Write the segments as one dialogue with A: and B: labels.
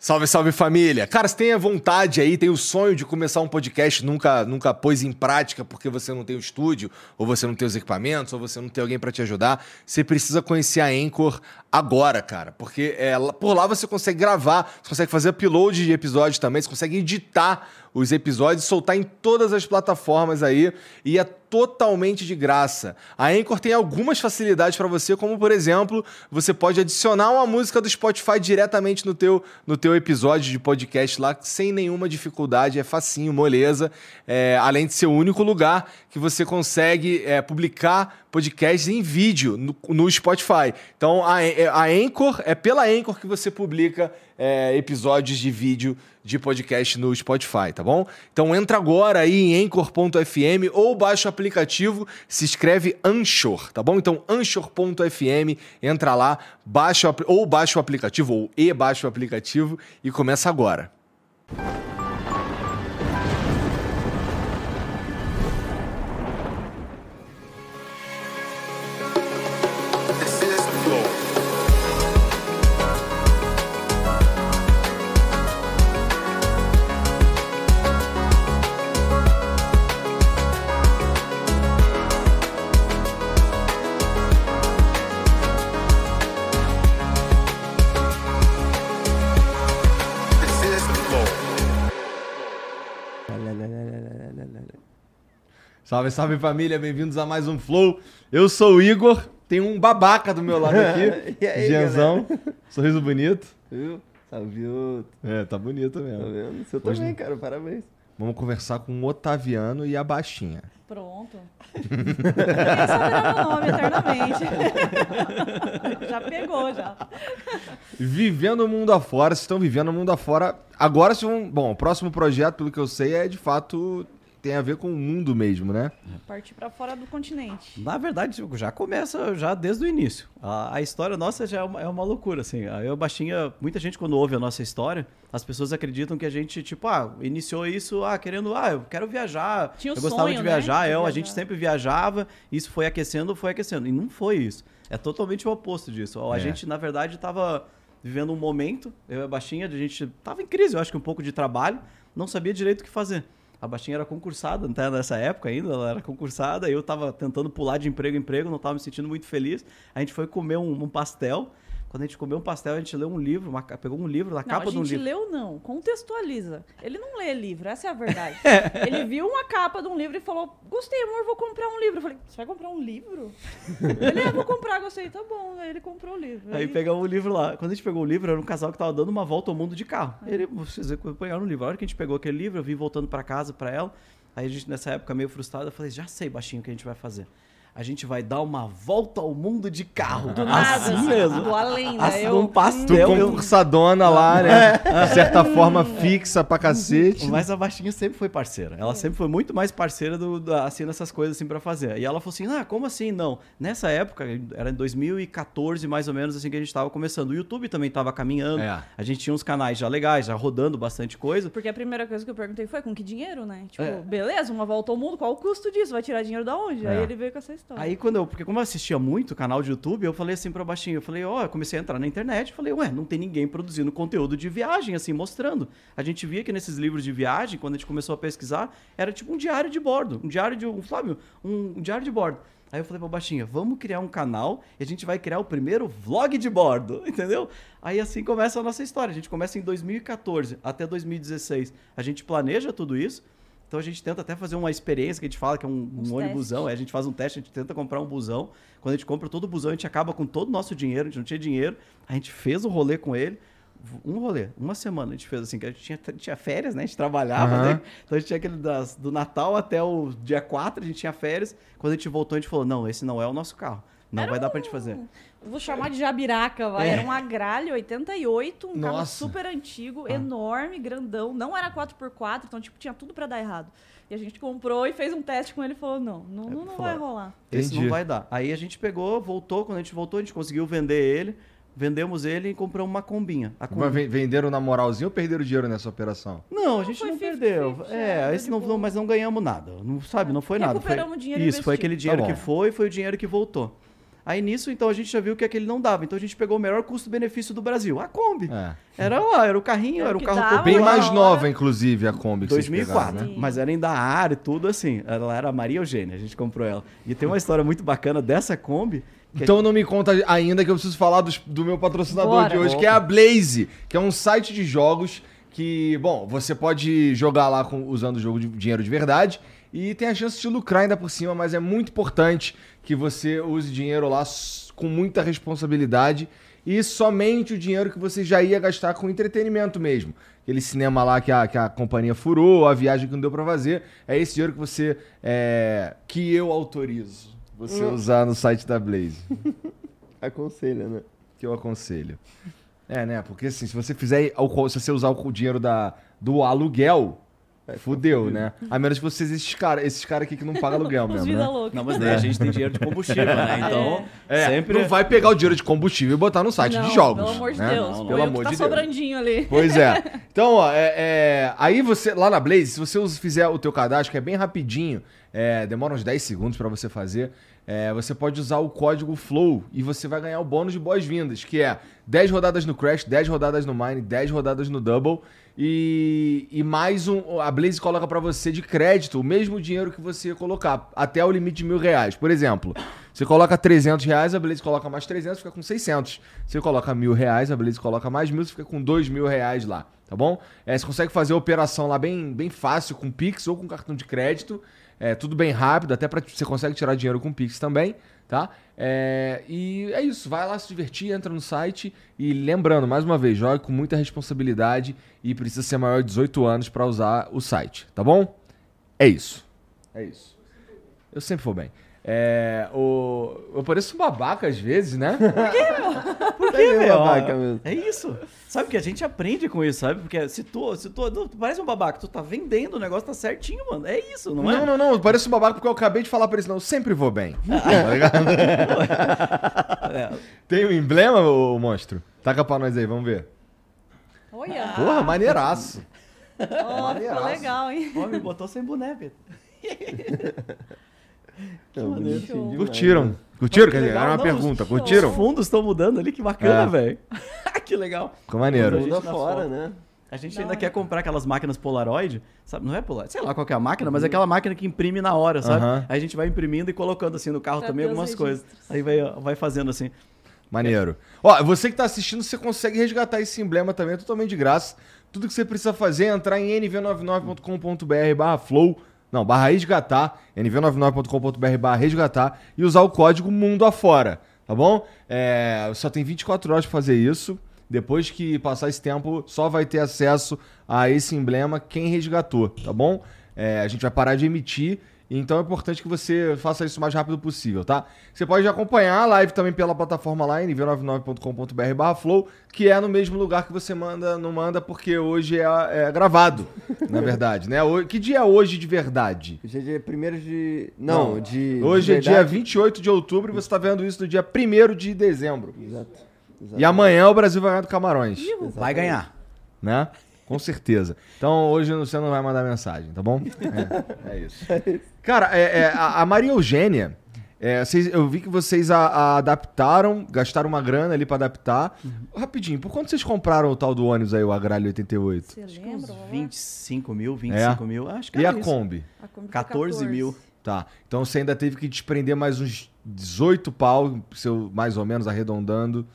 A: Salve, salve família! Cara, você tem a vontade aí, tem o sonho de começar um podcast, nunca, nunca pôs em prática porque você não tem o estúdio, ou você não tem os equipamentos, ou você não tem alguém para te ajudar, você precisa conhecer a Anchor agora, cara. Porque é, por lá você consegue gravar, você consegue fazer upload de episódios também, você consegue editar os episódios, soltar em todas as plataformas aí e é totalmente de graça. A Anchor tem algumas facilidades para você, como por exemplo, você pode adicionar uma música do Spotify diretamente no teu, no teu episódio de podcast lá, sem nenhuma dificuldade, é facinho, moleza. É, além de ser o único lugar que você consegue é, publicar podcasts em vídeo no, no Spotify. Então a, a Anchor, é pela Anchor que você publica é, episódios de vídeo de podcast no Spotify, tá bom? Então entra agora aí em anchor.fm ou baixa o aplicativo, se escreve Anchor, tá bom? Então anchor.fm, entra lá, baixa ou baixa o aplicativo ou e baixa o aplicativo e começa agora. Salve, salve família, bem-vindos a mais um Flow. Eu sou o Igor, tem um babaca do meu lado aqui.
B: e aí,
A: Gianzão, sorriso bonito.
B: Viu? Salve outro.
A: É, tá bonito mesmo.
B: Tá vendo? Você também, Hoje... cara, parabéns.
A: Vamos conversar com o Otaviano e a Baixinha.
C: Pronto. Saberá meu nome eternamente. já pegou, já.
A: Vivendo o mundo afora, vocês estão vivendo o mundo afora. Agora, se um, bom, o próximo projeto, pelo que eu sei, é de fato tem a ver com o mundo mesmo, né?
C: Partir para fora do continente.
B: Na verdade, já começa já desde o início. A, a história nossa já é uma, é uma, loucura, assim. Eu, Baixinha, muita gente quando ouve a nossa história, as pessoas acreditam que a gente, tipo, ah, iniciou isso, ah, querendo, ah, eu quero viajar.
C: Tinha
B: eu gostava
C: sonho,
B: de viajar,
C: né?
B: eu, a gente sempre viajava, isso foi aquecendo, foi aquecendo. E não foi isso. É totalmente o oposto disso. A é. gente, na verdade, estava vivendo um momento, eu e a Baixinha, a gente tava em crise, eu acho que um pouco de trabalho, não sabia direito o que fazer. A Baixinha era concursada, até nessa época ainda, ela era concursada, eu tava tentando pular de emprego em emprego, não tava me sentindo muito feliz. A gente foi comer um, um pastel. Quando a gente comeu um pastel, a gente leu um livro, uma, pegou um livro, na
C: não,
B: capa de um livro.
C: A gente leu não, contextualiza. Ele não lê livro, essa é a verdade. Ele viu uma capa de um livro e falou: Gostei, amor, vou comprar um livro. Eu falei: Você vai comprar um livro? ele, é, vou comprar, gostei, tá bom. Aí ele comprou o livro.
B: Aí, aí pegamos o livro lá. Quando a gente pegou o livro, era um casal que tava dando uma volta ao mundo de carro. É. Ele, vocês pegaram o livro. A hora que a gente pegou aquele livro, eu vim voltando para casa para ela. Aí a gente, nessa época, meio frustrado, eu falei, já sei, baixinho, o que a gente vai fazer a gente vai dar uma volta ao mundo de carro.
C: Do nada, assim, assim mesmo. Do além, né?
B: Assim, eu... Um pastel.
A: Tu concursadona lá, né? É. De certa forma fixa pra cacete.
B: Mas a Baixinha sempre foi parceira. Ela sempre foi muito mais parceira do, do, assim, nessas coisas assim pra fazer. E ela falou assim, ah, como assim? Não. Nessa época, era em 2014 mais ou menos assim que a gente tava começando. O YouTube também tava caminhando. É. A gente tinha uns canais já legais, já rodando bastante coisa.
C: Porque a primeira coisa que eu perguntei foi, com que dinheiro, né? Tipo, é. beleza, uma volta ao mundo, qual o custo disso? Vai tirar dinheiro da onde? Aí é. ele veio com essa história história.
B: Aí quando eu, porque como eu assistia muito canal de YouTube, eu falei assim pra baixinho, eu falei, ó, oh, eu comecei a entrar na internet, falei, ué, não tem ninguém produzindo conteúdo de viagem, assim, mostrando. A gente via que nesses livros de viagem, quando a gente começou a pesquisar, era tipo um diário de bordo, um diário de, um, Flávio, um, um diário de bordo. Aí eu falei pra Baixinha, vamos criar um canal e a gente vai criar o primeiro vlog de bordo, entendeu? Aí assim começa a nossa história. A gente começa em 2014 até 2016. A gente planeja tudo isso. Então a gente tenta até fazer uma experiência que a gente fala que é um, um ônibusão, a gente faz um teste, a gente tenta comprar um busão. Quando a gente compra todo o busão, a gente acaba com todo o nosso dinheiro, a gente não tinha dinheiro. A gente fez o rolê com ele. Um rolê, uma semana a gente fez assim, que a gente tinha, tinha férias, né? A gente trabalhava, uhum. né? Então a gente tinha aquele das, do Natal até o dia 4, a gente tinha férias. Quando a gente voltou, a gente falou: não, esse não é o nosso carro. Não Era vai dar pra gente fazer.
C: Vou chamar de Jabiraca, vai. É. Era um Agralho 88, um Nossa. carro super antigo, ah. enorme, grandão. Não era 4x4, então, tipo, tinha tudo para dar errado. E a gente comprou e fez um teste com ele e falou: não, não, não, não vai rolar.
B: Esse Entendi. não vai dar. Aí a gente pegou, voltou, quando a gente voltou, a gente conseguiu vender ele. Vendemos ele e compramos uma combinha. A
A: Mas venderam na moralzinha ou perderam dinheiro nessa operação?
B: Não, a gente não, não perdeu. 50, é, esse não, não, mas não ganhamos nada. Não, sabe, não foi nada.
C: Recuperamos
B: foi,
C: dinheiro
B: Isso, foi aquele dinheiro tá que foi e foi o dinheiro que voltou. Aí nisso, então, a gente já viu que aquele não dava. Então a gente pegou o melhor custo-benefício do Brasil, a Kombi. É. Era lá, era o carrinho, era, era o carro
A: dava, Bem mais nova, inclusive, a Kombi. Que
B: 2004, pegaram, né? mas era ainda ar e tudo assim. Ela era a Maria Eugênia, a gente comprou ela. E tem uma história muito bacana dessa Kombi.
A: Então não me conta ainda que eu preciso falar do, do meu patrocinador Bora. de hoje, que é a Blaze, que é um site de jogos que, bom, você pode jogar lá com, usando o jogo de dinheiro de verdade e tem a chance de lucrar ainda por cima, mas é muito importante que você use dinheiro lá com muita responsabilidade e somente o dinheiro que você já ia gastar com entretenimento mesmo. Aquele cinema lá que a, que a companhia furou, a viagem que não deu para fazer, é esse dinheiro que você é, que eu autorizo você hum. usar no site da Blaze.
D: Aconselha, né?
A: Que eu aconselho. É, né? Porque assim, se você fizer, se você usar o dinheiro da, do aluguel, Fudeu, né? A menos que vocês, esses caras esses cara aqui que não pagam aluguel mesmo. Vida né?
B: louca. Não, mas daí a gente tem dinheiro de combustível, né? Então,
A: é. sempre. Não vai pegar o dinheiro de combustível e botar no site
C: não,
A: de jogos.
C: Pelo amor de
A: né?
C: Deus. Não, não. Pelo amor tá de Deus. sobrandinho ali.
A: Pois é. Então, ó, é, é, aí você, lá na Blaze, se você fizer o teu cadastro, que é bem rapidinho, é, demora uns 10 segundos para você fazer. É, você pode usar o código FLOW e você vai ganhar o bônus de boas-vindas, que é 10 rodadas no Crash, 10 rodadas no Mine, 10 rodadas no Double e, e mais um. A Blaze coloca para você de crédito o mesmo dinheiro que você colocar, até o limite de mil reais. Por exemplo, você coloca 300 reais, a Blaze coloca mais 300, fica com 600. Você coloca mil reais, a Blaze coloca mais mil, você fica com dois mil reais lá, tá bom? É, você consegue fazer a operação lá bem, bem fácil com Pix ou com cartão de crédito. É tudo bem rápido, até para você consegue tirar dinheiro com Pix também, tá? É, e é isso, vai lá se divertir, entra no site e lembrando, mais uma vez, jogue com muita responsabilidade e precisa ser maior de 18 anos para usar o site, tá bom? É isso. É isso. Eu sempre vou bem. É, o... Eu pareço um babaca às vezes, né?
B: Por quê, meu? Por quê, meu? Babaca mesmo. É isso. Sabe que a gente aprende com isso, sabe? Porque se tu, se tu, tu parece um babaca, tu tá vendendo o negócio, tá certinho, mano. É isso, não,
A: não
B: é?
A: Não, não, não. Eu pareço um babaca porque eu acabei de falar pra eles, não. Eu sempre vou bem. tá ligado? é. Tem um emblema, o monstro? Taca pra nós aí, vamos ver.
C: Olha.
A: Porra, maneiraço.
C: Oh, ficou legal, hein?
B: Ó, me botou sem
A: Curtiram? Curtiram? Quer dizer, era uma não, pergunta. Os, Curtiram?
B: Os fundos estão mudando ali, que bacana, é. velho. que legal.
A: Ficou maneiro.
D: Muda fora, né?
B: A gente não, ainda é. quer comprar aquelas máquinas Polaroid, sabe? Não é Polaroid, sei lá qual é a máquina, mas é aquela máquina que imprime na hora, sabe? Aí a gente vai imprimindo e colocando assim no carro pra também algumas coisas. Aí vai, vai fazendo assim.
A: Maneiro. Ó, você que tá assistindo, você consegue resgatar esse emblema também, é totalmente de graça. Tudo que você precisa fazer é entrar em nv99.com.br barra flow não, barra resgatar, nv99.com.br barra resgatar e usar o código mundo afora, tá bom? É, só tem 24 horas para fazer isso. Depois que passar esse tempo, só vai ter acesso a esse emblema quem resgatou, tá bom? É, a gente vai parar de emitir então é importante que você faça isso o mais rápido possível, tá? Você pode acompanhar a live também pela plataforma lá, nv99.com.br flow, que é no mesmo lugar que você manda, não manda, porque hoje é, é gravado, na verdade, né? Que dia é hoje de verdade?
D: Hoje é dia 1 de... Não, não, de...
A: Hoje de é dia 28 de outubro e você está vendo isso no dia 1 de dezembro. Exato. Exatamente. E amanhã o Brasil vai ganhar do Camarões.
B: Vai ganhar.
A: Né? Com certeza. Então hoje você não vai mandar mensagem, tá bom? É, é isso. Cara, é, é, a, a, Maria Eugênia, é, vocês, eu vi que vocês a, a adaptaram, gastaram uma grana ali para adaptar. Uhum. Rapidinho, por quanto vocês compraram o tal do ônibus aí, o Agralho 88? Você
B: lembra? 25 mil, 25 é? mil, acho que
A: E a Kombi?
C: A Kombi
B: 14, 14 mil.
A: Tá, então você ainda teve que desprender mais uns 18 pau, seu, mais ou menos, arredondando.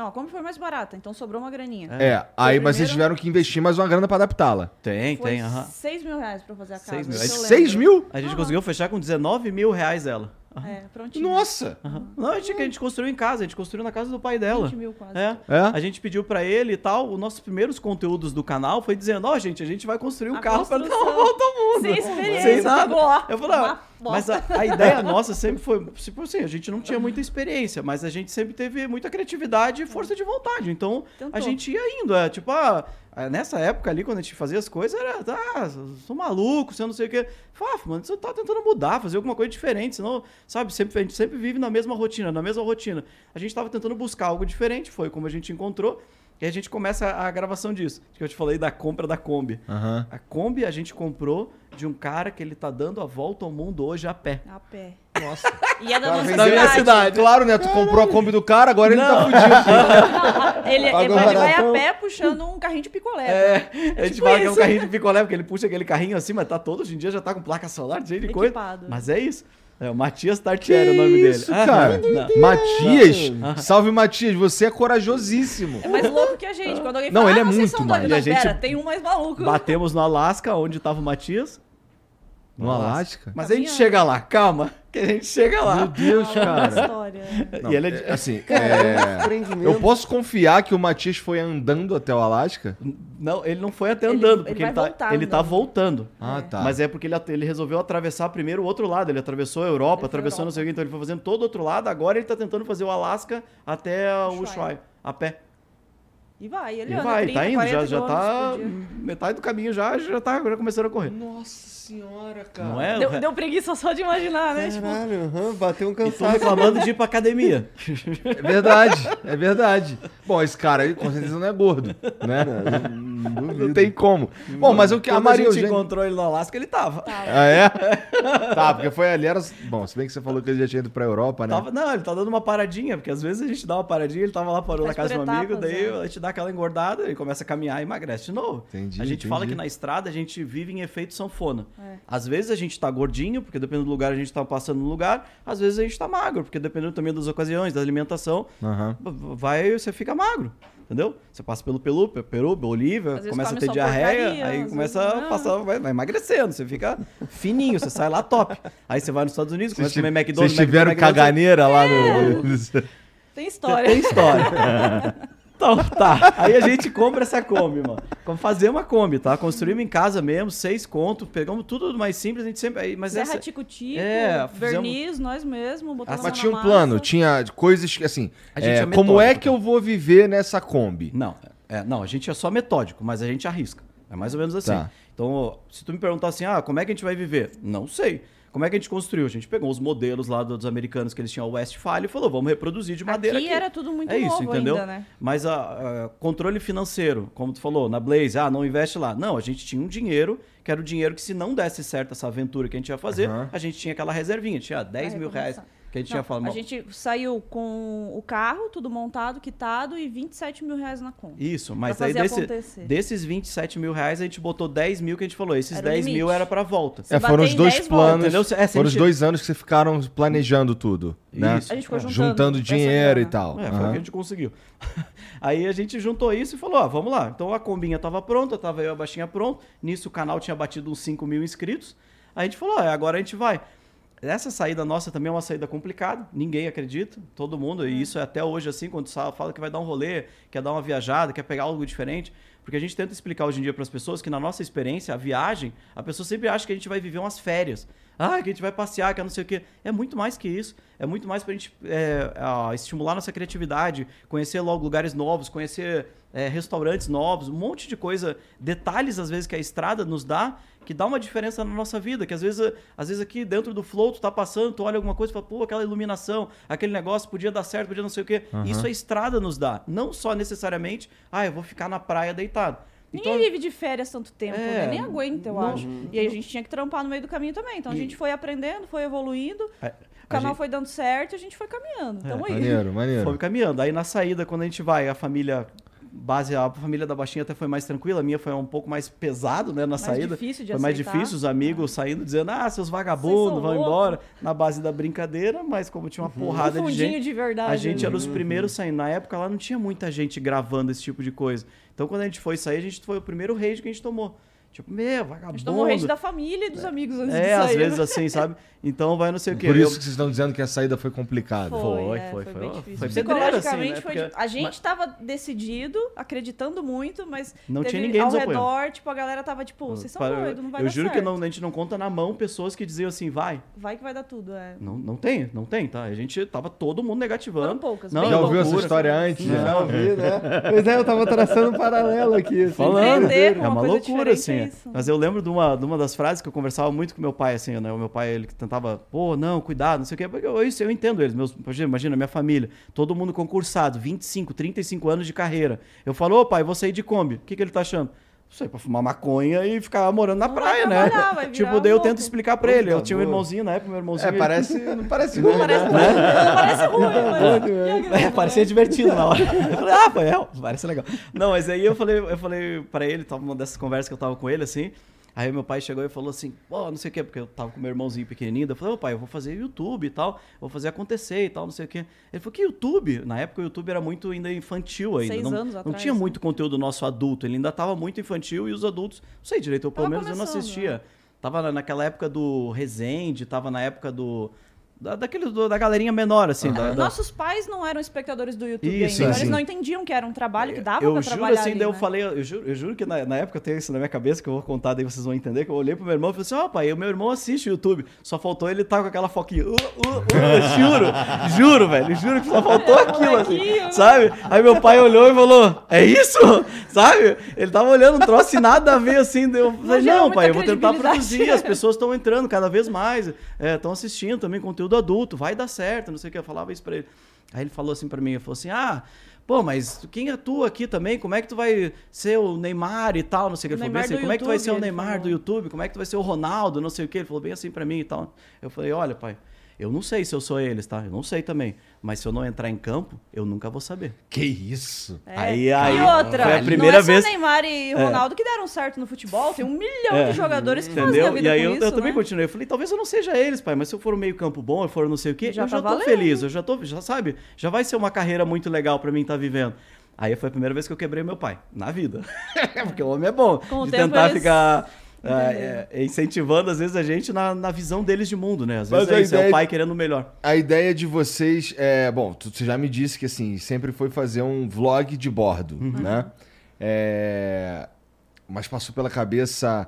C: Não, a Kombi foi mais barata, então sobrou uma graninha.
A: É, é aí mas vocês tiveram que investir mais uma grana pra adaptá-la.
B: Tem,
C: foi
B: tem, aham.
C: 6 mil reais pra fazer a casa.
B: 6 mil.
A: 6 mil?
B: A gente conseguiu fechar com 19 mil reais ela.
C: Uhum. É, prontinho.
A: Nossa!
B: Uhum. Não, a gente, a gente construiu em casa, a gente construiu na casa do pai dela.
C: 20 mil quase.
B: É. é. A gente pediu pra ele e tal. Os nossos primeiros conteúdos do canal foi dizendo: Ó, oh, gente, a gente vai construir um a carro construção. pra dar uma volta ao mundo.
C: Sem experiência. Sem nada.
B: Eu falei, ah, mas a, a, ideia nossa sempre foi, tipo assim, a gente não tinha muita experiência, mas a gente sempre teve muita criatividade e força de vontade. Então, Tentou. a gente ia indo. É tipo, ah, é, nessa época ali, quando a gente fazia as coisas, era, ah, sou maluco, você não sei o quê. Fala, mano, você tá tentando mudar, fazer alguma coisa diferente, senão, sabe, sempre, a gente sempre vive na mesma rotina, na mesma rotina. A gente tava tentando buscar algo diferente, foi como a gente encontrou. E a gente começa a gravação disso. Que eu te falei da compra da Kombi.
A: Uhum.
B: A Kombi a gente comprou de um cara que ele tá dando a volta ao mundo hoje a pé.
C: A pé.
A: Nossa.
C: E é da nossa
A: vendeu-
B: minha cidade.
A: Claro, né? Tu comprou a Kombi do cara, agora ele tá fudido.
C: Ele, ele, vai, a pé puxando um carrinho de picolé.
B: É, a gente
C: tipo
B: fala que é um
C: isso.
B: carrinho de picolé, porque ele puxa aquele carrinho assim, mas tá todo, hoje em dia já tá com placa solar, cheio de coisa.
C: Equipado.
B: Mas é isso. É o Matias Tartieri o nome
A: isso,
B: dele.
A: cara?
B: não.
A: Matias, salve Matias, você é corajosíssimo.
C: É mais louco que a gente. Quando alguém
A: Não,
C: fala,
A: ele é
C: ah, vocês
A: muito
C: são
A: mais.
C: doidos.
B: E a
C: Não,
B: gente
C: pera, tem um mais maluco.
B: Batemos no Alasca, onde tava o Matias.
A: No Alasca?
B: Mas a gente chega lá, calma, que a gente chega
A: Meu
B: lá.
A: Deus,
C: Uma
A: cara.
C: história.
A: Não,
B: E ele é
A: é,
B: de-
A: assim, é,
D: Empreendimento.
A: eu posso confiar que o Matias foi andando até o Alasca?
B: Não, ele não foi até
C: Ele-
B: andando,
C: ele
B: porque
C: vai
B: ele, tá,
C: voltar
B: ele tá voltando.
A: Ah, tá.
B: Mas é porque ele, ele resolveu atravessar primeiro o outro lado. Ele atravessou a Europa,
C: Ele
B: atravessou não
C: Europa.
B: sei o que, então ele foi fazendo todo o outro lado. Agora ele tá tentando fazer o Alasca até o
C: Ushuaia.
B: Ushuaia, a pé.
C: E vai, ele
B: E
C: anda
B: vai,
C: 30,
B: tá indo,
C: 40
B: já, já tá metade do caminho já, já tá já começando a correr.
A: Nossa senhora, cara.
B: Não é?
C: Deu, deu preguiça só de imaginar, né? Tipo,
D: Caralho, aham, bateu um
B: E tô
D: cansaço.
B: reclamando de ir pra academia.
A: É verdade, é verdade. Bom, esse cara aí com certeza não é gordo, né?
D: Não,
A: Não
D: duvido.
A: tem como. Bom, mas o que a Maria
B: a gente
A: Eugênia...
B: encontrou ele no Alasca, ele tava.
A: Ah, é? tá, porque foi ali, era... Bom, se bem que você falou que ele já tinha ido pra Europa, né?
B: Tava- não, ele tá dando uma paradinha, porque às vezes a gente dá uma paradinha, ele tava lá, parou na
C: Faz
B: casa de um amigo, daí
C: é.
B: a gente dá aquela engordada, ele começa a caminhar e emagrece de novo.
A: Entendi,
B: a gente fala
A: entendi.
B: que na estrada a gente vive em efeito sanfona.
C: É.
B: Às vezes a gente tá gordinho, porque dependendo do lugar a gente tá passando no lugar, às vezes a gente tá magro, porque dependendo também das ocasiões, da alimentação,
A: Aham.
B: vai, você fica magro. Entendeu? Você passa pelo Peru, Peru, Bolívia, começa a ter diarreia,
C: porcaria,
B: aí começa a passar, vai, vai emagrecendo, você fica fininho, você sai lá top. Aí você vai nos Estados Unidos, começa a comer McDonald's.
A: Vocês tiveram
B: McDonald's,
A: caganeira lá no...
C: tem história.
B: tem história. Então, tá. Aí a gente compra essa Kombi, mano. Vamos fazer uma Kombi, tá? Construímos em casa mesmo, seis contos, pegamos tudo do mais simples, a gente sempre. aí- Mas
C: Serra
B: essa.
C: Tico-Tico,
B: É, fizemos-
C: verniz, nós mesmos, botamos
A: Mas
C: na
A: tinha um
C: massa.
A: plano, tinha coisas que, assim...
B: A gente
A: é,
B: é
A: como é que eu vou viver nessa Kombi?
B: Não, é, não, a gente é só metódico, mas a gente arrisca. É mais ou menos assim.
A: Tá.
B: Então, se tu me perguntar assim, ah, como é que a gente vai viver? Não sei. Como é que a gente construiu? A gente pegou os modelos lá dos americanos que eles tinham o Westfalia e falou, vamos reproduzir de madeira
C: Aqui
B: aqui.
C: era tudo muito
B: é isso, entendeu?
C: ainda, né?
B: Mas a, a controle financeiro, como tu falou, na Blaze, ah, não investe lá. Não, a gente tinha um dinheiro, que era o dinheiro que se não desse certo essa aventura que a gente ia fazer,
A: Aham.
B: a gente tinha aquela reservinha, tinha 10 mil reais
C: recomeçar.
B: Que a gente
C: Não,
B: tinha falado.
C: a
B: "Bom,
C: gente saiu com o carro, tudo montado, quitado e 27 mil reais na conta.
B: Isso, mas aí desse,
C: acontecer.
B: desses 27 mil reais a gente botou 10 mil que a gente falou. Esses
C: Era o
B: 10 mil
C: limite.
B: era pra volta.
C: Se
A: É, foram os dois
C: 10
A: planos,
B: volta? É,
A: foram os
B: sempre-
A: dois anos que você ficaram planejando tudo, né?
B: Isso.
C: A gente ficou
B: É.
C: juntando,
A: Juntando dinheiro e tal.
B: É, foi o que a gente conseguiu. Aí a gente juntou isso e falou, ó, vamos lá. Então a combinha tava pronta, tava eu e a baixinha pronto. Nisso o canal tinha batido uns 5 mil inscritos. Aí a gente falou, ó, agora a gente vai. Essa saída nossa também é uma saída complicada, ninguém acredita, todo mundo, e isso é até hoje assim, quando fala que vai dar um rolê, quer dar uma viajada, quer pegar algo diferente, porque a gente tenta explicar hoje em dia para as pessoas que na nossa experiência, a viagem, a pessoa sempre acha que a gente vai viver umas férias. Ah, que a gente vai passear, que é não sei o quê. É muito mais que isso. É muito mais pra gente é, ah, estimular nossa criatividade, conhecer logo lugares novos, conhecer é, restaurantes novos, um monte de coisa, detalhes às vezes que a estrada nos dá, que dá uma diferença na nossa vida, que às vezes, às vezes aqui dentro do flow tu tá passando, tu olha alguma coisa e fala, pô, aquela iluminação, aquele negócio podia dar certo, podia não sei o quê. Isso a estrada nos dá, não só necessariamente, ah, eu vou ficar na praia deitado.
C: Ninguém
B: Então,
C: vive de férias tanto tempo,
B: É,
C: né? Nem aguenta, eu
B: não-
C: acho. E aí a gente tinha que trampar no meio do caminho também. Então a gente foi aprendendo, foi evoluindo,
B: a-
C: o canal
B: gente-
C: foi dando certo e a gente foi caminhando. Tamo aí.
A: Maneiro, maneiro.
B: Foi caminhando. Aí na saída, quando a gente vai, a família base, a família da baixinha até foi mais tranquila, a minha foi um pouco mais pesado, né, na
C: Mais
B: saída.
C: difícil de
B: foi mais
C: aceitar.
B: difícil, os amigos saindo dizendo: "Ah, seus vagabundos, vão
C: loucos."
B: embora", na base da brincadeira, mas como tinha uma
C: Um
B: porrada de
C: fundinho
B: gente,
C: de verdade.
B: a gente
C: né?
B: era os primeiros saindo. Na época lá não tinha muita gente gravando esse tipo de coisa. Então quando a gente foi sair, a gente foi o primeiro rage que a gente tomou. Tipo, meu,
C: A
B: vagabundo.
C: gente tomou rede da família e dos amigos antes de
B: É,
C: sair.
B: às vezes
C: né?
B: assim, sabe? Então vai não sei o quê.
A: Por isso que vocês estão dizendo que a saída foi complicada.
B: Foi,
C: é,
B: foi,
C: foi,
B: foi.
C: bem difícil.
B: Foi pedreiro,
C: Psicologicamente
B: assim, né?
C: foi
B: Porque-
C: difícil. A gente
B: mas-
C: tava decidido, acreditando muito, mas
B: Não
C: teve
B: tinha ninguém
C: ao
B: apoiando.
C: redor, tipo, a galera tava tipo, vocês são doidos, não vai
B: eu
C: dar
B: juro
C: certo.
B: que não, a gente não conta na mão pessoas que diziam assim, vai.
C: Vai que vai dar tudo, é.
B: Não, não tem, não tem, tá? A gente tava todo mundo negativando.
C: Foram poucas,
B: Não,
A: Já
B: é
A: ouviu essa
B: loucura.
A: história antes?
B: Não.
D: Já ouvi, né? Pois é, eu tava traçando um paralelo aqui. Assim,
B: Falando. É uma loucura, assim.
C: Isso.
B: Mas eu lembro de uma, de uma das frases que eu conversava muito com meu pai, assim, né? O meu pai, ele tentava, pô, não, cuidado, não sei o quê. Porque eu, isso, eu entendo eles. Meus, imagina, minha família, todo mundo concursado, 25, 35 anos de carreira. Eu falo, ô pai, vou sair de Kombi. O que, que ele tá achando? Sei, pra fumar maconha e ficar morando na
C: Não
B: praia,
C: vai
B: né?
C: trabalhar, vai virar
B: Tipo, daí eu
C: louco.
B: tento explicar pra ele. Eu tinha um irmãozinho na época, meu irmãozinho.
A: É,
B: ele-
A: parece, não parece
C: Não
A: ruim,
C: parece,
A: né?
C: não parece ruim, mas...
B: É, parecia divertido na hora. Eu falei, ah, pai, é, parece legal. Não, mas aí eu falei, eu falei pra ele, tava numa dessas conversas que eu tava com ele, assim. Aí meu pai chegou e falou assim, pô, não sei o quê, porque eu tava com meu irmãozinho pequenininho. Eu falei, ô pai, eu vou fazer YouTube e tal, vou fazer acontecer e tal, não sei o quê. Ele falou, que YouTube? Na época o YouTube era muito ainda infantil ainda.
C: Seis
B: não,
C: anos
B: não
C: atrás,
B: tinha
C: né?
B: muito conteúdo nosso adulto, ele ainda tava muito infantil e os adultos, não sei direito, eu pelo
C: Tava
B: menos eu não assistia.
C: né?
B: Tava na- naquela época do Resende, tava na época do... Da, daquele, do- da galerinha menor, assim. da- da-
C: Nossos pais não eram espectadores do YouTube
B: Isso,
C: ainda. então. Eles não entendiam que era um trabalho que dava
B: eu
C: pra
B: juro
C: trabalhar
B: assim,
C: ali,
B: daí eu
C: né?
B: falei, eu juro, eu juro que na, na época eu tenho isso na minha cabeça, que eu vou contar, daí vocês vão entender, que eu olhei pro meu irmão e falei assim, ó pai, o meu irmão assiste o YouTube, só faltou ele estar com aquela foquinha, uh, uh, uh, juro, juro, velho, juro que só faltou aquilo, assim,
C: Molequinho.
B: sabe? Aí meu pai olhou e falou, é isso? Sabe? Ele tava olhando um troço e nada a ver, assim, daí eu falei, não,
C: muita
B: pai, eu vou tentar produzir, as pessoas estão entrando cada vez mais, estão assistindo também conteúdo adulto, vai dar certo, não sei o que, eu falava isso pra ele. Aí ele falou assim pra mim, ele falou assim, ah, pô, mas quem atua aqui também, como é que tu vai ser o Neymar e tal, não sei o que. Ele falou bem assim, como é que tu vai
C: YouTube,
B: ser o Neymar do YouTube, como é que tu vai ser o Ronaldo, não sei o que. Ele falou bem assim pra mim e tal. Eu falei, olha, pai, eu não sei se eu sou eles, tá? Eu não sei também. Mas se eu não entrar em campo, eu nunca vou saber.
A: Que isso?
C: É.
B: Aí- aí,
C: e outra,
B: foi a primeira
C: não é
B: vez-
C: só Neymar e Ronaldo que deram certo no futebol, tem um milhão
B: É.
C: de jogadores que fazem a
B: Entendeu?
C: vida
B: E aí
C: com
B: eu,
C: isso,
B: eu também
C: né?
B: continuei. Eu falei, talvez eu não seja eles, pai, mas se eu for um meio campo bom, eu for não sei o quê,
C: Já
B: eu já
C: tá
B: tô
C: valendo.
B: feliz, eu já tô, já sabe, já vai ser uma carreira muito legal pra mim estar vivendo. Aí foi a primeira vez que eu quebrei meu pai, na vida. Porque o homem é bom.
C: Com
B: de tentar
C: eles
B: ficar é,
C: entenderam.
B: é, incentivando, às vezes, a gente na, na visão deles de mundo, né? Às
A: Mas
B: vezes é isso, é o pai querendo o melhor.
A: A ideia de vocês é. Bom, tu, você já me disse que assim, sempre foi fazer um vlog de bordo, né? É, mas passou pela cabeça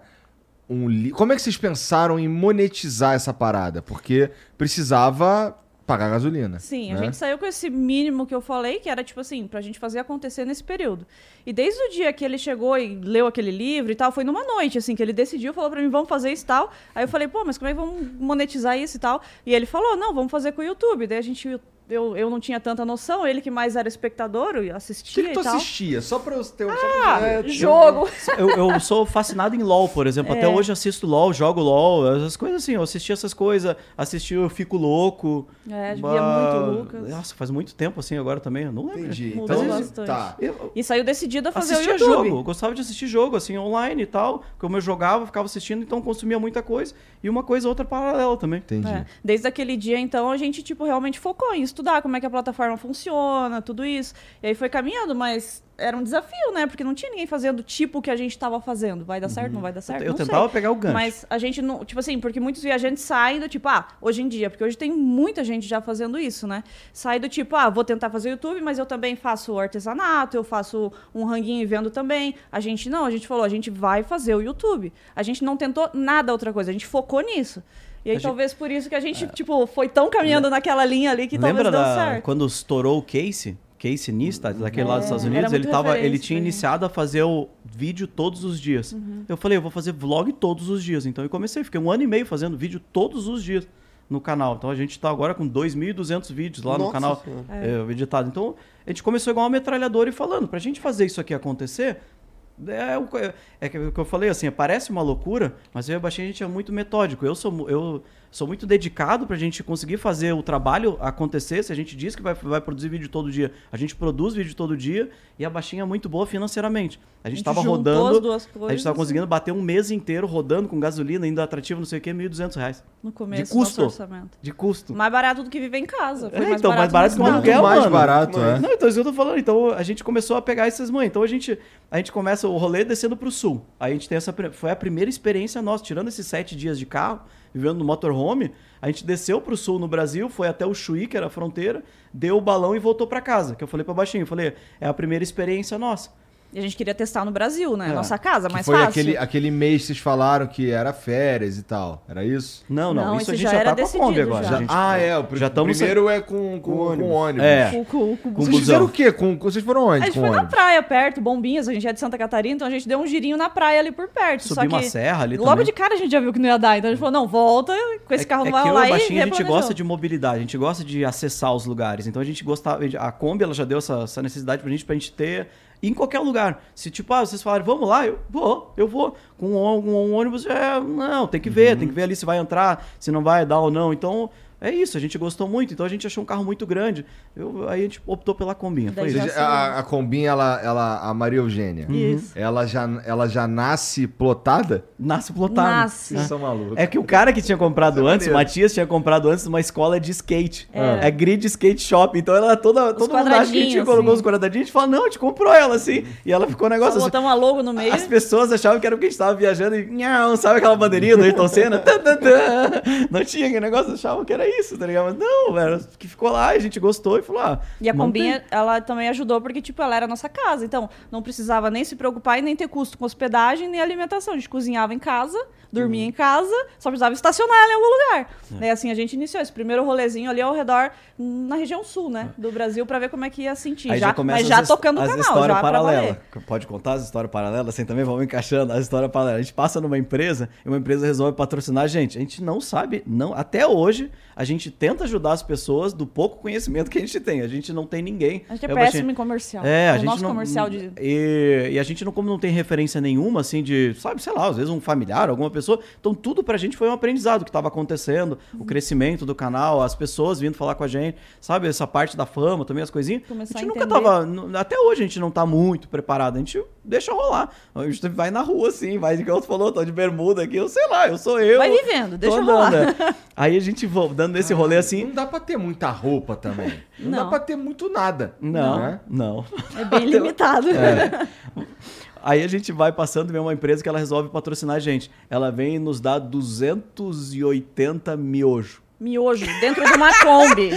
A: um li... Como é que vocês pensaram em monetizar essa parada? Porque precisava pagar gasolina.
C: Sim, a
A: né?
C: gente saiu com esse mínimo que eu falei, que era tipo assim, pra gente fazer acontecer nesse período. E desde o dia que ele chegou e leu aquele livro e tal, foi numa noite, assim, que ele decidiu, falou pra mim, vamos fazer isso e tal. Aí eu falei, pô, mas como é que vamos monetizar isso e tal? E ele falou, não, vamos fazer com o YouTube. Daí a gente, eu, eu não tinha tanta noção, ele que mais era espectador,
A: O
C: assistia
A: que, que tu
C: e tal.
A: assistia? Só pra eu ter um.
C: Ah,
A: é,
C: jogo.
B: Eu, eu sou fascinado em LoL, por exemplo. Até
C: É.
B: hoje assisto LoL, jogo LoL, essas coisas assim. Eu assisti essas coisas, assisti Eu Fico Louco.
C: É, via
B: Bah,
C: muito Lucas.
B: Nossa, faz muito tempo assim agora também. Eu não lembro.
A: Entendi.
C: Mudou
A: Então,
C: bastante.
A: tá.
B: Eu,
C: E saiu decidido a fazer
B: assistia
C: o YouTube.
B: jogo, eu gostava de assistir jogo, assim, online e tal. Como eu jogava, ficava assistindo, então consumia muita coisa. E uma coisa outra paralela também.
A: Entendi.
C: É. Desde aquele dia, então, a gente, tipo, realmente focou em estudar como é que a plataforma funciona, tudo isso. E aí foi caminhando, mas era um desafio, né? Porque não tinha ninguém fazendo tipo o que a gente estava fazendo. Vai dar certo, não vai dar certo?
B: eu
C: não
B: tentava
C: sei.
B: pegar o gancho.
C: Mas a gente não. Tipo assim, porque muitos viajantes saem do tipo, ah, hoje em dia, porque hoje tem muita gente já fazendo isso, né? Sai do tipo, ah, vou tentar fazer YouTube, mas eu também faço artesanato, eu faço um ranguinho e vendo também. A gente não, a gente falou, a gente vai fazer o YouTube. A gente não tentou nada outra coisa, a gente focou nisso. E aí,
B: A gente-
C: talvez por isso que a gente, tipo, foi tão caminhando naquela linha ali que
B: Lembra
C: talvez deu
B: da,
C: certo.
B: quando estourou o Casey? Casey Neistat, daquele lado dos Estados
C: É,
B: Unidos, ele, tava, ele tinha iniciado a fazer o vídeo todos os dias.
C: Uhum.
B: Eu falei, eu vou fazer vlog todos os dias. Então eu comecei, fiquei um ano e meio fazendo vídeo todos os dias no canal. Então a gente tá agora com 2.200 vídeos lá no
D: Nossa
B: canal
D: Senhora.
B: é, editado. Então a gente começou igual uma metralhadora e falando, pra gente fazer isso aqui acontecer, é, o- é, é que- eu falei assim, parece uma loucura, mas eu e o a gente é muito metódico. Eu sou, eu sou muito dedicado pra gente conseguir fazer o trabalho acontecer. Se a gente diz que vai, vai produzir vídeo todo dia, a gente produz vídeo todo dia e a Baixinha é muito boa financeiramente. A gente, tava
C: juntou
B: rodando,
C: as duas
B: a gente
C: coisas,
B: tava conseguindo bater um mês inteiro rodando com gasolina, ainda atrativo, não sei o que, 1.200 reais.
C: No começo
B: de custo.
C: orçamento.
B: De custo.
C: Mais barato do que viver em casa. Foi
B: É,
C: mais
B: então, mais barato que um aluguel,
A: mais
B: mano.
A: barato, é.
B: Não, então isso que eu tô falando. Então a gente começou a pegar essas mães. Então a gente, a gente começa o rolê descendo pro sul. Aí a gente tem essa. Foi a primeira experiência nossa, tirando esses sete dias de carro, vivendo no motorhome. A gente desceu pro sul no Brasil, foi até o Chuí, que era a fronteira, deu o balão e voltou pra casa. Que eu falei pra baixinho, falei, é a primeira experiência nossa.
C: E a gente queria testar no Brasil, né?
B: É.
C: Nossa casa,
A: Que
C: mais
A: foi
C: fácil.
A: aquele, aquele mês que vocês falaram que era férias e tal. Era isso?
B: Não, não,
C: Não,
B: isso a gente
C: já
B: já,
C: era
B: tá com a Kombi
C: decidido,
B: agora.
C: já.
B: Gente-
A: ah, é. O pr-
B: já
A: primeiro é com, com, com
D: ônibus.
A: ônibus.
B: É.
C: Com, com, com
B: Com
A: Vocês fizeram o quê? Com, vocês foram onde
C: A gente
A: com
C: foi na
A: ônibus?
C: praia perto, Bombinhas, a gente é de Santa Catarina, então a gente deu um girinho na praia ali por perto. Que
B: uma serra ali
C: logo
B: também.
C: de cara a gente já viu que não ia dar, então a gente falou, não, volta, com esse
B: É-
C: carro
B: é
C: vai
B: que eu
C: rolar
B: e o baixinho a gente gosta de mobilidade, a gente gosta de acessar os lugares. Então a gente gostava. A Kombi ela já deu essa, essa necessidade pra gente, pra gente ter em qualquer lugar. Se tipo, ah, vocês falarem, vamos lá, eu vou, eu vou. Com um, um ônibus, é, não, tem que ver, uhum. tem que ver ali se vai entrar, se não vai dar ou não. Então, é isso, a gente gostou muito, então a gente achou um carro muito grande. Eu, aí a gente optou pela Combinha. Foi
A: isso. A, a Combinha, ela, ela, a Maria Eugênia,
C: isso.
A: Ela, já, ela já nasce plotada?
B: Nasce plotada.
C: Nasce.
B: Vocês são malucos. É que o cara que tinha comprado é antes, o Matias tinha comprado antes uma escola de skate. É, é grid skate shop. Então ela toda, todo mundo acha que a gente colocou os quadradinhos. A gente fala, não, a gente comprou ela assim. E ela ficou um negócio
C: Só
B: assim.
C: uma logo no meio.
B: As pessoas achavam que era porque a gente tava viajando e, não, sabe aquela bandeirinha do Ayrton Senna? não tinha aquele negócio, achavam que era isso, tá ligado? Mas não, velho. Que ficou lá, a gente gostou e falou, ah.
C: E a Combinha, ela também ajudou porque, tipo, ela era a nossa casa. Então, não precisava nem se preocupar e nem ter custo com hospedagem nem alimentação. A gente cozinhava em casa, dormia uhum. em casa, só precisava estacionar ela em algum lugar. É. Daí, assim, a gente iniciou esse primeiro rolezinho ali ao redor, na região sul, né? É. Do Brasil, para ver como é que ia sentir.
B: Aí
C: já,
B: já
C: mas já tocando
B: o
C: canal, já
B: paralela. Pode contar as histórias paralelas? Assim também vamos encaixando as histórias paralelas. A gente passa numa empresa e uma empresa resolve patrocinar a gente. A gente não sabe, não, até hoje, a gente tenta ajudar as pessoas do pouco conhecimento que a gente tem. A gente não tem ninguém.
C: A gente é péssimo em comercial.
B: É, a o gente
C: nosso
B: não,
C: comercial de.
B: E, e, a gente não, como não tem referência nenhuma, assim, de, sabe, sei lá, às vezes um familiar, alguma pessoa. Então tudo pra gente foi um aprendizado que estava acontecendo, uhum. o crescimento do canal, as pessoas vindo falar com a gente, sabe, essa parte da fama também, as coisinhas.
C: Começar
B: a gente
C: a
B: nunca tava. Até hoje a gente não tá muito preparado. A gente deixa rolar. A gente vai na rua, assim, vai, igual tu falou, tô de bermuda aqui, eu sei lá, eu sou eu.
C: Vai vivendo, deixa andando, rolar.
B: É. Aí a gente dando esse rolê assim.
A: Não dá pra ter muita roupa também. Não, não. dá pra ter muito nada.
B: Não, né? não.
C: É bem limitado. É.
B: Aí a gente vai passando e vem uma empresa que ela resolve patrocinar a gente. Ela vem e nos dá 280 miojo.
C: Miojo, dentro de uma Kombi.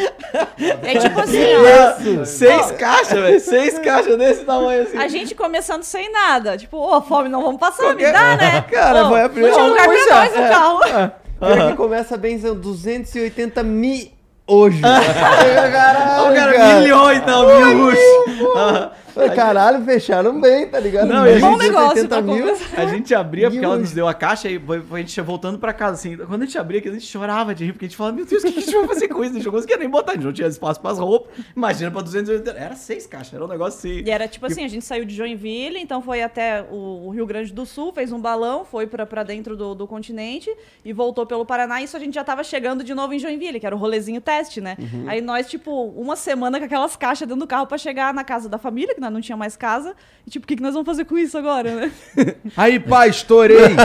C: É tipo assim,
B: ó. Seis caixas, velho. Seis caixas desse tamanho assim.
C: A gente começando sem nada. Tipo, ô, oh, fome não vamos passar, Qualquer... me dá, né?
B: Cara, oh, foi a primeira.
C: Tinha lugar pra nós no é. carro. É.
D: Uhum. que começa bem são 280 mil hoje.
B: Caralho, cara, cara, milhões, não, mil hoje.
D: Caralho, fecharam bem, tá ligado?
C: Não, bom negócio pra
B: mil. A gente abria porque ela nos deu a caixa e a gente ia voltando pra casa, assim. Quando a gente abria aqui, a gente chorava de rir, porque a gente falava, meu Deus, o que a gente vai fazer com isso? A gente não conseguia nem botar, a gente não tinha espaço pras roupas. Imagina pra 280. Era seis caixas, era um negócio assim.
C: E era tipo assim, a gente saiu de Joinville, então foi até o Rio Grande do Sul, fez um balão, foi pra, pra dentro do, do continente e voltou pelo Paraná. E isso a gente já tava chegando de novo em Joinville, que era o rolezinho teste, né? Uhum. Aí nós, tipo, uma semana com aquelas caixas dentro do carro pra chegar na casa da família, que nós não tinha mais casa. E tipo, o que, que nós vamos fazer com isso agora, né?
A: Aí, pai, estourei.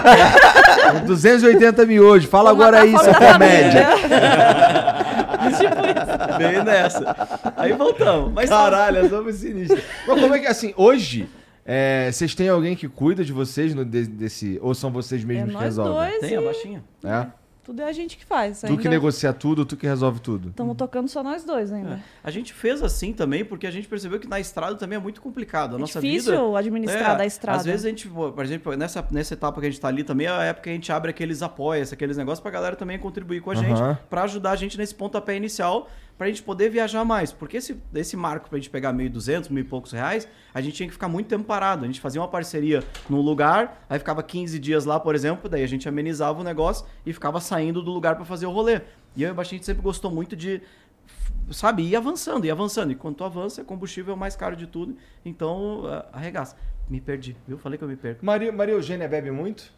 A: 280 mil hoje. Fala Vou agora aí, seu comédia.
B: tipo isso. Bem nessa. Aí voltamos.
A: Mas Caralho, somos sinistros. Mas como é que, assim, hoje... É, vocês têm alguém que cuida de vocês no, desse. Ou são vocês mesmos
C: é
A: que resolvem?
C: Dois
B: Tem a baixinha.
A: É?
C: Tudo é a gente que faz.
A: Tu ainda... que negocia tudo, tu que resolve tudo.
C: Estamos tocando só nós dois ainda. É.
B: A gente fez assim também, porque a gente percebeu que na estrada também é muito complicado. A é nossa
C: difícil
B: vida,
C: administrar é, da estrada.
B: Às vezes a gente, por exemplo, nessa, nessa etapa que a gente está ali também, é a época que a gente abre aqueles apoios, aqueles negócios para a galera também contribuir com a gente, para ajudar a gente nesse pontapé inicial para a gente poder viajar mais. Porque esse, esse marco para a gente pegar 1.200, mil e poucos reais, a gente tinha que ficar muito tempo parado. A gente fazia uma parceria num lugar, aí ficava 15 dias lá, por exemplo, daí a gente amenizava o negócio e ficava saindo do lugar para fazer o rolê. E eu e o Baixinho sempre gostou muito de, sabe, ir avançando, ir avançando. E quanto avança, combustível é o mais caro de tudo. Então, arregaça. Me perdi, viu? Falei que eu me perco.
A: Maria, Maria Eugênia bebe muito?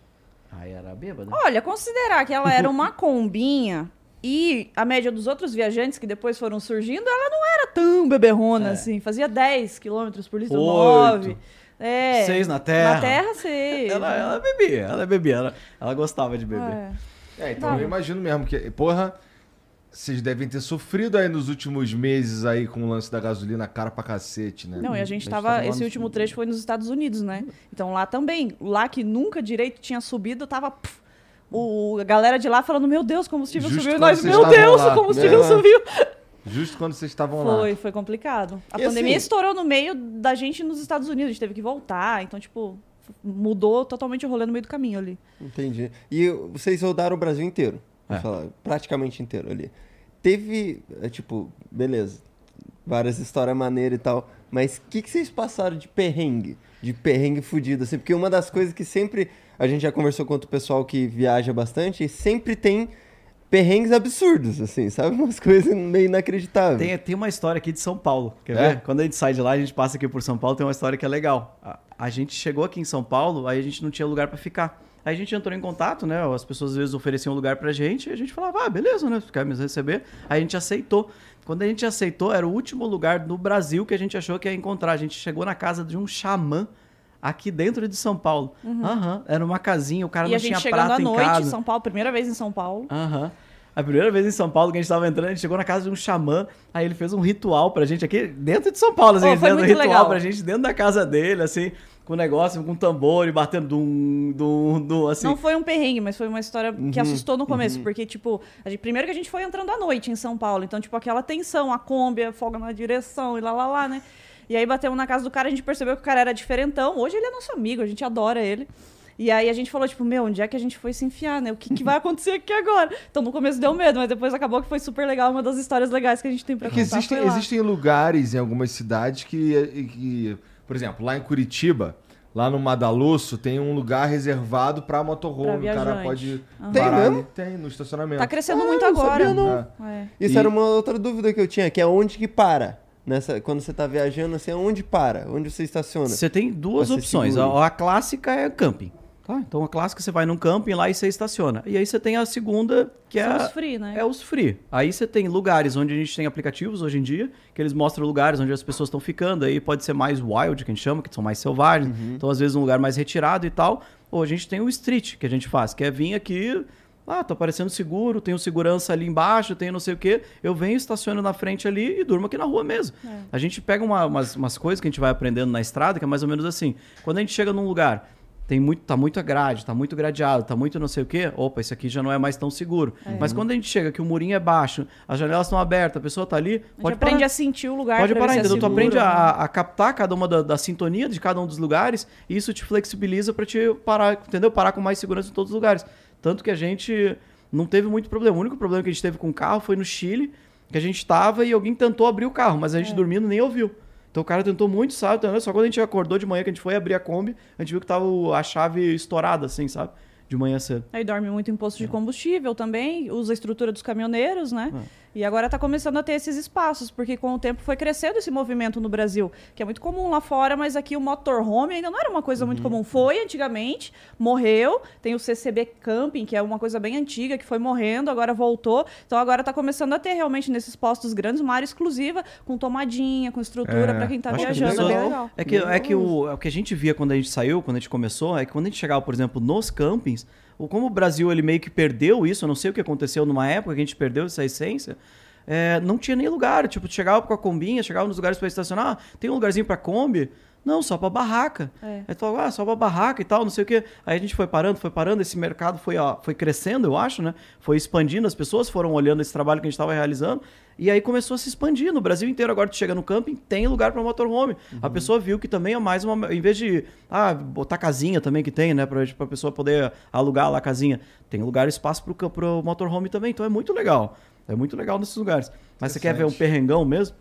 B: Aí era bêbada.
C: Olha, considerar que ela era uma combinha e a média dos outros viajantes que depois foram surgindo, ela não era tão beberrona é. assim. Fazia 10 km por litro, 9. É.
B: Seis na terra.
C: Na terra, seis.
B: ela, ela bebia, ela bebia. Ela, ela gostava de beber. É,
A: é então eu imagino mesmo que, porra, vocês devem ter sofrido aí nos últimos meses aí com o lance da gasolina cara pra cacete, né?
C: Não, e a gente tava. esse último trecho foi nos Estados Unidos, né? Então lá também. Lá que nunca direito tinha subido, tava. Pff, o, a galera de lá falando, meu Deus, combustível Justo subiu. Nós, meu Deus, lá. o combustível é. subiu.
A: Justo quando vocês estavam
C: lá.
A: Foi,
C: foi complicado. A e pandemia assim, estourou no meio da gente nos Estados Unidos. A gente teve que voltar. Então, tipo, mudou totalmente o rolê no meio do caminho ali.
D: Entendi. E vocês rodaram o Brasil inteiro. É. Falar, praticamente inteiro ali. Teve, é, tipo, beleza. Várias histórias maneiras e tal. Mas o que, que vocês passaram de perrengue? De perrengue fudido, assim? Porque uma das coisas que sempre a gente já conversou com o pessoal que viaja bastante e sempre tem perrengues absurdos, assim, sabe? Umas coisas meio inacreditáveis.
B: Tem, tem uma história aqui de São Paulo, quer
A: É?
B: ver? Quando a gente sai de lá, a gente passa aqui por São Paulo, tem uma história que é legal. A, a gente chegou aqui em São Paulo, aí a gente não tinha lugar pra ficar. Aí a gente entrou em contato, né? As pessoas às vezes ofereciam lugar pra gente, e a gente falava, ah, beleza, né? Quer me receber? Aí a gente aceitou. Quando a gente aceitou, era o último lugar no Brasil que a gente achou que ia encontrar. A gente chegou na casa de um xamã aqui dentro de São Paulo. Aham, era uma casinha, o cara
C: E
B: não
C: a gente
B: tinha
C: chegando à noite em
B: casa.
C: São Paulo, primeira vez em São Paulo.
B: Aham. A primeira vez em São Paulo que a gente tava entrando, a gente chegou na casa de um xamã, aí ele fez um ritual pra gente aqui dentro de São Paulo, assim,
C: Oh,
B: fez um ritual
C: legal.
B: pra gente dentro da casa dele, assim, com negócio, com tambor e batendo dum, dum, dum, assim.
C: Não foi um perrengue, mas foi uma história
B: Uhum,
C: que assustou no começo. Porque, tipo, gente- primeiro que a gente foi entrando à noite em São Paulo. Então, tipo, aquela tensão, a Kombi, a folga na direção e lá, lá, lá, né? E aí batemos na casa do cara, a gente percebeu que o cara era diferentão. Hoje ele é nosso amigo, a gente adora ele. E aí a gente falou, tipo, meu, onde é que a gente foi se enfiar, né? O que, que vai acontecer aqui agora? Então no começo deu medo, mas depois acabou que foi super legal, uma das histórias legais que a gente tem pra
A: É que
C: contar.
A: existem,
C: foi lá.
A: existem lugares em algumas cidades que, que, por exemplo, lá em Curitiba, lá no Madalosso, tem um lugar reservado pra motorhome.
C: Pra
A: o cara pode
C: Aham.
D: Tem
A: parar
D: mesmo?
A: Tem, no estacionamento.
C: Tá crescendo
D: Ah,
C: muito
D: não
C: agora.
D: sabia, não.
C: É.
D: Isso
A: E-
D: era uma outra dúvida que eu tinha, que é onde que para? Nessa, quando você tá viajando, assim, onde para? Onde você estaciona?
B: Você tem duas opções. A, a clássica é camping. Tá? Então a clássica você vai num camping lá e você estaciona. E aí você tem a segunda, que
C: São
B: é,
C: os free, né?
B: é os free. Aí você tem lugares onde a gente tem aplicativos hoje em dia, que eles mostram lugares onde as pessoas estão ficando. Aí pode ser mais wild, que a gente chama, que são mais selvagens. Então, às vezes, um lugar mais retirado e tal. Ou a gente tem o street, que a gente faz, que é vir aqui. Ah, tô parecendo seguro, tenho segurança ali embaixo, tenho não sei o quê. Eu venho, estaciono na frente ali e durmo aqui na rua mesmo. A gente pega uma- umas, umas coisas que a gente vai aprendendo na estrada, que é mais ou menos assim. Quando a gente chega num lugar, tem muito, tá muito grade, tá muito gradeado, tá muito não sei o quê, opa, isso aqui já não é mais tão seguro. Mas quando a gente chega que o murinho é baixo, as janelas estão abertas, a pessoa tá ali,
C: A
B: pode
C: aprende
B: parar.
C: a sentir o lugar.
B: Pode parar,
C: é
B: entendeu? Tu
C: seguro,
B: aprende
C: né?
B: a, a captar cada uma da, da sintonia de cada um dos lugares e isso te flexibiliza pra te parar, entendeu? Parar com mais segurança em todos os lugares. Tanto que a gente não teve muito problema. O único problema que a gente teve com o carro foi no Chile, que a gente tava e alguém tentou abrir o carro, mas a
C: É.
B: gente dormindo nem ouviu. Então o cara tentou muito, sabe? Então, Só quando a gente acordou de manhã, que a gente foi abrir a Kombi, a gente viu que tava a chave estourada, assim, sabe? De manhã cedo.
C: Aí dorme muito em posto de combustível também, usa a estrutura dos caminhoneiros, né?
B: É.
C: E agora tá começando a ter esses espaços, porque com o tempo foi crescendo esse movimento no Brasil, que é muito comum lá fora, mas aqui o motorhome ainda não era uma coisa
B: Uhum.
C: muito comum. Foi antigamente, morreu, tem o CCB Camping, que é uma coisa bem antiga, que foi morrendo, agora voltou. Então agora tá começando a ter realmente nesses postos grandes uma área exclusiva, com tomadinha, com estrutura
A: É,
C: pra quem tá
B: acho que
C: viajando, é.
B: É que, é que o, é o que a gente via quando a gente saiu, quando a gente começou, é que quando a gente chegava, por exemplo, nos campings, como o Brasil ele meio que perdeu isso, eu não sei o que aconteceu numa época que a gente perdeu essa essência, é, não tinha nem lugar. Tipo, tu chegava com a combinha, chegava nos lugares para estacionar, ah, tem um lugarzinho para Kombi? Não, só para barraca.
C: É.
B: Aí tu falou, ah, só para barraca e tal, não sei o quê. Aí a gente foi parando, foi parando, esse mercado foi, ó, foi crescendo, eu acho, né? Foi expandindo, as pessoas foram olhando esse trabalho que a gente estava realizando. E aí começou a se expandir no Brasil inteiro. Agora tu chega no camping, tem lugar para motorhome. A pessoa viu que também é mais uma. Em vez de ah, botar casinha também que tem, né? Pra, pra pessoa poder alugar lá a casinha. Tem lugar, espaço pro, pro motorhome também. Então é muito legal. É muito legal nesses lugares. Mas você quer ver um perrengão mesmo?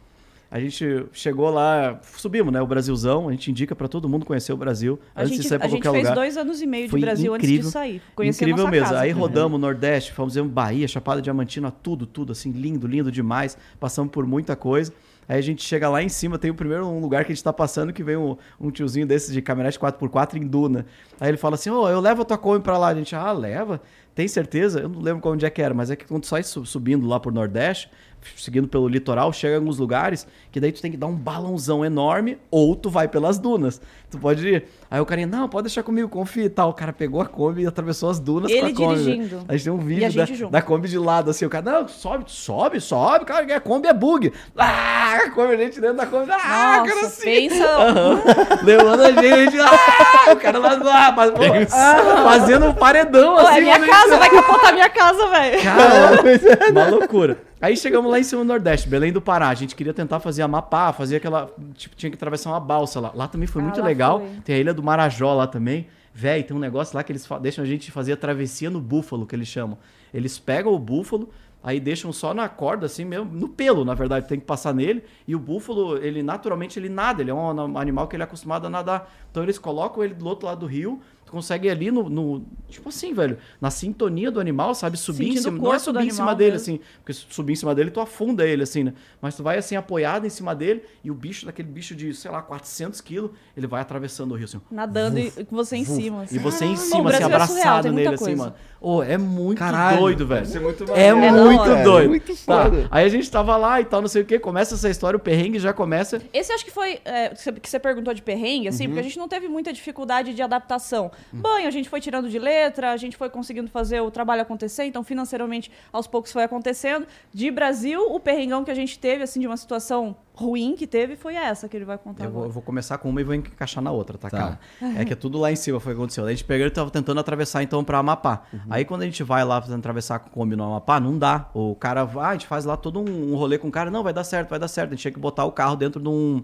B: A gente chegou lá, subimos, né? O Brasilzão. A gente indica para todo mundo conhecer o Brasil
C: A
B: antes
C: gente,
B: de sair
C: a
B: pra
C: gente
B: qualquer
C: fez
B: lugar.
C: dois anos e meio de
B: Foi
C: Brasil antes
B: incrível.
C: de sair. Conhecer
B: Incrível mesmo.
C: casa.
B: Aí rodamos o Nordeste, fomos em Bahia, Chapada Diamantina, tudo, tudo, assim, lindo, lindo demais. Passamos por muita coisa. Aí a gente chega lá em cima, tem o primeiro um lugar que a gente tá passando que vem um, um tiozinho desses de caminhonete 4x4 em Duna. Aí ele fala assim: Ô, eu levo a tua Kombi pra lá. A gente, ah, leva? Tem certeza? Eu não lembro qual onde é que era, mas é que quando sai su- subindo lá pro Nordeste, seguindo pelo litoral, chega em alguns lugares que daí tu tem que dar um balãozão enorme ou tu vai pelas dunas. Tu pode ir. Aí o carinha, não, pode deixar comigo, confia e tal. O cara pegou a Kombi e atravessou as dunas
C: Ele
B: com a Kombi.
C: dirigindo.
B: A gente tem um
C: a
B: vídeo da,
C: gente junto.
B: da Kombi de lado, assim. O cara, não, sobe, sobe, sobe. Cara, a Kombi é bug. Ah, a Kombi, a gente dentro da Kombi. Ah,
C: Nossa,
B: cara, assim.
C: pensa.
B: Aham. Levando a gente. Ah, o cara lá, lá mas, pô, ah, fazendo um paredão,
C: Pô,
B: assim.
C: é minha casa, vai capotar minha casa, velho.
B: Cara, uma loucura. Aí chegamos lá em cima do Nordeste, Belém do Pará. A gente queria tentar fazer Amapá, fazer aquela. Tipo, tinha que atravessar uma balsa lá. Lá também foi
C: Ah,
B: muito
C: lá
B: legal.
C: foi.
B: Tem a Ilha do Marajó lá também. Véi, tem um negócio lá que eles deixam a gente fazer a travessia no búfalo, que eles chamam. Eles pegam o búfalo, aí deixam só na corda, assim mesmo, no pelo, na verdade, tem que passar nele. E o búfalo, ele naturalmente ele nada, ele é um animal que ele é acostumado a nadar. Então eles colocam ele do outro lado do rio, tu consegue ir ali no, no- Tipo assim, velho, na sintonia do animal, sabe? Subir em
C: Sentindo
B: cima.
C: o
B: Não é subir em cima dele,
C: mesmo.
B: assim. Porque se subir em cima dele, tu afunda ele, assim, né? Mas tu vai, assim, apoiado em cima dele e o bicho, daquele bicho de, sei lá, 400 quilos, ele vai atravessando o rio, assim.
C: Nadando e com você em
B: Vuf.
C: cima. assim.
B: E você em
C: Bom, o
B: cima, assim,
C: Brasil é
B: abraçado
C: surreal,
B: nele, assim, mano. Ô, é muito
A: Caralho,
B: doido, velho.
A: Isso é muito
B: É
C: da
B: muito
C: hora.
B: doido.
D: Muito
B: Tá.
D: foda.
B: Aí a gente tava lá e tal, não sei o que. Começa essa história, o perrengue já começa.
C: Esse acho que foi é, que você- perguntou de perrengue, assim, porque a gente não teve muita dificuldade de adaptação. Banho, a gente foi tirando de letra, a gente foi conseguindo fazer o trabalho acontecer, então financeiramente aos poucos foi acontecendo. De Brasil, o perrengão que a gente teve, assim, de uma situação ruim que teve, foi essa que ele vai contar
B: Eu vou, eu
C: agora.
B: vou começar com uma e vou encaixar na outra, tá,
A: Tá.
B: cara? É que é tudo lá em cima foi o que aconteceu. Daí a gente pegou e tava tentando atravessar então pra Amapá. Aí quando a gente vai lá tentando atravessar com o Kombi no Amapá, não dá. O cara vai, a gente faz lá todo um, um rolê com o cara, não, vai dar certo, vai dar certo. A gente tinha que botar o carro dentro de um.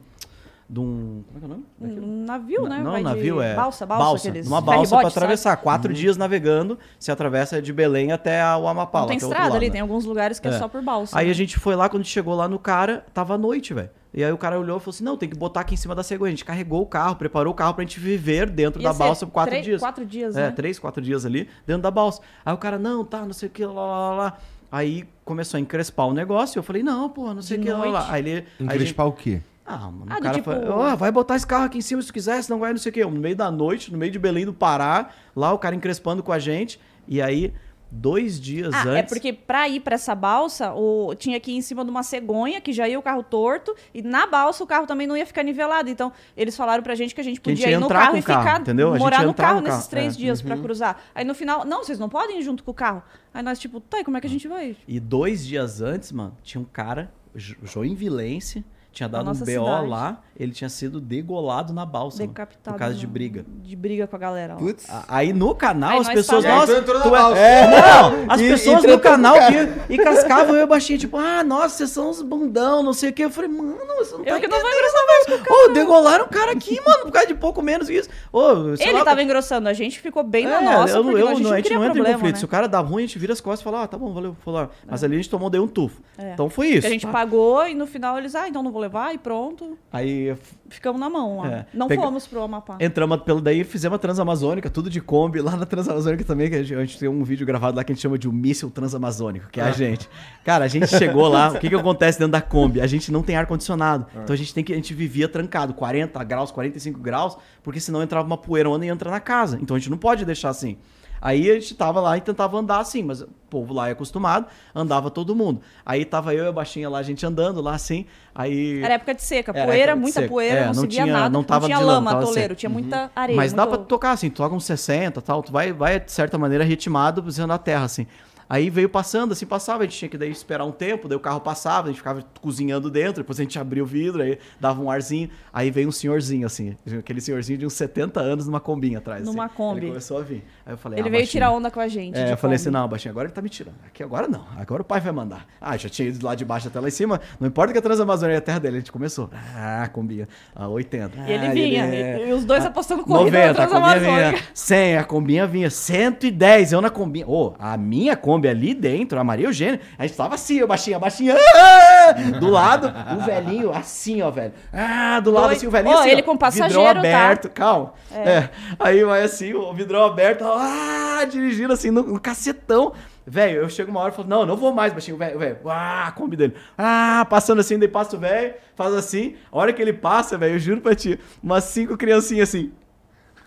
B: De um. Como é que é o nome? Daquilo?
C: Um navio, né?
B: Não,
C: Vai de
B: navio é.
C: Balsa, balsa, aqueles
B: Numa balsa pra
C: ferry boat, sabe?
B: atravessar. Quatro dias navegando, se atravessa de Belém até o Amapá.
C: Não tem
B: outro
C: estrada
B: lado,
C: ali,
B: né?
C: tem alguns lugares que é,
B: É.
C: só por balsa.
B: Aí
C: né?
B: a gente foi lá, quando chegou lá no cara, tava à noite, velho. E aí o cara olhou e falou assim: não, tem que botar aqui em cima da cegonha. A gente carregou o carro, preparou o carro pra gente viver dentro
C: Ia
B: da balsa por quatro
C: três-
B: dias.
C: Quatro dias,
B: É,
C: né?
B: três, quatro dias ali, dentro da balsa. Aí o cara, não, tá, não sei o que, lá, lá, lá. Aí começou a encrespar o negócio. Eu falei, não, pô, não sei o que, lá, lá. Aí ele. aí a gente-
A: Encrespar o quê?
B: Ah, mano,
C: Ah,
B: o cara
C: tipo-
B: vai botar esse carro aqui em cima se tu quiser, senão vai não sei o quê. No meio da noite, no meio de Belém do Pará, lá o cara encrespando com a gente. E aí, dois dias
C: Ah,
B: antes.
C: é porque pra ir pra essa balsa, o, tinha que ir em cima de uma cegonha, que já ia o carro torto, e na balsa o carro também não ia ficar nivelado. Então, eles falaram pra gente que a gente
B: Que a gente
C: podia ir no carro e
B: o carro,
C: ficar,
B: entendeu? A
C: morar no carro
B: no
C: nesses
B: carro,
C: três
B: é.
C: dias pra cruzar. Aí no final, não, vocês não podem ir junto com o carro. Aí nós, tipo, tá, e como é que a gente vai?
B: E dois dias antes, mano, tinha um cara, Jo- Joinvilense, tinha dado um BO
C: cidade.
B: lá, ele tinha sido degolado na balsa.
C: Decapitado.
B: por causa de briga.
C: De briga com a galera. lá.
D: Putz.
B: Aí no canal
C: Aí
B: as pessoas. Nossa,
A: Aí tu entrou na
B: tu é-
A: balsa.
B: é, não, as
D: E-
B: pessoas
D: e
B: no canal que, e cascavam eu baixinho, tipo, ah, nossa, vocês são uns bundão, não sei o quê. Eu falei, mano, você não tá
C: Eu que não
B: entendendo,
C: engrossar mais.
B: Ô, degolaram o cara aqui, mano, por causa de pouco menos isso. Ô,
C: Ele
B: lá,
C: tava engrossando, a gente ficou bem na
B: é,
C: nossa,
B: eu, eu,
C: a gente
B: não, a gente não entra em
C: problema,
B: conflito.
C: né?
B: Se o cara dá ruim, a gente vira as costas e fala, ah, tá bom, valeu, fulano. Mas ali a gente tomou, deu um tufo.
C: É.
B: Então foi isso.
C: A gente
B: tá?
C: pagou e no final eles, ah, então não vou levar e pronto.
B: Aí
C: Ficamos na mão lá.
B: É.
C: Não
B: Pega-
C: fomos pro Amapá.
B: entramos pelo daí, fizemos a Transamazônica, tudo de Kombi, lá na Transamazônica também, que a gente, a gente tem um vídeo gravado lá que a gente chama de o míssil transamazônico, que é a gente. Cara, a gente chegou lá, o que que acontece dentro da Kombi? A gente não tem ar-condicionado, então a gente tem que, a gente vivia trancado, 40 graus, 45 graus, porque senão entrava uma poeirona e entra na casa, então a gente não pode deixar assim. Aí a gente tava lá e tentava andar assim, mas o povo lá é acostumado, andava todo mundo. Aí tava eu e a baixinha lá, a gente andando lá assim, aí...
C: Era época de seca, poeira, muita
B: seca.
C: poeira,
B: É,
C: não,
B: não tinha-
C: nada.
B: não tava
C: tinha
B: de lama,
C: lama, toleiro, tinha muita areia.
B: Mas dá
C: muito-
B: pra tocar assim, tu toca uns 60 tal, tu vai, vai de certa maneira ritmado usando a terra, assim. Aí veio passando, assim, passava, a gente tinha que daí esperar um tempo, daí o carro passava, a gente ficava cozinhando dentro, depois a gente abria o vidro, aí dava um arzinho, aí veio um senhorzinho, assim, aquele senhorzinho de uns 70 anos numa combinha atrás. assim.
C: Numa Kombi.
B: Ele começou a vir. Aí eu falei,
C: Ele
B: ah,
C: veio
B: baixinho.
C: tirar onda com a gente.
B: É, eu falei assim, não, baixinho, agora ele tá me tirando. Aqui agora não, agora o pai vai mandar. Ah, já tinha ido lá de baixo até lá em cima, não importa que a Transamazônia é a terra dele, a gente começou. Ah, combinha, ah, 80.
C: E ele
B: Ah,
C: vinha,
B: é-
C: e os dois apostando corrida
B: 90,
C: na
B: a combinha vinha
C: Transamazônica.
B: 100, a combinha vinha 110, eu na combinha. Ô, a minha Kombi ali dentro, a Maria Eugênia, a gente tava assim, eu baixinha, baixinha, ah! do lado, o velhinho assim, ó, velho. Ah, do lado
C: Dois-
B: assim, o velhinho assim,
C: ele
B: ó,
C: com passageiro,
B: vidrão
C: tá?
B: aberto, calma. É. Aí vai assim, o vidrão aberto, ah, dirigindo assim no, no cacetão. Velho, eu chego uma hora e falo, não, não vou mais, baixinho, velho, velho, ah, a Kombi dele, ah, passando assim, daí passa o velho, faz assim, a hora que ele passa, velho, eu juro pra ti, umas cinco criancinhas assim,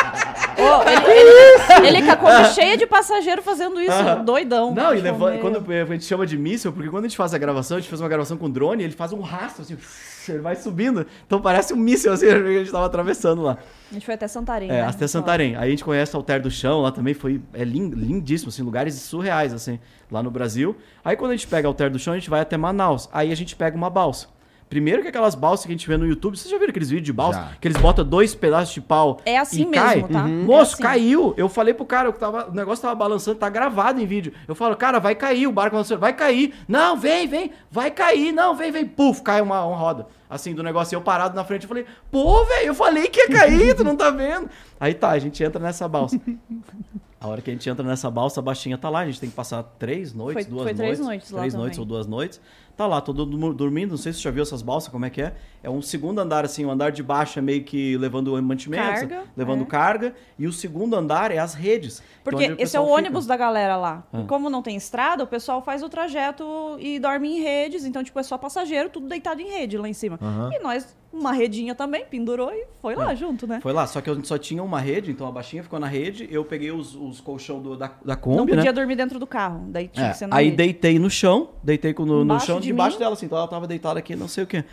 C: Ele, ele, ele com a Kombi cheia de passageiro fazendo isso,
B: Aham.
C: doidão.
B: Não, e
C: Tipo,
B: quando a gente chama de míssil, porque quando a gente faz a gravação, a gente fez uma gravação com drone, ele faz um rastro assim, ele vai subindo. Então parece um míssil assim, a gente tava atravessando lá.
C: A gente foi até Santarém.
B: É,
C: né?
B: até Santarém. Aí a gente conhece o Alter do Chão, lá também foi é lin- lindíssimo, assim, lugares surreais, assim, lá no Brasil. Aí quando a gente pega o Alter do Chão, a gente vai até Manaus. Aí a gente pega uma balsa. Primeiro que aquelas balsas que a gente vê no YouTube, vocês já viram aqueles vídeos de balsa?
A: Já.
B: Que eles botam dois pedaços de pau
C: É assim
B: e cai?
C: mesmo, tá?
B: Uhum.
C: É
B: Moço,
C: assim.
B: caiu. Eu falei pro cara, eu tava, o negócio tava balançando, tá gravado em vídeo. Eu falo, cara, vai cair, o barco balançando, vai cair. Não, vem, vem, vai cair, não, vem, vem. Puf, cai uma, uma roda. Assim, do negócio, e eu parado na frente, eu falei, pô, velho, eu falei que ia cair, tu não tá vendo? Aí tá, a gente entra nessa balsa. A hora que a gente entra nessa balsa, a baixinha tá lá, a gente tem que passar três noites,
C: Foi-
B: duas
C: foi três
B: noites.
C: noites lá
B: Três
C: também.
B: noites ou duas noites Tá lá, todo mundo dormindo, não sei se você já viu essas balsas, como é que é. É um segundo andar, assim, o andar de baixo é meio que levando mantimentos,
C: Carga,
B: levando
C: é.
B: carga, e o segundo andar é as redes.
C: Porque
B: Então, onde
C: esse é o
B: pessoal
C: ônibus
B: fica.
C: da galera lá.
B: Ah.
C: E como não tem estrada, o pessoal faz o trajeto e dorme em redes. Então, tipo, é só passageiro, tudo deitado em rede lá em cima.
A: Aham.
C: E nós, uma redinha também, pendurou e foi lá junto, né?
B: Foi lá, só que eu só tinha uma rede, então a baixinha ficou na rede, eu peguei os, os colchão do- da, da
C: não
B: Kombi,
C: podia
B: né?
C: dormir dentro do carro. Daí tinha
B: É,
C: que ser na
B: aí
C: rede.
B: deitei no chão, deitei no, no chão,
C: de
B: debaixo
C: mim?
B: dela, assim, então ela tava deitada aqui, não sei o quê.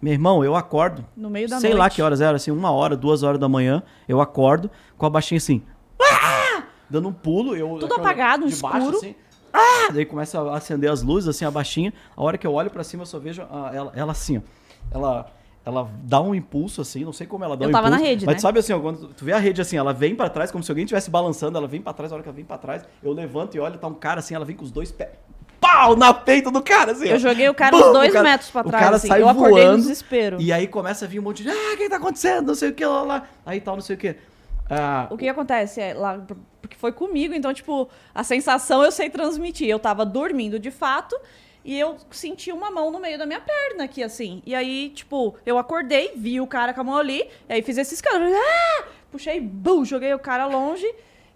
B: Meu irmão, eu acordo,
C: No meio da
B: sei
C: noite.
B: lá que horas era, assim, uma hora, duas horas da manhã, eu acordo com a baixinha assim, "Ah!" dando um pulo, eu...
C: Tudo apagado,
B: de baixo,
C: escuro.
B: assim, "Ah!" Daí começa a acender as luzes, assim, a baixinha, a hora que eu olho pra cima, eu só vejo a- ela, ela assim, ó, ela... Ela dá um impulso assim, não sei como ela dá
C: Eu
B: um
C: tava
B: impulso.
C: na rede,
B: mas
C: né?
B: sabe assim, ó, quando tu vê a rede assim, ela vem pra trás, como se alguém estivesse balançando, ela vem pra trás, a hora que ela vem pra trás, eu levanto e olho, tá um cara assim, ela vem com os dois pés. Pau! Na peito do cara, assim.
C: Eu joguei o cara
B: Bum!
C: uns dois
B: O cara-
C: metros pra
B: o
C: trás,
B: cara
C: assim.
B: sai
C: Eu acordei no
B: voando,
C: desespero.
B: E aí começa a vir um monte de. Ah, o que tá acontecendo? Não sei o que, lá, lá. Aí tal, não sei o que. Ah,
C: O que acontece é lá, porque foi comigo, então, tipo, a sensação eu sei transmitir. Eu tava dormindo de fato e eu senti uma mão no meio da minha perna aqui, assim. E aí, tipo, eu acordei, vi o cara com a mão ali, e aí fiz esse escândalo. Ah! Puxei, bum, joguei o cara longe.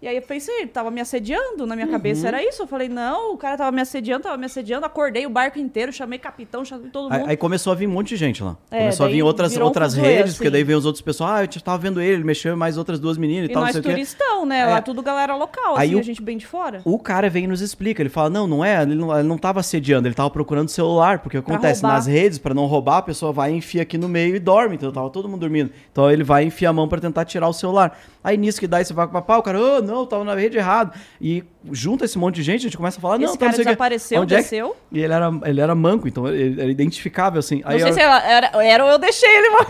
C: E aí eu pensei, ele tava me assediando, na minha
B: Uhum.
C: cabeça era isso. Eu falei, não, o cara tava me assediando, tava me assediando. Acordei o barco inteiro, chamei capitão, chamei todo
B: Aí,
C: mundo.
B: aí começou a vir um monte de gente lá.
C: É,
B: começou a vir outras,
C: um
B: outras
C: fuzuê,
B: redes, porque
C: assim.
B: daí veio os outros pessoal. Ah, eu tava vendo ele, ele mexeu mais outras duas meninas e,
C: E
B: tal, não
C: nós
B: sei o quê.
C: turistão, né?
B: É.
C: Lá tudo galera local,
B: Aí
C: assim,
B: o-
C: a gente bem de fora.
B: O cara vem e nos explica. Ele fala: não, não é, ele não, ele não tava assediando, ele tava procurando celular. Porque acontece nas redes, pra não roubar, a pessoa vai e enfia aqui no meio e dorme. Então tava todo mundo dormindo. Então ele vai e enfia a mão pra tentar tirar o celular. Aí nisso que dá esse vaco papá, o cara, oh, não, tava na rede errado. E junta esse monte de gente, a gente começa a falar: não,
C: Esse
B: tá,
C: cara
B: não sei
C: desapareceu,
B: Onde é que-
C: desceu.
B: E ele era, ele era manco, então ele era identificável assim.
C: Não
B: Aí
C: sei
B: eu-
C: se era, era, era ou eu deixei ele, mano.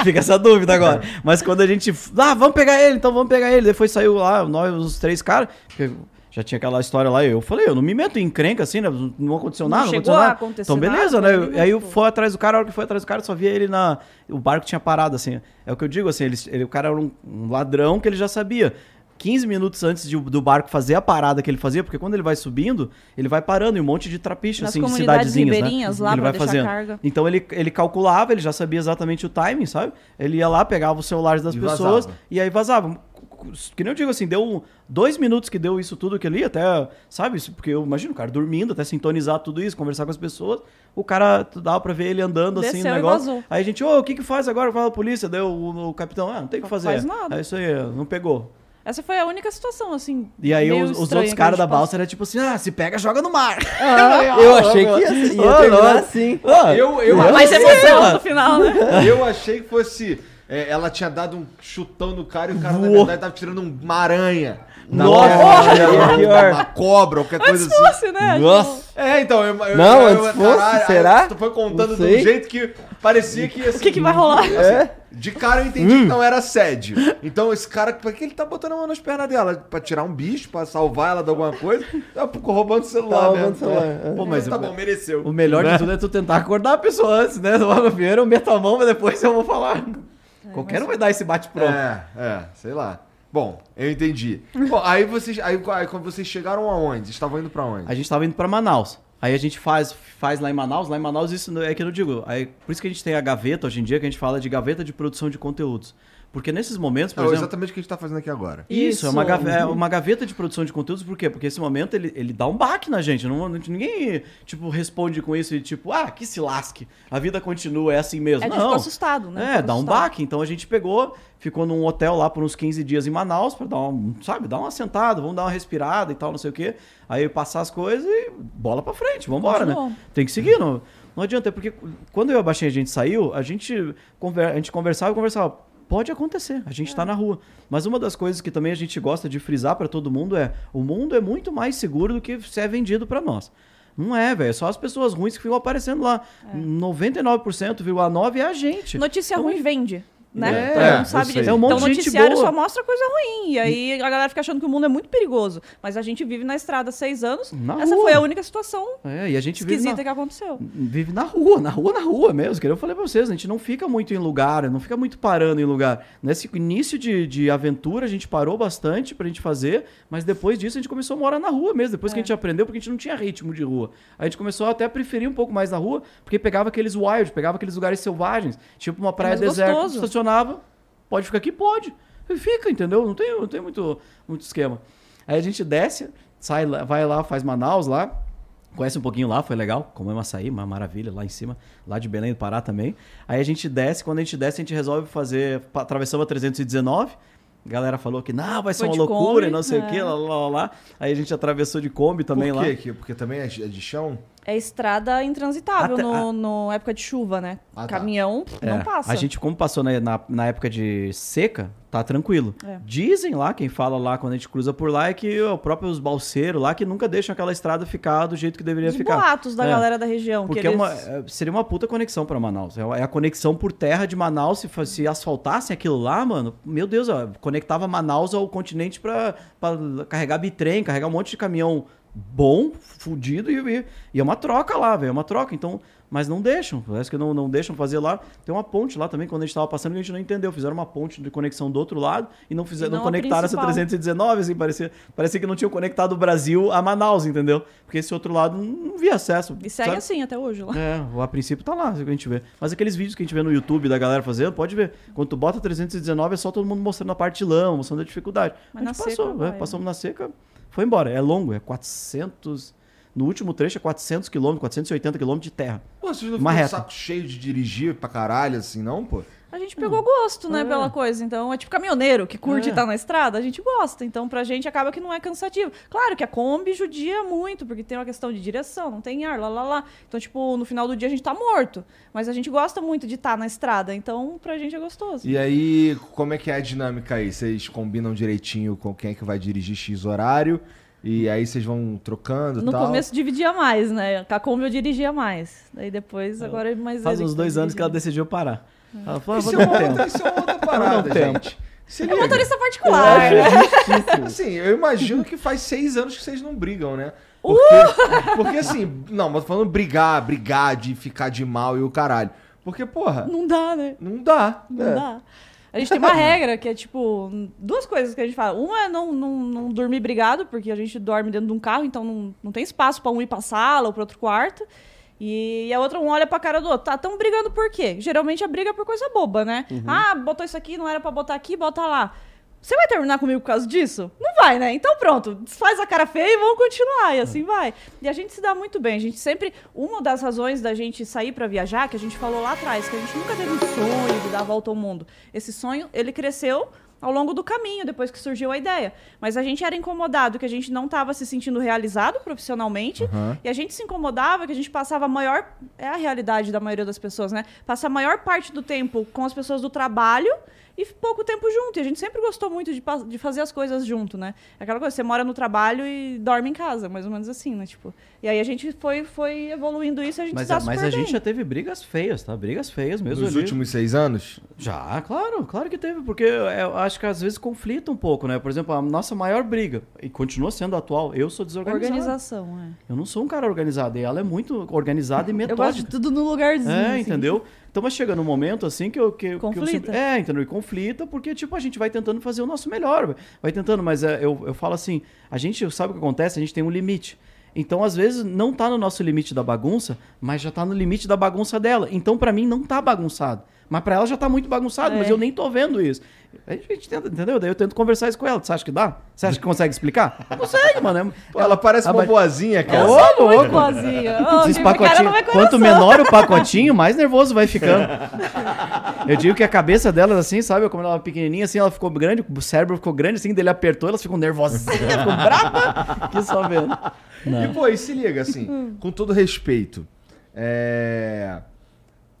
B: Fica essa dúvida agora. Mas quando a gente. Ah, vamos pegar ele, então vamos pegar ele. Depois saiu lá, nós, os três caras. Já tinha aquela história lá. Eu falei, eu não me meto em encrenca assim, né? Não aconteceu
C: Não
B: nada, não,
C: chegou
B: aconteceu
C: a
B: nada.
C: acontecer
B: então, beleza,
C: nada,
B: né?
C: foi ali,
B: Aí eu fui atrás do cara, a hora que foi atrás do cara, só via ele na. O barco tinha parado, assim. É o que eu digo, assim, ele, ele- o cara era um, um ladrão que ele já sabia. 15 minutos antes de- do barco fazer a parada que ele fazia, porque quando ele vai subindo, ele vai parando em um monte de trapiche,
C: Nas
B: assim, de cidadezinhas,
C: ribeirinhas
B: né?
C: lá
B: ele
C: pra
B: vai
C: deixar
B: fazendo.
C: carga.
B: Então ele, ele calculava, ele já sabia exatamente o timing, sabe? Ele ia lá, pegava os celulares das
A: E
B: pessoas
A: vazava.
B: e aí vazava. Que nem eu digo assim, deu dois minutos que deu isso tudo que ali, até, sabe? Isso- Porque eu imagino o cara dormindo, até sintonizar tudo isso, conversar com as pessoas. O cara dava pra ver ele andando assim
C: Desceu
B: no
C: e
B: negócio.
C: vazou.
B: Aí a gente, ô, o que que faz agora? Fala a polícia. Daí o, o- capitão, ah, não tem o que fazer.
C: Faz nada.
B: É isso aí, não pegou.
C: Essa foi a única situação, assim.
B: E aí
C: meio
B: os, os outros caras da balsa era tipo assim, ah, se pega, joga no mar.
D: eu achei que ia, ia
B: Ah,
D: terminar assim.
B: Ah,
A: Eu, eu,
C: Mais
B: sei,
C: emoção no final, né?
A: eu achei que fosse. É, ela tinha dado um chutão no cara e o cara, na verdade, tava tirando um- uma aranha.
B: Nossa, é
A: uma, uma cobra, qualquer coisa
C: Antes
A: assim.
C: fosse, né?
B: Nossa.
A: É, então, eu, eu,
D: Não,
A: eu,
D: antes fosse,
A: aí
D: será?
A: Tu foi contando de um jeito que parecia que ia
C: O que, que vai rolar?
D: É?
A: De cara eu entendi que não era assédio. Então esse cara, por que ele tá botando a mão nas pernas dela? Pra tirar um bicho, pra salvar ela de alguma coisa? Tá roubando o celular
D: Tá
A: mesmo.
D: roubando o celular,
A: É.
D: é.
B: Pô,
A: mas
B: mas
A: tá
B: o-
A: bom, mereceu.
B: O melhor
D: Né?
B: de tudo é tu tentar acordar a pessoa antes, né? Logo primeiro eu meto a mão, mas depois eu vou falar. Qualquer um vai dar esse bate-pronto.
A: É, é, sei lá. Bom, eu entendi. Bom, aí vocês, aí, aí quando vocês chegaram aonde? Estavam indo pra onde?
B: A gente tava indo pra Manaus. Aí a gente faz, faz lá em Manaus. Lá em Manaus, isso é que eu não digo. Aí, por isso que a gente tem a gaveta hoje em dia, que a gente fala de gaveta de produção de conteúdos. Porque nesses momentos, por
A: É
B: exemplo.
A: exatamente o que a gente tá fazendo aqui agora.
B: Isso, é uma,
C: Isso.
B: gave- é uma gaveta de produção de conteúdos, por quê? Porque esse momento ele, ele dá um baque na gente. Não, ninguém, tipo, responde com isso e, tipo, ah, que se lasque. A vida continua, é assim mesmo.
C: A gente
B: não.
C: ficou assustado, né?
B: É,
C: Ficou
B: dá um
C: assustado.
B: baque. Então a gente pegou, ficou num hotel lá por uns 15 dias em Manaus pra dar um, sabe, dar uma sentada, vamos dar uma respirada e tal, não sei o quê. Aí passar as coisas e bola pra frente, vambora, né?
C: Continuou.
B: Tem que seguir, não, não adianta, porque quando eu e a Baixinha a gente saiu, a gente, conver, a gente conversava e conversava. Pode acontecer, a gente tá na rua. Mas uma das coisas que também a gente gosta de frisar pra todo mundo é: o mundo é muito mais seguro do que se é vendido pra nós. Não é, velho. É só as pessoas ruins que ficam aparecendo lá. 99,9% é a gente.
C: Notícia
B: Então,
C: ruim vende. Né?
A: É,
C: Todo
A: é,
C: sabe disso.
B: É um
C: então o noticiário só mostra coisa ruim. E aí a galera fica achando que o mundo é muito perigoso. Mas a gente vive na estrada há seis anos.
B: Na
C: Essa
B: rua.
C: foi a única situação
B: É, e a gente vive
C: esquisita
B: na,
C: que aconteceu.
B: vive na rua, na rua, na rua mesmo. Que eu falei pra vocês, a gente não fica muito em lugar, não fica muito parando em lugar. Nesse início de, de aventura, a gente parou bastante pra gente fazer, mas depois disso a gente começou a morar na rua mesmo. Depois que a
C: É.
B: gente aprendeu, porque a gente não tinha ritmo de rua. A gente começou até a preferir um pouco mais na rua, porque pegava aqueles wild, pegava aqueles lugares selvagens, tipo uma praia
C: mais
B: deserta,
C: gostoso.
B: Estacionava, pode ficar aqui? Pode. E fica, entendeu? Não tem, não tem muito, muito esquema. Aí a gente desce, sai, lá- vai lá, faz Manaus lá, Conhece um pouquinho lá, foi legal. Comemos açaí, uma maravilha, lá em cima, lá de Belém do Pará também. Aí a gente desce, quando a gente desce, a gente resolve fazer. Atravessamos a 319. A galera falou que não, vai ser
C: Foi
B: uma loucura, e
C: Kombi,
B: não sei o
C: é.
B: que, lá, lá, lá, lá. Aí a gente atravessou de Kombi também
A: Por
B: lá.
A: quê? Que- Porque também é é de chão?
C: É estrada intransitável
B: Até-
C: no, no época de chuva, né?
A: Ah, tá.
C: Caminhão não
B: É,
C: passa.
B: A gente, como passou na, na, na época de seca, tá tranquilo.
C: É.
B: Dizem lá, quem fala lá quando a gente cruza por lá, é que o próprio os balseiros lá que nunca deixam aquela estrada ficar do jeito que deveria
C: Os
B: ficar.
C: boatos da
B: É.
C: galera da região.
B: Porque
C: que
B: é
C: eles...
B: uma- é, seria uma puta conexão pra Manaus. É a conexão por terra de Manaus. Se, se asfaltassem aquilo lá, mano, meu Deus, ó, conectava Manaus ao continente pra carregar bitrem, carregar um monte de caminhão bom, fudido, e, e, e é uma troca lá, velho. É uma troca. Então, mas não deixam. Parece que não, não deixam fazer lá. Tem uma ponte lá também, quando a gente tava passando, que a gente não entendeu. Fizeram uma ponte de conexão do outro lado e não, fizeram,
C: E não
B: não conectaram essa
C: principal.
B: 319, assim, parecia, parecia que não tinham conectado o Brasil a Manaus, entendeu? Porque esse outro lado não, via acesso.
C: E segue
B: sabe?
C: assim até hoje lá.
B: É, a princípio tá lá, que a gente vê. Mas aqueles vídeos que a gente vê no YouTube da galera fazendo, pode ver. Quando tu bota 319, é só todo mundo mostrando a parte de lama, mostrando a dificuldade.
C: Mas
B: a
C: na
B: gente
C: seca
B: passou,
C: vai,
B: é,
C: né?
B: passamos na seca, foi embora. É longo, é 400... No último trecho é 400 km, 480 km de terra.
A: Pô, vocês não
B: Uma
A: ficam
B: reta.
A: saco cheio de dirigir pra caralho, assim, não, pô?
C: A gente pegou gosto, né,
B: É.
C: pela coisa. Então, é tipo caminhoneiro que curte
B: É.
C: estar na estrada, a gente gosta. Então, pra gente acaba que não é cansativo. Claro que a Kombi judia muito, porque tem uma questão de direção, não tem ar, lá, lá, lá. Então, tipo, no final do dia a gente tá morto. Mas a gente gosta muito de estar na estrada, então pra gente é gostoso.
A: E aí, como é que é a dinâmica aí? Vocês combinam direitinho com quem é que vai dirigir X horário? E aí vocês vão trocando e
C: No
A: tal?
C: começo dividia mais, né? Com a Kombi eu dirigia mais. Daí depois, agora é mais
B: Faz uns
C: tá
B: dois anos que ela decidiu parar. Ela falou, ah,
A: Isso é, uma
B: um
A: outra, isso é uma outra parada, gente. Se
C: É motorista particular.
B: É,
C: né?
A: Assim, eu imagino que faz seis anos que vocês não brigam, né?
C: Uh!
A: Porque, porque assim, não, mas tô falando brigar, brigar, de ficar de mal e o caralho. Porque, porra,
C: Não dá, né?
A: não dá.
C: Não
A: É.
C: dá. A gente tem uma regra que é tipo, duas coisas que a gente fala. Uma é não, não, não dormir brigado, porque a gente dorme dentro de um carro, então não, não tem espaço pra um ir pra sala ou pra outro quarto. E a outra um olha pra cara do outro. Tá, tão brigando por quê? Geralmente a briga é por coisa boba, né? Ah, botou isso aqui, não era pra botar aqui, bota lá. Você vai terminar comigo por causa disso? Não vai, né? Então pronto, faz a cara feia e vamos continuar, e assim vai. E a gente se dá muito bem. A gente sempre. Uma das razões da gente sair pra viajar, que a gente falou lá atrás, que a gente nunca teve um sonho de dar a volta ao mundo. Esse sonho, ele cresceu ao longo do caminho, depois que surgiu a ideia. Mas a gente era incomodado, que a gente não estava se sentindo realizado profissionalmente.
A: Aham.
C: E a gente se incomodava que a gente passava a maior. É a realidade da maioria das pessoas, né? Passa a maior parte do tempo com as pessoas do trabalho e pouco tempo junto. E a gente sempre gostou muito de, de fazer as coisas junto, né? Aquela coisa, você mora no trabalho e dorme em casa, mais ou menos assim, né? Tipo, e aí a gente foi, foi evoluindo isso e a gente
B: Mas,
C: tá
B: a- mas a gente
C: bem.
B: já teve brigas feias, tá? Brigas feias mesmo.
A: Nos
B: ali.
A: últimos seis anos?
B: Já, claro, claro que teve, porque eu acho que às vezes conflita um pouco, né? Por exemplo, a nossa maior briga, e continua sendo atual, eu sou desorganizado.
C: Organização, é.
B: Eu não sou um cara organizado, e ela é muito organizada e
C: Eu gosto de
B: metódica.
C: tudo no lugarzinho.
B: É,
C: assim.
B: entendeu? Então, mas chega num momento assim que eu. Que, que eu
C: Conflita.
B: é, entendeu? E conflita, porque, tipo, a gente vai tentando fazer o nosso melhor. Vai tentando, mas é, eu, eu falo assim: a gente sabe o que acontece, a gente tem um limite. Então, às vezes, não tá no nosso limite da bagunça, mas já tá no limite da bagunça dela. Então, pra mim, não tá bagunçado. Mas pra ela já tá muito bagunçado,
C: É.
B: mas eu nem tô vendo isso. Aí a gente tenta, entendeu? Daí eu tento conversar isso com ela. Você acha que dá? Você acha que consegue explicar? Consegue, mano. É-
A: Pô, ela parece uma
B: Ah,
A: boazinha, cara.
B: Ô, louco.
C: boazinha.
B: Esses
C: tipo, não
B: quanto menor o pacotinho, mais nervoso vai ficando. Eu digo que a cabeça delas, assim, sabe? Como ela era pequenininha, assim, ela ficou grande, o cérebro ficou grande, assim, dele apertou, elas ficam nervosinhas, ficam brava, que só vendo.
A: E, pô, e se liga, assim, com todo respeito, é...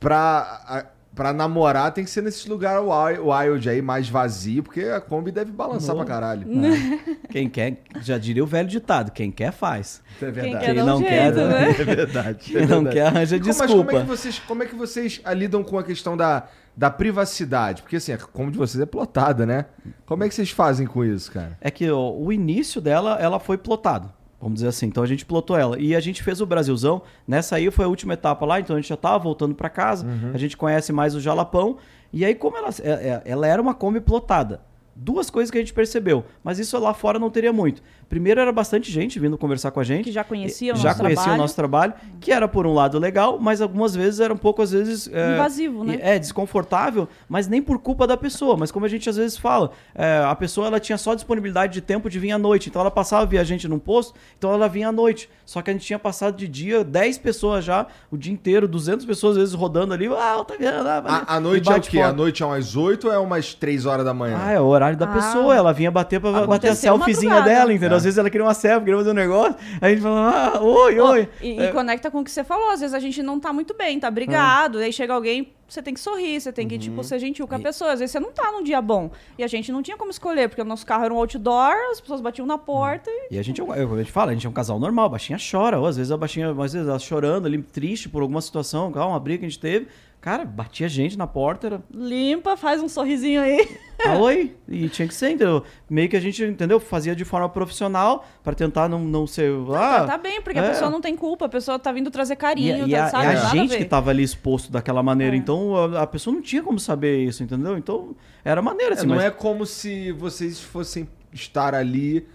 A: Pra... a- pra namorar tem que ser nesses lugares wi- wild aí, mais vazio, porque a Kombi deve balançar pra caralho.
B: Quem quer, já diria o velho ditado, quem quer faz.
A: Isso é
C: Quem
A: verdade.
C: quer
B: Quem
C: dá um
B: não quer,
C: jeito,
B: né?
C: né?
A: É verdade. é
B: Quem não quer arranja
A: Como- Mas
B: desculpa.
A: como é que vocês, como é que vocês ah, lidam com a questão da, da privacidade? Porque assim, a Kombi de vocês é plotada, né? Como é que vocês fazem com isso, cara?
B: É que ó, o início dela, ela foi plotado. Vamos dizer assim. Então a gente plotou ela. E a gente fez o Brasilzão. Nessa aí foi a última etapa lá, então a gente já tava voltando para casa. A gente conhece mais o Jalapão. E aí, como ela, é- é- ela era uma Kombi plotada. Duas coisas que a gente percebeu, mas isso lá fora não teria muito. Primeiro, era bastante gente vindo conversar com a gente.
C: Que já conhecia o
B: já
C: nosso
B: conhecia
C: trabalho.
B: o nosso trabalho, que era por um lado legal, mas algumas vezes era um pouco, às vezes. é,
C: Invasivo, né?
B: É, desconfortável, mas nem por culpa da pessoa. Mas como a gente às vezes fala, é, a pessoa ela tinha só disponibilidade de tempo de vir à noite. Então ela passava via a gente num posto, então ela vinha à noite. Só que a gente tinha passado de dia 10 pessoas já, o dia inteiro, 200 pessoas às vezes rodando ali. Ah, Otaviano, ah, valeu.
A: A, a noite é o quê?
B: foto.
A: A noite é umas 8 ou é umas 3 horas da manhã?
B: Ah, é o horário da
C: Ah.
B: pessoa. Ela vinha bater pra bater a selfiezinha
C: madrugada.
B: dela, entendeu?
A: É.
B: Às vezes ela queria uma selfie, queria fazer um negócio. Aí a gente falava, ah, oi, oi.
C: E,
B: É.
C: e conecta com o que você falou. Às vezes a gente não tá muito bem, tá brigado. Aí chega alguém, você tem que sorrir, você tem que, tipo, ser gentil com a pessoa. Às vezes você não tá num dia bom. E a gente não tinha como escolher, porque o nosso carro era um outdoor, as pessoas batiam na porta e.
B: E a gente, é um- eu, a gente fala, a gente é um casal normal, a baixinha chora, ou às vezes a baixinha, às vezes ela chorando ali, triste por alguma situação, uma briga que a gente teve. Cara, batia gente na porta, era,
C: Limpa, faz um sorrisinho aí.
B: ah, oi, e tinha que ser, entendeu? Meio que a gente, entendeu? Fazia de forma profissional, pra tentar não, não ser, ah...
C: tá, tá bem, porque a
B: é.
C: pessoa não tem culpa, a pessoa tá vindo trazer
B: E,
C: carinho,
B: e
C: tá,
B: a,
C: sabe?
B: e a gente
C: ver.
B: que tava ali exposto daquela maneira,
C: É.
B: então a, a pessoa não tinha como saber isso, entendeu? Então era maneira,
A: É,
B: assim,
A: não
B: mas-
A: é como se vocês fossem estar ali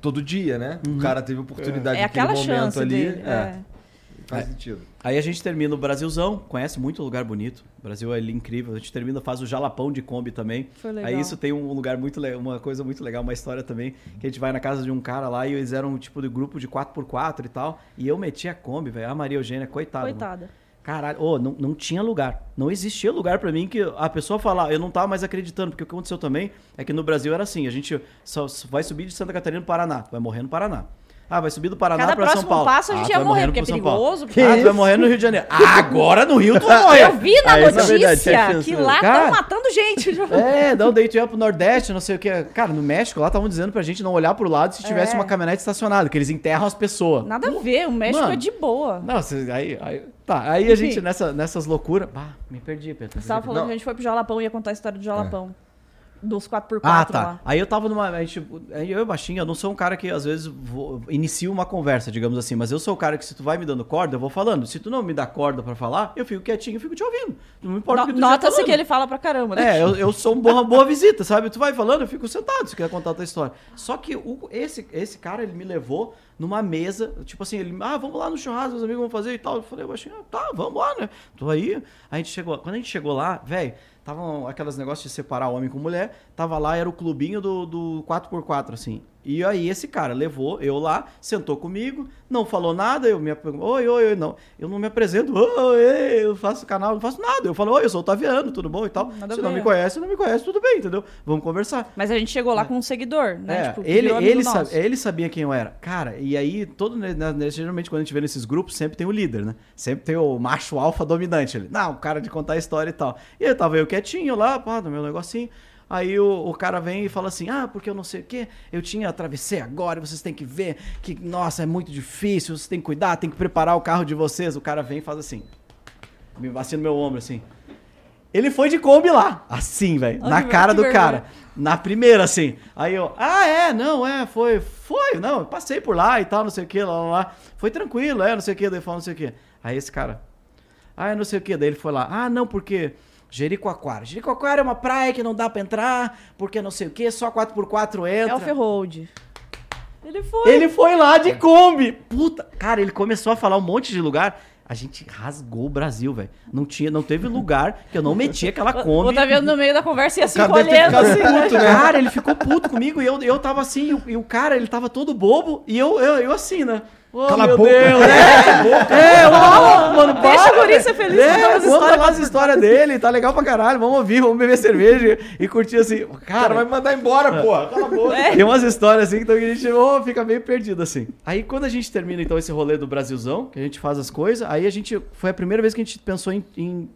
A: todo dia, né? O cara teve oportunidade
C: É
A: naquele
C: aquela
A: momento
C: chance
A: ali.
C: dele.
A: é,
C: é.
A: Faz sentido.
B: Aí a gente termina o Brasilzão, conhece muito lugar bonito. O Brasil é incrível. A gente termina, faz o Jalapão de Kombi também.
C: Foi legal.
B: Aí isso tem um lugar muito legal, uma coisa muito legal, uma história também, que a gente vai na casa de um cara lá e eles eram um tipo de grupo de 4x4 e tal. E eu meti a Kombi, velho. A Maria Eugênia, coitada. mano.
C: Coitada.
B: Caralho, ô, não, não tinha lugar. Não existia lugar pra mim que a pessoa falar, eu não tava mais acreditando, porque o que aconteceu também é que no Brasil era assim, a gente só vai subir de Santa Catarina pro Paraná, vai morrer no Paraná. Ah, vai subir do Paraná
C: Cada
B: pra São
C: próximo
B: Paulo.
C: passo a
B: Ah,
C: gente
B: tu
C: ia
B: vai
C: morrer, porque é perigoso.
D: Que
B: ah, tu vai
D: isso?
B: morrer no Rio de Janeiro. Ah, agora no Rio tu vai morrer.
C: Eu vi na
B: Aí, essa é a
C: notícia
B: verdade,
C: que
B: mesmo.
C: lá estão matando gente.
B: É, não, daí tu ia pro Nordeste, não sei o que. Cara, no México lá estavam dizendo pra gente não olhar pro lado se tivesse
C: É.
B: uma caminhonete estacionada, que eles enterram as pessoas.
C: Nada a ver, o México
B: Mano.
C: é de boa.
B: Não, aí, aí. Tá, aí a
C: Enfim.
B: gente nessa, nessas loucuras. Bah, me perdi, Pedro.
C: Você tava falando
A: Não.
C: que a gente foi pro Jalapão e ia contar a história do Jalapão. Dos 4x4
B: Ah, tá.
C: lá.
B: Aí eu tava numa. A gente, aí eu e o Baixinho, eu não sou um cara que às vezes vou, inicio uma conversa, digamos assim, mas eu sou o cara que se tu vai me dando corda, eu vou falando. Se tu não me dá corda pra falar, eu fico quietinho, eu fico te ouvindo. Não me importa o
C: No-
B: que tu
C: Nota-se que ele fala pra caramba, né?
B: É, eu, eu sou uma boa, boa visita, sabe? Tu vai falando, eu fico sentado se quer contar a tua história. Só que o, esse, esse cara, ele me levou numa mesa, tipo assim, ele, ah, vamos lá no churrasco, os amigos vão fazer e tal. Eu falei, baixinho, ah, tá, vamos lá, né? Tô aí. A gente chegou, quando a gente chegou lá, velho, tava aquelas negócios de separar homem com mulher, tava lá, era o clubinho do, do 4x4, assim. E aí esse cara levou eu lá, sentou comigo, não falou nada, eu me oi, oi, oi, não. Eu não me apresento, oi, eu faço canal, não faço nada. Eu falo, oi, eu sou o Taviano, tudo bom e tal.
C: Nada
B: Se
C: a
B: não me conhece, não me conhece, tudo bem, entendeu? Vamos conversar.
C: Mas a gente chegou lá com um seguidor, né?
B: É,
C: Tipo,
B: ele, ele, ele sabia quem eu era. Cara, e aí, todo, né, geralmente quando a gente vê nesses grupos, sempre tem o líder, né? Sempre tem o macho alfa dominante ali. Não, o cara de contar a história e tal. E eu tava eu quietinho lá, pá, no meu negocinho. Aí o, o cara vem e fala assim: Ah, porque eu não sei o quê, eu tinha atravessei agora, vocês têm que ver que, nossa, é muito difícil, vocês têm que cuidar, tem que preparar o carro de vocês. O cara vem e faz assim, me vacina no meu ombro assim. Ele foi de Kombi lá, assim, velho, na cara do
C: vergonha.
B: cara. Na primeira, assim. Aí eu, ah, é, não, é, foi, foi, não, eu passei por lá e tal, não sei o que, lá, lá, lá. Foi tranquilo, é, não sei o que, daí falou não sei o que. Aí esse cara, ah, não sei o que, daí ele foi lá, ah, não, porque Jericoacoara. Jericoacoara é uma praia que não dá pra entrar, porque não sei o que, só 4x4
C: É
B: entra.
C: o Ferrold. Ele foi.
B: Ele foi lá de Kombi. Puta, cara, ele começou a falar um monte de lugar. A gente rasgou o Brasil, velho. Não tinha, não teve lugar que eu não meti aquela Kombi.
C: Otaviano no meio da conversa e assim,
A: ter
C: olhando assim.
A: puto, né?
B: Cara, ele ficou puto comigo e eu, eu tava assim, e o, e o cara, ele tava todo bobo, e eu, eu, eu assim, né? Oh,
A: Cala a
B: meu
A: boca.
B: Deus, é, é, ô, mano,
C: Deixa
B: para,
C: o guri ser feliz,
B: é,
C: conta as histórias.
B: lá as histórias dele, tá legal pra caralho, vamos ouvir, vamos beber cerveja e curtir assim.
A: Cara
B: Cara,
A: vai me mandar embora, porra. Cala a boca.
C: É.
B: tem umas histórias assim, então que a gente oh, fica meio perdido assim. Aí quando a gente termina então esse rolê do Brasilzão, que a gente faz as coisas, aí a gente, foi a primeira vez que a gente pensou em, em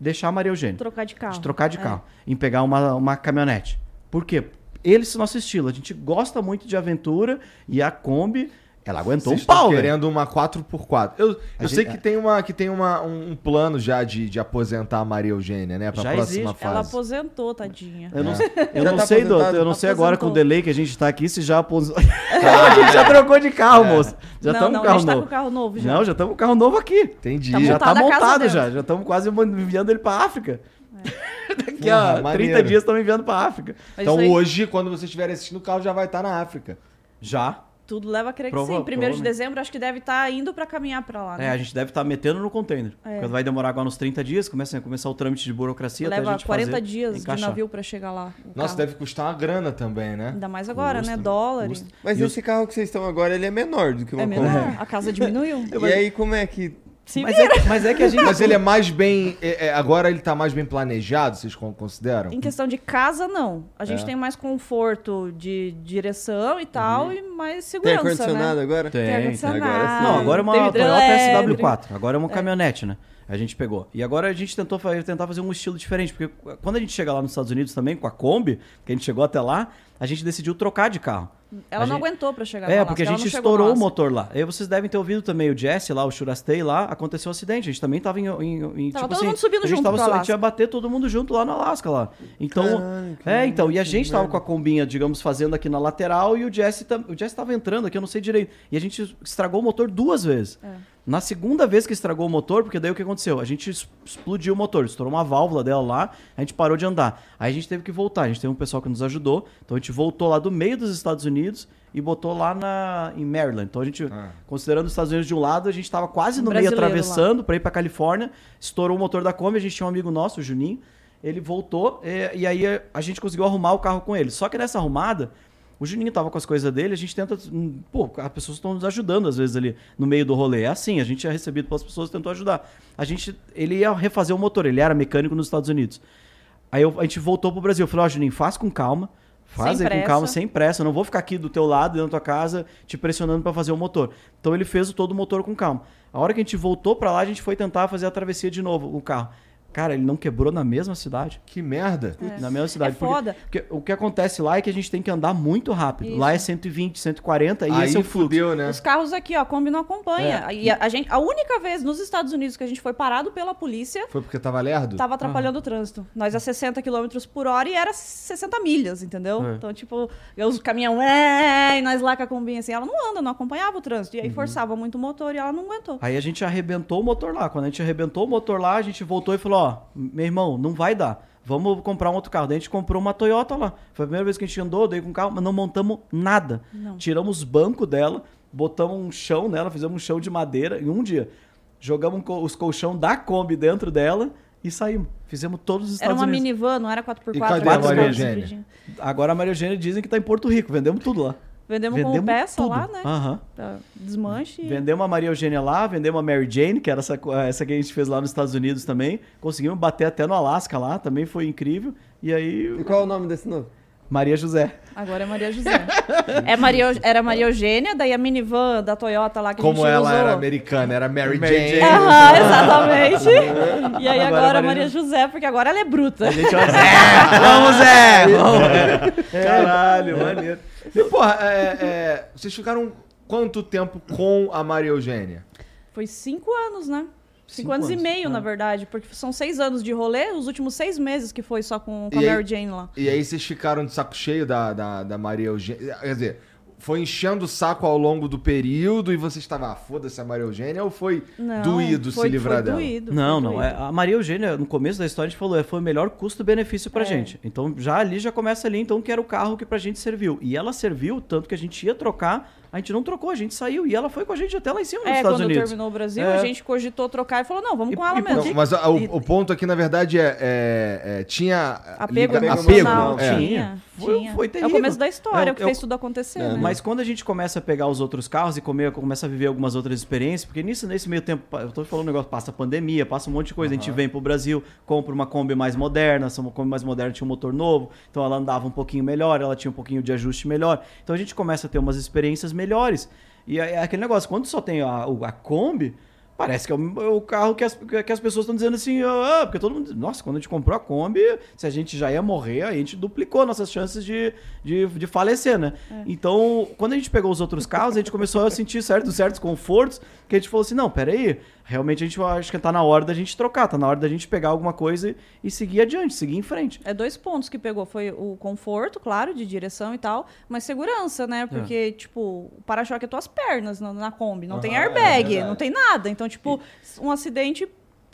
B: deixar a Maria Eugênia.
C: Trocar de carro.
B: De trocar de
C: É.
B: carro. Em pegar uma, uma caminhonete. Por quê? Esse é o nosso estilo. A gente gosta muito de aventura e a Kombi, ela aguentou
A: Vocês
B: um pau, velho.
A: querendo uma 4x4. Eu,
B: A
A: eu sei
B: gente-
A: que tem, uma, que tem uma, um, um plano já de, de aposentar a Maria Eugênia, né? Pra
B: Já
A: próxima
B: existe.
A: fase.
C: Ela aposentou, tadinha.
B: Eu não,
A: É.
B: eu não
D: tá
B: sei, doutor, eu não sei agora com o delay que a gente tá aqui se já aposentou. a gente já trocou de carro, moço. Já estamos com
C: a
B: carro
C: gente tá
B: novo.
C: com o carro novo já.
B: Não, já estamos com carro novo aqui.
A: Entendi.
C: Tá
B: Já tá
C: montado
B: já. Já estamos quase enviando ele pra África. Daqui
A: Porra,
B: a 30
A: maneiro.
B: dias estamos enviando pra África.
C: Mas
A: Então
C: aí,
A: hoje, quando vocês estiverem assistindo, o carro já vai estar na África.
B: Já.
C: Tudo leva a crer que
B: Prova-
C: sim. Primeiro de dezembro, acho que deve estar indo pra caminhar pra lá, né?
B: É, a gente deve estar metendo no container.
C: É.
B: Vai demorar agora uns 30 dias, começa a começar o trâmite de burocracia até a
C: Leva
B: gente
C: 40
B: fazer,
C: dias de
B: encaixar.
C: navio pra chegar lá. o
A: Nossa,
C: carro.
A: deve custar uma grana também, né?
C: Ainda mais agora,
B: Custa,
C: né? Dólar.
B: custa.
D: Mas
B: E
D: esse carro que vocês estão agora, ele é menor do que uma
C: É
D: Kombi.
C: menor. A casa diminuiu.
D: E aí, como é que...
C: Se
B: Mas é, mas é que a gente...
A: Mas ele é mais bem. é- é- agora ele tá mais bem planejado, vocês con- consideram?
C: Em questão de casa, não. A gente
A: É.
C: tem mais conforto de direção e tal, e mais
D: Tem
C: segurança,
D: ar-condicionado
C: né?
D: agora?
B: Tem,
C: Tem ar-condicionado.
D: Agora sim.
B: Não, agora é uma Toyota
C: hidrelétrico.
B: SW4. Agora é uma caminhonete, né? A gente pegou. E agora a gente tentou tentar fazer um estilo diferente. Porque quando a gente chega lá nos Estados Unidos também, com a Kombi, que a gente chegou até lá, a gente decidiu trocar de carro.
C: Ela
B: A
C: não
B: gente-
C: aguentou pra chegar
B: É,
C: lá.
B: porque a gente estourou o
C: Alasca.
B: motor lá. E aí vocês devem ter ouvido também o Jesse lá, o Shurastei lá, aconteceu um acidente. A gente também tava em. em, em
C: Tava
B: tipo
C: todo
B: assim,
C: mundo subindo
B: a gente
C: junto
B: tava A gente ia bater todo mundo junto lá no Alasca lá. Então. É, então. E a gente tava com a combinha, digamos, fazendo aqui na lateral e o Jesse, o Jesse tava entrando aqui, eu não sei direito. E a gente estragou o motor duas vezes.
C: É.
B: Na segunda vez que estragou o motor, porque daí o que aconteceu? A gente explodiu o motor, estourou uma válvula dela lá, a gente parou de andar. Aí a gente teve que voltar, a gente teve um pessoal que nos ajudou, então a gente voltou lá do meio dos Estados Unidos e botou lá na, em Maryland. Então a gente,
A: Ah.
B: considerando os Estados Unidos de um lado, a gente tava quase
C: Um
B: no meio atravessando para ir pra Califórnia, estourou o motor da Kombi, a gente tinha um amigo nosso, o Juninho, ele voltou e, e aí a gente conseguiu arrumar o carro com ele. Só que nessa arrumada, o Juninho tava com as coisas dele, a gente tenta. hum, Pô, as pessoas estão nos ajudando às vezes ali no meio do rolê. É assim, a gente é recebido pelas pessoas tentou ajudar. A gente. Ele ia refazer o motor, ele era mecânico nos Estados Unidos. Aí eu- a gente voltou pro Brasil. Eu falei, ó, Juninho, faz com calma. Faz
C: Sem
B: aí com calma, sem pressa. Eu não vou ficar aqui do teu lado, dentro da tua casa, te pressionando pra fazer o motor. Então ele fez o todo o motor com calma. A hora que a gente voltou pra lá, a gente foi tentar fazer a travessia de novo, o carro. Cara, ele não quebrou na mesma cidade.
A: Que merda.
B: Na mesma cidade.
C: É
B: porque-
C: foda.
B: Porque, o que acontece lá é que a gente tem que andar muito rápido.
C: Isso.
B: Lá é 120, 140 e
A: Aí
B: esse é o fluxo.
A: fudeu, né?
C: Os carros aqui, ó, a Kombi não acompanha. E a, a gente, a única vez nos Estados Unidos que a gente foi parado pela polícia,
A: Foi porque tava lerdo?
C: tava atrapalhando o trânsito. Nós a 60 km por hora e era 60 milhas, entendeu?
B: É.
C: Então, tipo, os caminhão, é, e nós lá com a Kombi assim, ela não anda, não acompanhava o trânsito.
B: Uhum.
C: E aí forçava muito o motor e ela não aguentou.
B: Aí a gente arrebentou o motor lá. Quando a gente arrebentou o motor lá, a gente voltou e falou: Ó, meu irmão, não vai dar. Vamos comprar um outro carro. Daí a gente comprou uma Toyota lá. Foi a primeira vez que a gente andou, dei com o carro, mas não montamos nada.
C: Não.
B: Tiramos os bancos dela, botamos um chão nela, fizemos um chão de madeira em um dia. Jogamos os colchão da Kombi dentro dela e saímos. Fizemos todos os
C: Era
B: Estados
C: uma
B: Unidos.
C: minivan, não era 4x4.
A: E cadê
C: era
B: a
C: dois
B: Maria
A: Eugênia?
B: Agora a Maria Eugênia dizem que tá em Porto Rico. Vendemos tudo lá.
C: Vendemos, como peça
B: tudo.
C: lá, né? Desmanche. e-
B: Vendemos a Maria Eugênia lá, vendemos a Mary Jane, que era essa, essa que a gente fez lá nos Estados Unidos também. Conseguimos bater até no Alasca lá, também foi incrível. E aí,
D: E qual é o nome desse novo?
B: Maria José.
C: Agora é Maria José. é Maria, era Maria Eugênia, daí a minivan da Toyota lá que a
A: Como
C: gente
A: ela
C: usou.
A: era americana, era Mary,
B: Mary
A: Jane.
B: Jane.
C: Aham, exatamente. E aí
B: Agora
C: agora,
B: Maria
C: Maria José, porque agora ela é bruta.
B: A gente, Zé! Vamos, Zé! Vamos. Caralho, maneiro.
A: E, porra, é, é, vocês ficaram quanto tempo com a Maria Eugênia?
C: Foi cinco anos, né? Cinco,
B: Cinco
C: anos, e
B: anos,
C: meio,
B: é.
C: na verdade, porque são seis anos de rolê, os últimos seis meses que foi só com, com a
A: E aí-
C: Mary Jane lá.
A: E aí vocês ficaram de saco cheio da, da, da Maria Eugênia? Quer dizer, foi enchendo o saco ao longo do período e você estava, ah, foda-se a Maria Eugênia, ou foi
C: Não,
A: doído
C: foi,
A: se livrar
C: foi
A: dela?
C: Doído,
B: Não,
C: foi
B: não.
C: doído.
B: é- a Maria Eugênia, no começo da história, a gente falou, é, foi o melhor custo-benefício pra
C: É.
B: gente. Então, já ali, já começa ali, então, que era o carro que pra gente serviu. E ela serviu, tanto que a gente ia trocar, a gente não trocou, a gente saiu. E ela foi com a gente até lá em cima nos
C: É,
B: Estados
C: quando
B: Unidos.
C: terminou o Brasil,
B: É.
C: a gente cogitou trocar e falou, não, vamos
B: E-
C: com ela
B: e
C: mesmo.
A: Não, mas a- o,
B: E-
A: o ponto aqui, na verdade, é, é- é, tinha
C: Apego
A: liga-
C: emocional,
A: apego, é.
C: tinha,
B: Foi-
C: tinha.
B: foi
C: É o
B: terrível.
C: começo da história,
B: É,
C: o que fez tudo acontecer,
D: É,
C: né?
B: Mas quando a gente começa a pegar os outros carros e comer, começa a viver algumas outras experiências, porque nisso, nesse meio tempo, eu tô falando um negócio, passa a pandemia, passa um monte de coisa, a gente vem pro Brasil, compra uma Kombi mais moderna, essa Kombi mais moderna tinha um motor novo, então ela andava um pouquinho melhor, ela tinha um pouquinho de ajuste melhor, então a gente começa a ter umas experiências melhores. E é é aquele negócio, quando só tem a, a Kombi, Parece que é o, o carro que as, que as pessoas estão dizendo assim, ah, porque todo mundo. Nossa, quando a gente comprou a Kombi, se a gente já ia morrer, a gente duplicou nossas chances de, de, de falecer, né? É. Então, quando a gente pegou os outros carros, a gente começou a sentir certos, certos confortos, que a gente falou assim: não, peraí, realmente a gente acha que tá na hora da gente trocar, tá na hora da gente pegar alguma coisa e, e, seguir adiante, seguir em frente.
C: É dois pontos que pegou, foi o conforto, claro, de direção e tal, mas segurança, né? Porque, é. tipo, o para-choque é tuas pernas na, na Kombi, não uhum, tem airbag, é não tem nada. Então, tipo, e... um acidente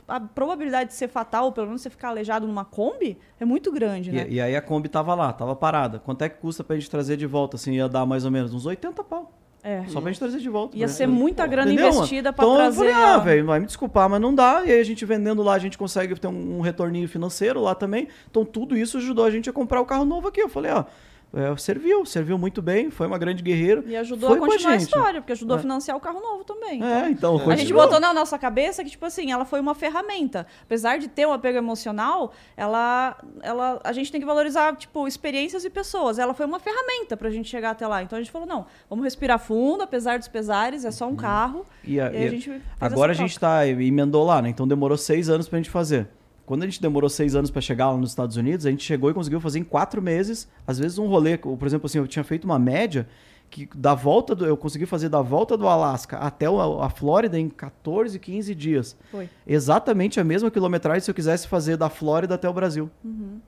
C: a probabilidade de ser fatal, ou pelo menos você ficar aleijado numa Kombi, é muito grande, né?
B: E, e aí a Kombi tava lá, tava parada. Quanto é que custa pra gente trazer de volta? Assim, ia dar mais ou menos uns 80 pau. É. Só pra gente trazer de volta.
C: Ia né? ser muita grana Entendeu, investida para então, trazer.
B: Eu falei, ah, velho, vai me desculpar, mas não dá. E aí a gente vendendo lá, a gente consegue ter um, um retorninho financeiro lá também. Então tudo isso ajudou a gente a comprar o carro novo aqui. Eu falei, ó, é, serviu, serviu muito bem, foi uma grande guerreira.
C: E ajudou a continuar a, a, história, porque ajudou é. a financiar o carro novo também.
B: É, então,
C: então a gente botou na nossa cabeça que, tipo assim, ela foi uma ferramenta. Apesar de ter um apego emocional, ela, ela, a gente tem que valorizar, tipo, experiências e pessoas. Ela foi uma ferramenta pra gente chegar até lá. Então a gente falou, não, vamos respirar fundo, apesar dos pesares, é só um uhum. carro.
B: E, a, e a gente agora a gente tá, emendou lá, né? Então demorou seis anos pra gente fazer. Quando a gente demorou seis anos para chegar lá nos Estados Unidos, a gente chegou e conseguiu fazer em quatro meses, às vezes um rolê. Por exemplo, assim, eu tinha feito uma média que da volta do, eu consegui fazer da volta do Alasca até o, a Flórida em 14, 15 dias.
C: Foi.
B: Exatamente a mesma quilometragem se eu quisesse fazer da Flórida até o Brasil.
C: Uhum.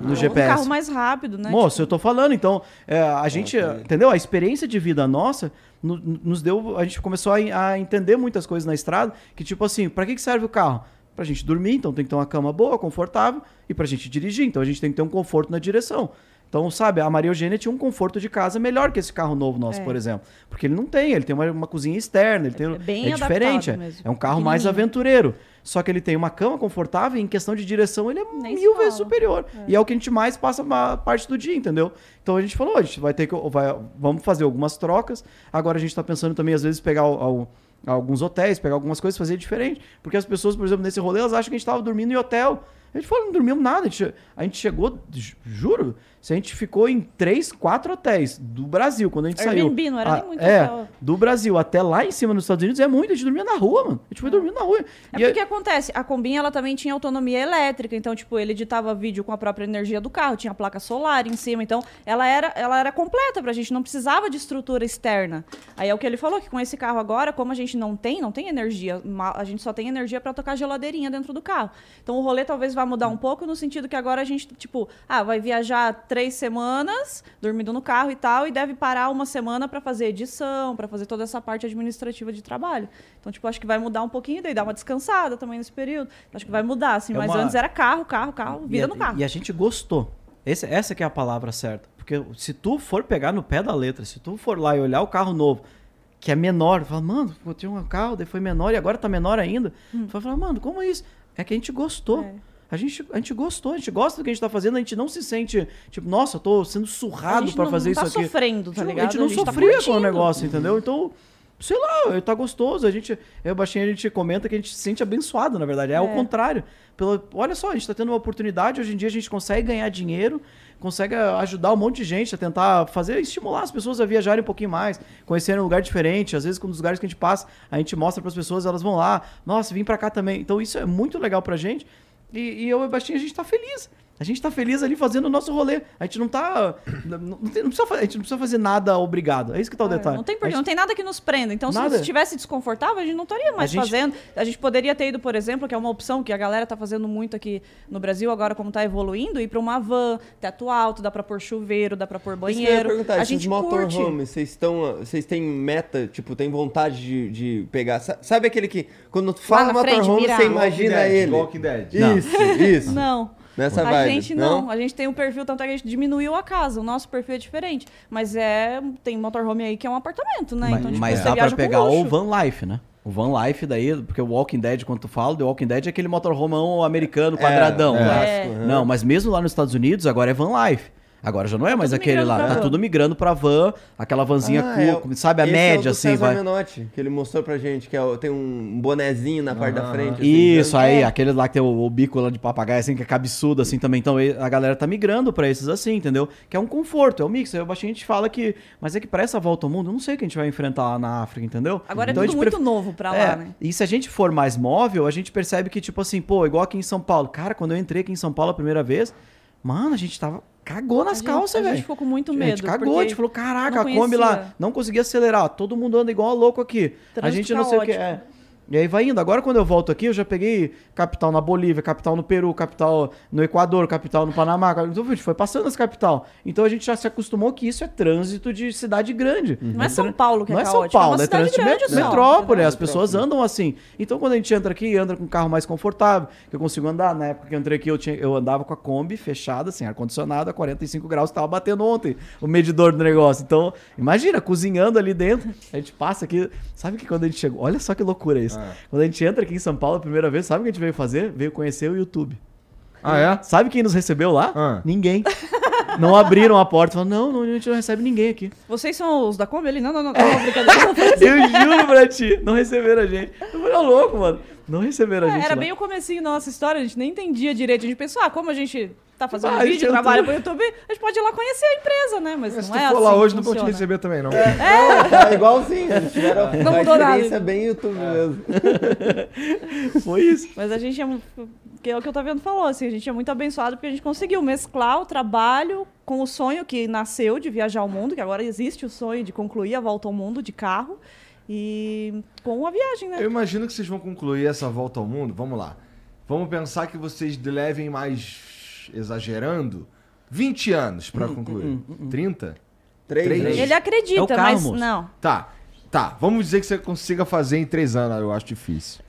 B: No GPS. Um
C: carro mais rápido, né?
B: Moço, tipo... eu tô falando, então, é, a gente, entendeu? A experiência de vida nossa no, nos deu, a gente começou a, a, entender muitas coisas na estrada, que tipo assim, para que, que serve o carro? Pra gente dormir, então tem que ter uma cama boa, confortável, e pra gente dirigir, então a gente tem que ter um conforto na direção. Então, sabe, a Maria Eugênia tinha um conforto de casa melhor que esse carro novo nosso, é. por exemplo. Porque ele não tem, ele tem uma, uma cozinha externa, ele tem, é, bem é diferente. É, é um carro mais aventureiro. Só que ele tem uma cama confortável e em questão de direção ele é Nem mil vezes superior. É. E é o que a gente mais passa a parte do dia, entendeu? Então a gente falou, a gente vai ter que. Vai, vamos fazer algumas trocas. Agora a gente está pensando também, às vezes, pegar o, o alguns hotéis, pegar algumas coisas, fazer diferente. Porque as pessoas, por exemplo, nesse rolê, elas acham que a gente estava dormindo em hotel. A gente falou, não dormimos nada. A gente, a gente chegou, juro, se a gente ficou em três, quatro hotéis do Brasil, quando a gente
C: Airbnb,
B: saiu.
C: não era a, nem muito
B: é, hotel. Do Brasil até lá em cima nos Estados Unidos é muito. A gente dormia na rua, mano. A gente foi é. dormindo na rua.
C: É e porque a... acontece, a Combinha ela também tinha autonomia elétrica, então, tipo, ele editava vídeo com a própria energia do carro, tinha placa solar em cima, então ela era, ela era completa pra gente, não precisava de estrutura externa. Aí é o que ele falou, que com esse carro agora, como a gente não tem, não tem energia, a gente só tem energia para tocar geladeirinha dentro do carro. Então o rolê talvez vá mudar um pouco no sentido que agora a gente, tipo, ah, vai viajar três semanas dormindo no carro e tal, e deve parar uma semana para fazer edição, para fazer toda essa parte administrativa de trabalho. Então, tipo, acho que vai mudar um pouquinho, daí dar uma descansada também nesse período. Acho que vai mudar, assim, é mas antes era carro, carro, carro, vida
B: e,
C: no carro.
B: E a gente gostou. Esse, essa que é a palavra certa. Porque se tu for pegar no pé da letra, se tu for lá e olhar o carro novo, que é menor, fala, mano, eu tinha um carro, daí foi menor e agora tá menor ainda. Hum. Tu vai falar, mano, como é isso? É que a gente gostou. É. A gente, a gente gostou, a gente gosta do que a gente tá fazendo, a gente não se sente, tipo, nossa, eu tô sendo surrado para fazer
C: tá
B: isso aqui.
C: sofrendo, tá ligado?
B: A gente não a gente tá sofria tá com o negócio, entendeu? Então, sei lá, tá gostoso. A gente, eu baixinho a gente comenta que a gente se sente abençoado, na verdade. É, é. ao contrário. Pelo, olha só, a gente tá tendo uma oportunidade, hoje em dia a gente consegue ganhar dinheiro, consegue ajudar um monte de gente a tentar fazer, estimular as pessoas a viajarem um pouquinho mais, conhecerem um lugar diferente. Às vezes, com os lugares que a gente passa, a gente mostra para as pessoas, elas vão lá, nossa, vim para cá também. Então, isso é muito legal pra gente. E, e eu e o Bastinho, a gente tá feliz. A gente tá feliz ali fazendo o nosso rolê. A gente não tá. Não, não, precisa, a gente não precisa fazer nada obrigado. É isso que tá o é, detalhe.
C: Não tem porquê,
B: gente...
C: não tem nada que nos prenda. Então, nada. se estivesse desconfortável, a gente não estaria mais a gente... fazendo. A gente poderia ter ido, por exemplo, que é uma opção que a galera tá fazendo muito aqui no Brasil, agora como tá evoluindo, ir pra uma van, teto alto, dá pra pôr chuveiro, dá pra pôr banheiro. Eu
D: perguntar,
C: a gente
D: motorhome, vocês estão. Vocês têm meta, tipo, tem vontade de, de pegar. Sabe aquele que. Quando tu fala motorhome, você imagina Walking ele.
A: Walking Dead.
D: Isso, isso.
C: Não.
D: Nessa
C: a
D: vibe,
C: gente não? não? a gente tem um perfil, tanto é que a gente diminuiu a casa. O nosso perfil é diferente. Mas é. Tem motorhome aí que é um apartamento, né?
B: Mas, então, tipo, mas dá pra pegar o van life, né? O van life daí, porque o Walking Dead, quando tu fala, The Walking Dead é aquele motorhome americano quadradão. É,
D: é,
B: é. Não, mas mesmo lá nos Estados Unidos, agora é van life. Agora já não é mais
C: tudo
B: aquele lá. Tá tudo migrando pra van, aquela vanzinha,
D: Ah,
B: cu-
D: é,
B: sabe, a
D: esse é o
B: média,
D: do
B: assim,
D: César
B: vai.
D: Menotti, que ele mostrou pra gente, que é tem um bonezinho na parte da frente. assim,
B: Isso,
D: né?
B: aí, aquele lá que tem o, o bico lá de papagaio, assim, que é cabeçudo, assim, também. Então, a galera tá migrando pra esses assim, entendeu? Que é um conforto, é um mix. Aí o baixinho a gente fala que... Mas é que pra essa volta ao mundo, eu não sei o que a gente vai enfrentar lá na África, entendeu?
C: Agora
B: Então,
C: é tudo muito
B: pref-
C: novo pra
B: É,
C: lá, né?
B: E se a gente for mais móvel, a gente percebe que, tipo assim, pô, igual aqui em São Paulo. Cara, quando eu entrei aqui em São Paulo a primeira vez, mano, a gente tava. Cagou nas
C: A
B: calças,
C: A
B: velho.
C: gente ficou com muito
B: A
C: medo.
B: gente cagou, a gente falou, caraca, a Kombi lá não conseguia acelerar, todo mundo anda igual louco aqui. a
C: Trânsito
B: gente não sei o que é. E aí vai indo. Agora, quando eu volto aqui, eu já peguei capital na Bolívia, capital no Peru, capital no Equador, capital no Panamá. Então, a gente foi passando as capital. Então a gente já se acostumou que isso é trânsito de cidade grande.
C: Não é
B: É
C: São Paulo que é
B: Não é São
C: caótico, é
B: Paulo,
C: uma
B: é
C: cidade
B: trânsito de
C: grande só,
B: metrópole.
C: entendeu?
B: As pessoas andam assim. Então, quando a gente entra aqui, entra com um carro mais confortável, que eu consigo andar. Na época que eu entrei aqui, eu, tinha, eu andava com a Kombi fechada, sem ar-condicionado, a 45 graus, estava batendo ontem o medidor do negócio. Então, imagina, cozinhando ali dentro, a gente passa aqui. Sabe que quando a gente chegou. Olha só que loucura isso. Quando a gente entra aqui em São Paulo a primeira vez, sabe o que a gente veio fazer? Veio conhecer o YouTube.
A: Ah, é?
B: Sabe quem nos recebeu lá?
A: Ah.
B: Ninguém. Não abriram a porta. Falaram, não, não, a gente não recebe ninguém aqui.
C: Vocês são os da Kombi? Ele, não, não, não, não, brincadeira.
B: Eu juro pra ti, não receberam a gente. Eu falei, "Ô, louco, mano. Não receberam a
C: É,
B: gente.
C: era
B: lá.
C: bem o comecinho da nossa história, a gente nem entendia direito. A gente pensou, ah, como a gente tá fazendo
B: Ah,
C: vídeo,
B: é
C: trabalha pro YouTube, a gente pode ir lá conhecer a empresa, né? Mas,
A: Se
C: não
A: tu
C: é
A: for
C: assim
A: lá
C: que
A: hoje, não vão te receber também, não.
D: É igualzinho, eles tiveram
C: Não
D: a
C: mudou nada.
D: experiência bem YouTube mesmo.
B: Foi isso.
C: Mas a gente é, mu- que é o que o Taviano falou, assim, a gente é muito abençoado porque a gente conseguiu mesclar o trabalho com o sonho que nasceu de viajar ao mundo, que agora existe o sonho de concluir a volta ao mundo de carro, e com a viagem, né?
A: Eu imagino que vocês vão concluir essa volta ao mundo. Vamos lá. Vamos pensar que vocês levem mais, exagerando, 20 anos pra concluir. 30?
D: Três,
A: Três.
D: né?
C: Ele
B: É o
C: acredita,
B: carro,
C: mas
B: moço.
C: não.
A: Tá. Tá, vamos dizer que você consiga fazer em 3 anos. Eu acho difícil.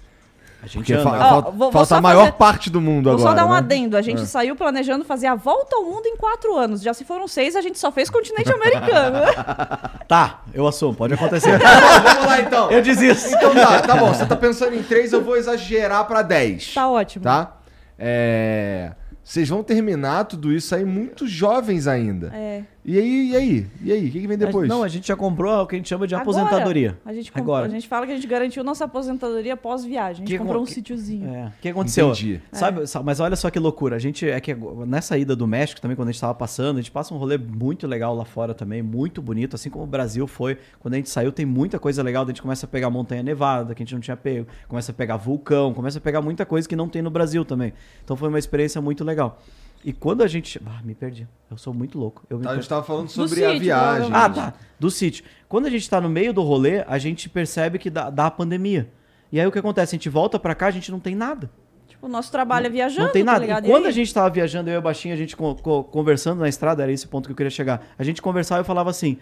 B: A gente anda.
A: fa- falta,
C: vou- vou
A: falta
C: só
A: a maior
C: fazer-
A: parte do mundo
C: Vou
A: agora.
C: só dar um
A: né?
C: adendo. A gente
A: Ah.
C: saiu planejando fazer a volta ao mundo em quatro anos. Já se foram seis, a gente só fez continente americano.
B: Tá, eu assumo, pode acontecer.
A: Vamos lá então.
B: eu desisto.
A: Então tá, tá bom. Você tá pensando em 3, eu vou exagerar pra 10.
C: tá ótimo.
A: Tá? É. Vocês vão terminar tudo isso aí muito jovens ainda.
C: É.
A: E aí, e aí? E aí? O que, que vem depois?
B: Não, a gente já comprou o que a gente chama de
C: Agora,
B: aposentadoria.
C: A gente, comp-
B: Agora.
C: a gente fala que a gente garantiu nossa aposentadoria pós-viagem. A gente
B: Que-
C: comprou um
B: que-
C: sítiozinho.
B: É. O que aconteceu?
A: Entendi.
B: Sabe, sa- mas olha só que loucura. A gente é que nessa ida do México também, quando a gente tava passando, a gente passa um rolê muito legal lá fora também, muito bonito, assim como o Brasil foi. Quando a gente saiu, tem muita coisa legal. A gente começa a pegar montanha nevada, que a gente não tinha pego, começa a pegar vulcão, começa a pegar muita coisa que não tem no Brasil também. Então foi uma experiência muito legal. E quando a gente. Ah, me perdi. Eu sou muito louco. Eu me
A: Tá, a gente tava falando sobre
C: sítio,
A: a viagem.
B: Ah, tá. Do sítio. Quando a gente tá no meio do rolê, a gente percebe que dá, dá a pandemia. E aí o que acontece? A gente volta pra cá, a gente não tem nada.
C: Tipo, o nosso trabalho é viajando,
B: não tem
C: tá
B: nada.
C: ligado?
B: e quando a gente tava viajando, eu e o Baixinho, a gente co- co- conversando na estrada, era esse o ponto que eu queria chegar. A gente conversava e eu falava assim: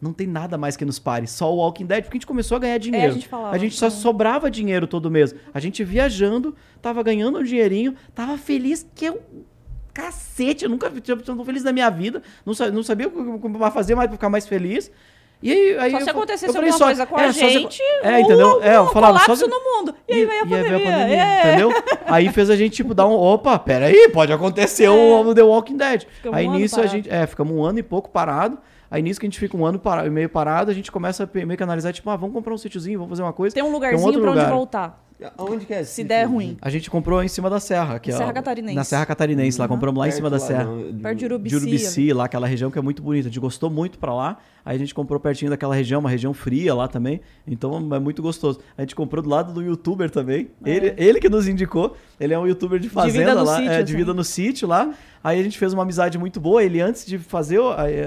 B: não tem nada mais que nos pare, só o Walking Dead, porque a gente começou a ganhar dinheiro.
C: É, gente falava,
B: a gente só
C: é.
B: sobrava dinheiro todo mês. A gente viajando, tava ganhando um dinheirinho, tava feliz que eu. Cacete, eu nunca tinha tão feliz na minha vida. Não, sa- não sabia o que como fazer mais pra ficar mais feliz. E aí, aí
C: Só
B: eu
C: se acontecesse
B: eu falei
C: alguma
B: só-
C: coisa com
B: é,
C: a
B: só se-
C: gente,
B: é, entendeu? É, eu
C: um
B: falava só
C: colapso
B: se-
C: no mundo. E aí veio a pandemia. é.
B: entendeu? Aí fez a gente, tipo, dar um. Opa, peraí, pode acontecer um The Walking Dead.
C: Ficamos
B: aí
C: um
B: nisso a gente. É, ficamos um ano e pouco parado. Aí nisso que a gente fica um ano para- meio parado, a gente começa a meio que analisar, tipo, ah, vamos comprar um sítiozinho, vamos fazer uma coisa.
C: Tem um
B: Tem
C: lugarzinho
B: outro
C: pra onde
B: lugar.
C: voltar.
D: Aonde que é
C: Se der ruim.
B: A gente comprou em cima da serra. Que é,
C: Serra Catarinense.
B: Na Serra Catarinense, lá compramos lá em
D: Perto
B: cima da
D: lá,
B: serra.
D: não,
C: Perto de Urubici.
B: De Urubici, lá, aquela região que é muito bonita. A gente gostou muito pra lá. Aí a gente comprou pertinho daquela região, uma região fria lá também. Então é muito gostoso. A gente comprou do lado do youtuber também. Ele, ele que nos indicou. Ele é um youtuber de fazenda
C: vida no
B: lá.
C: sítio,
B: é, de
C: assim.
B: vida no sítio lá. Aí a gente fez uma amizade muito boa. Ele, antes de fazer,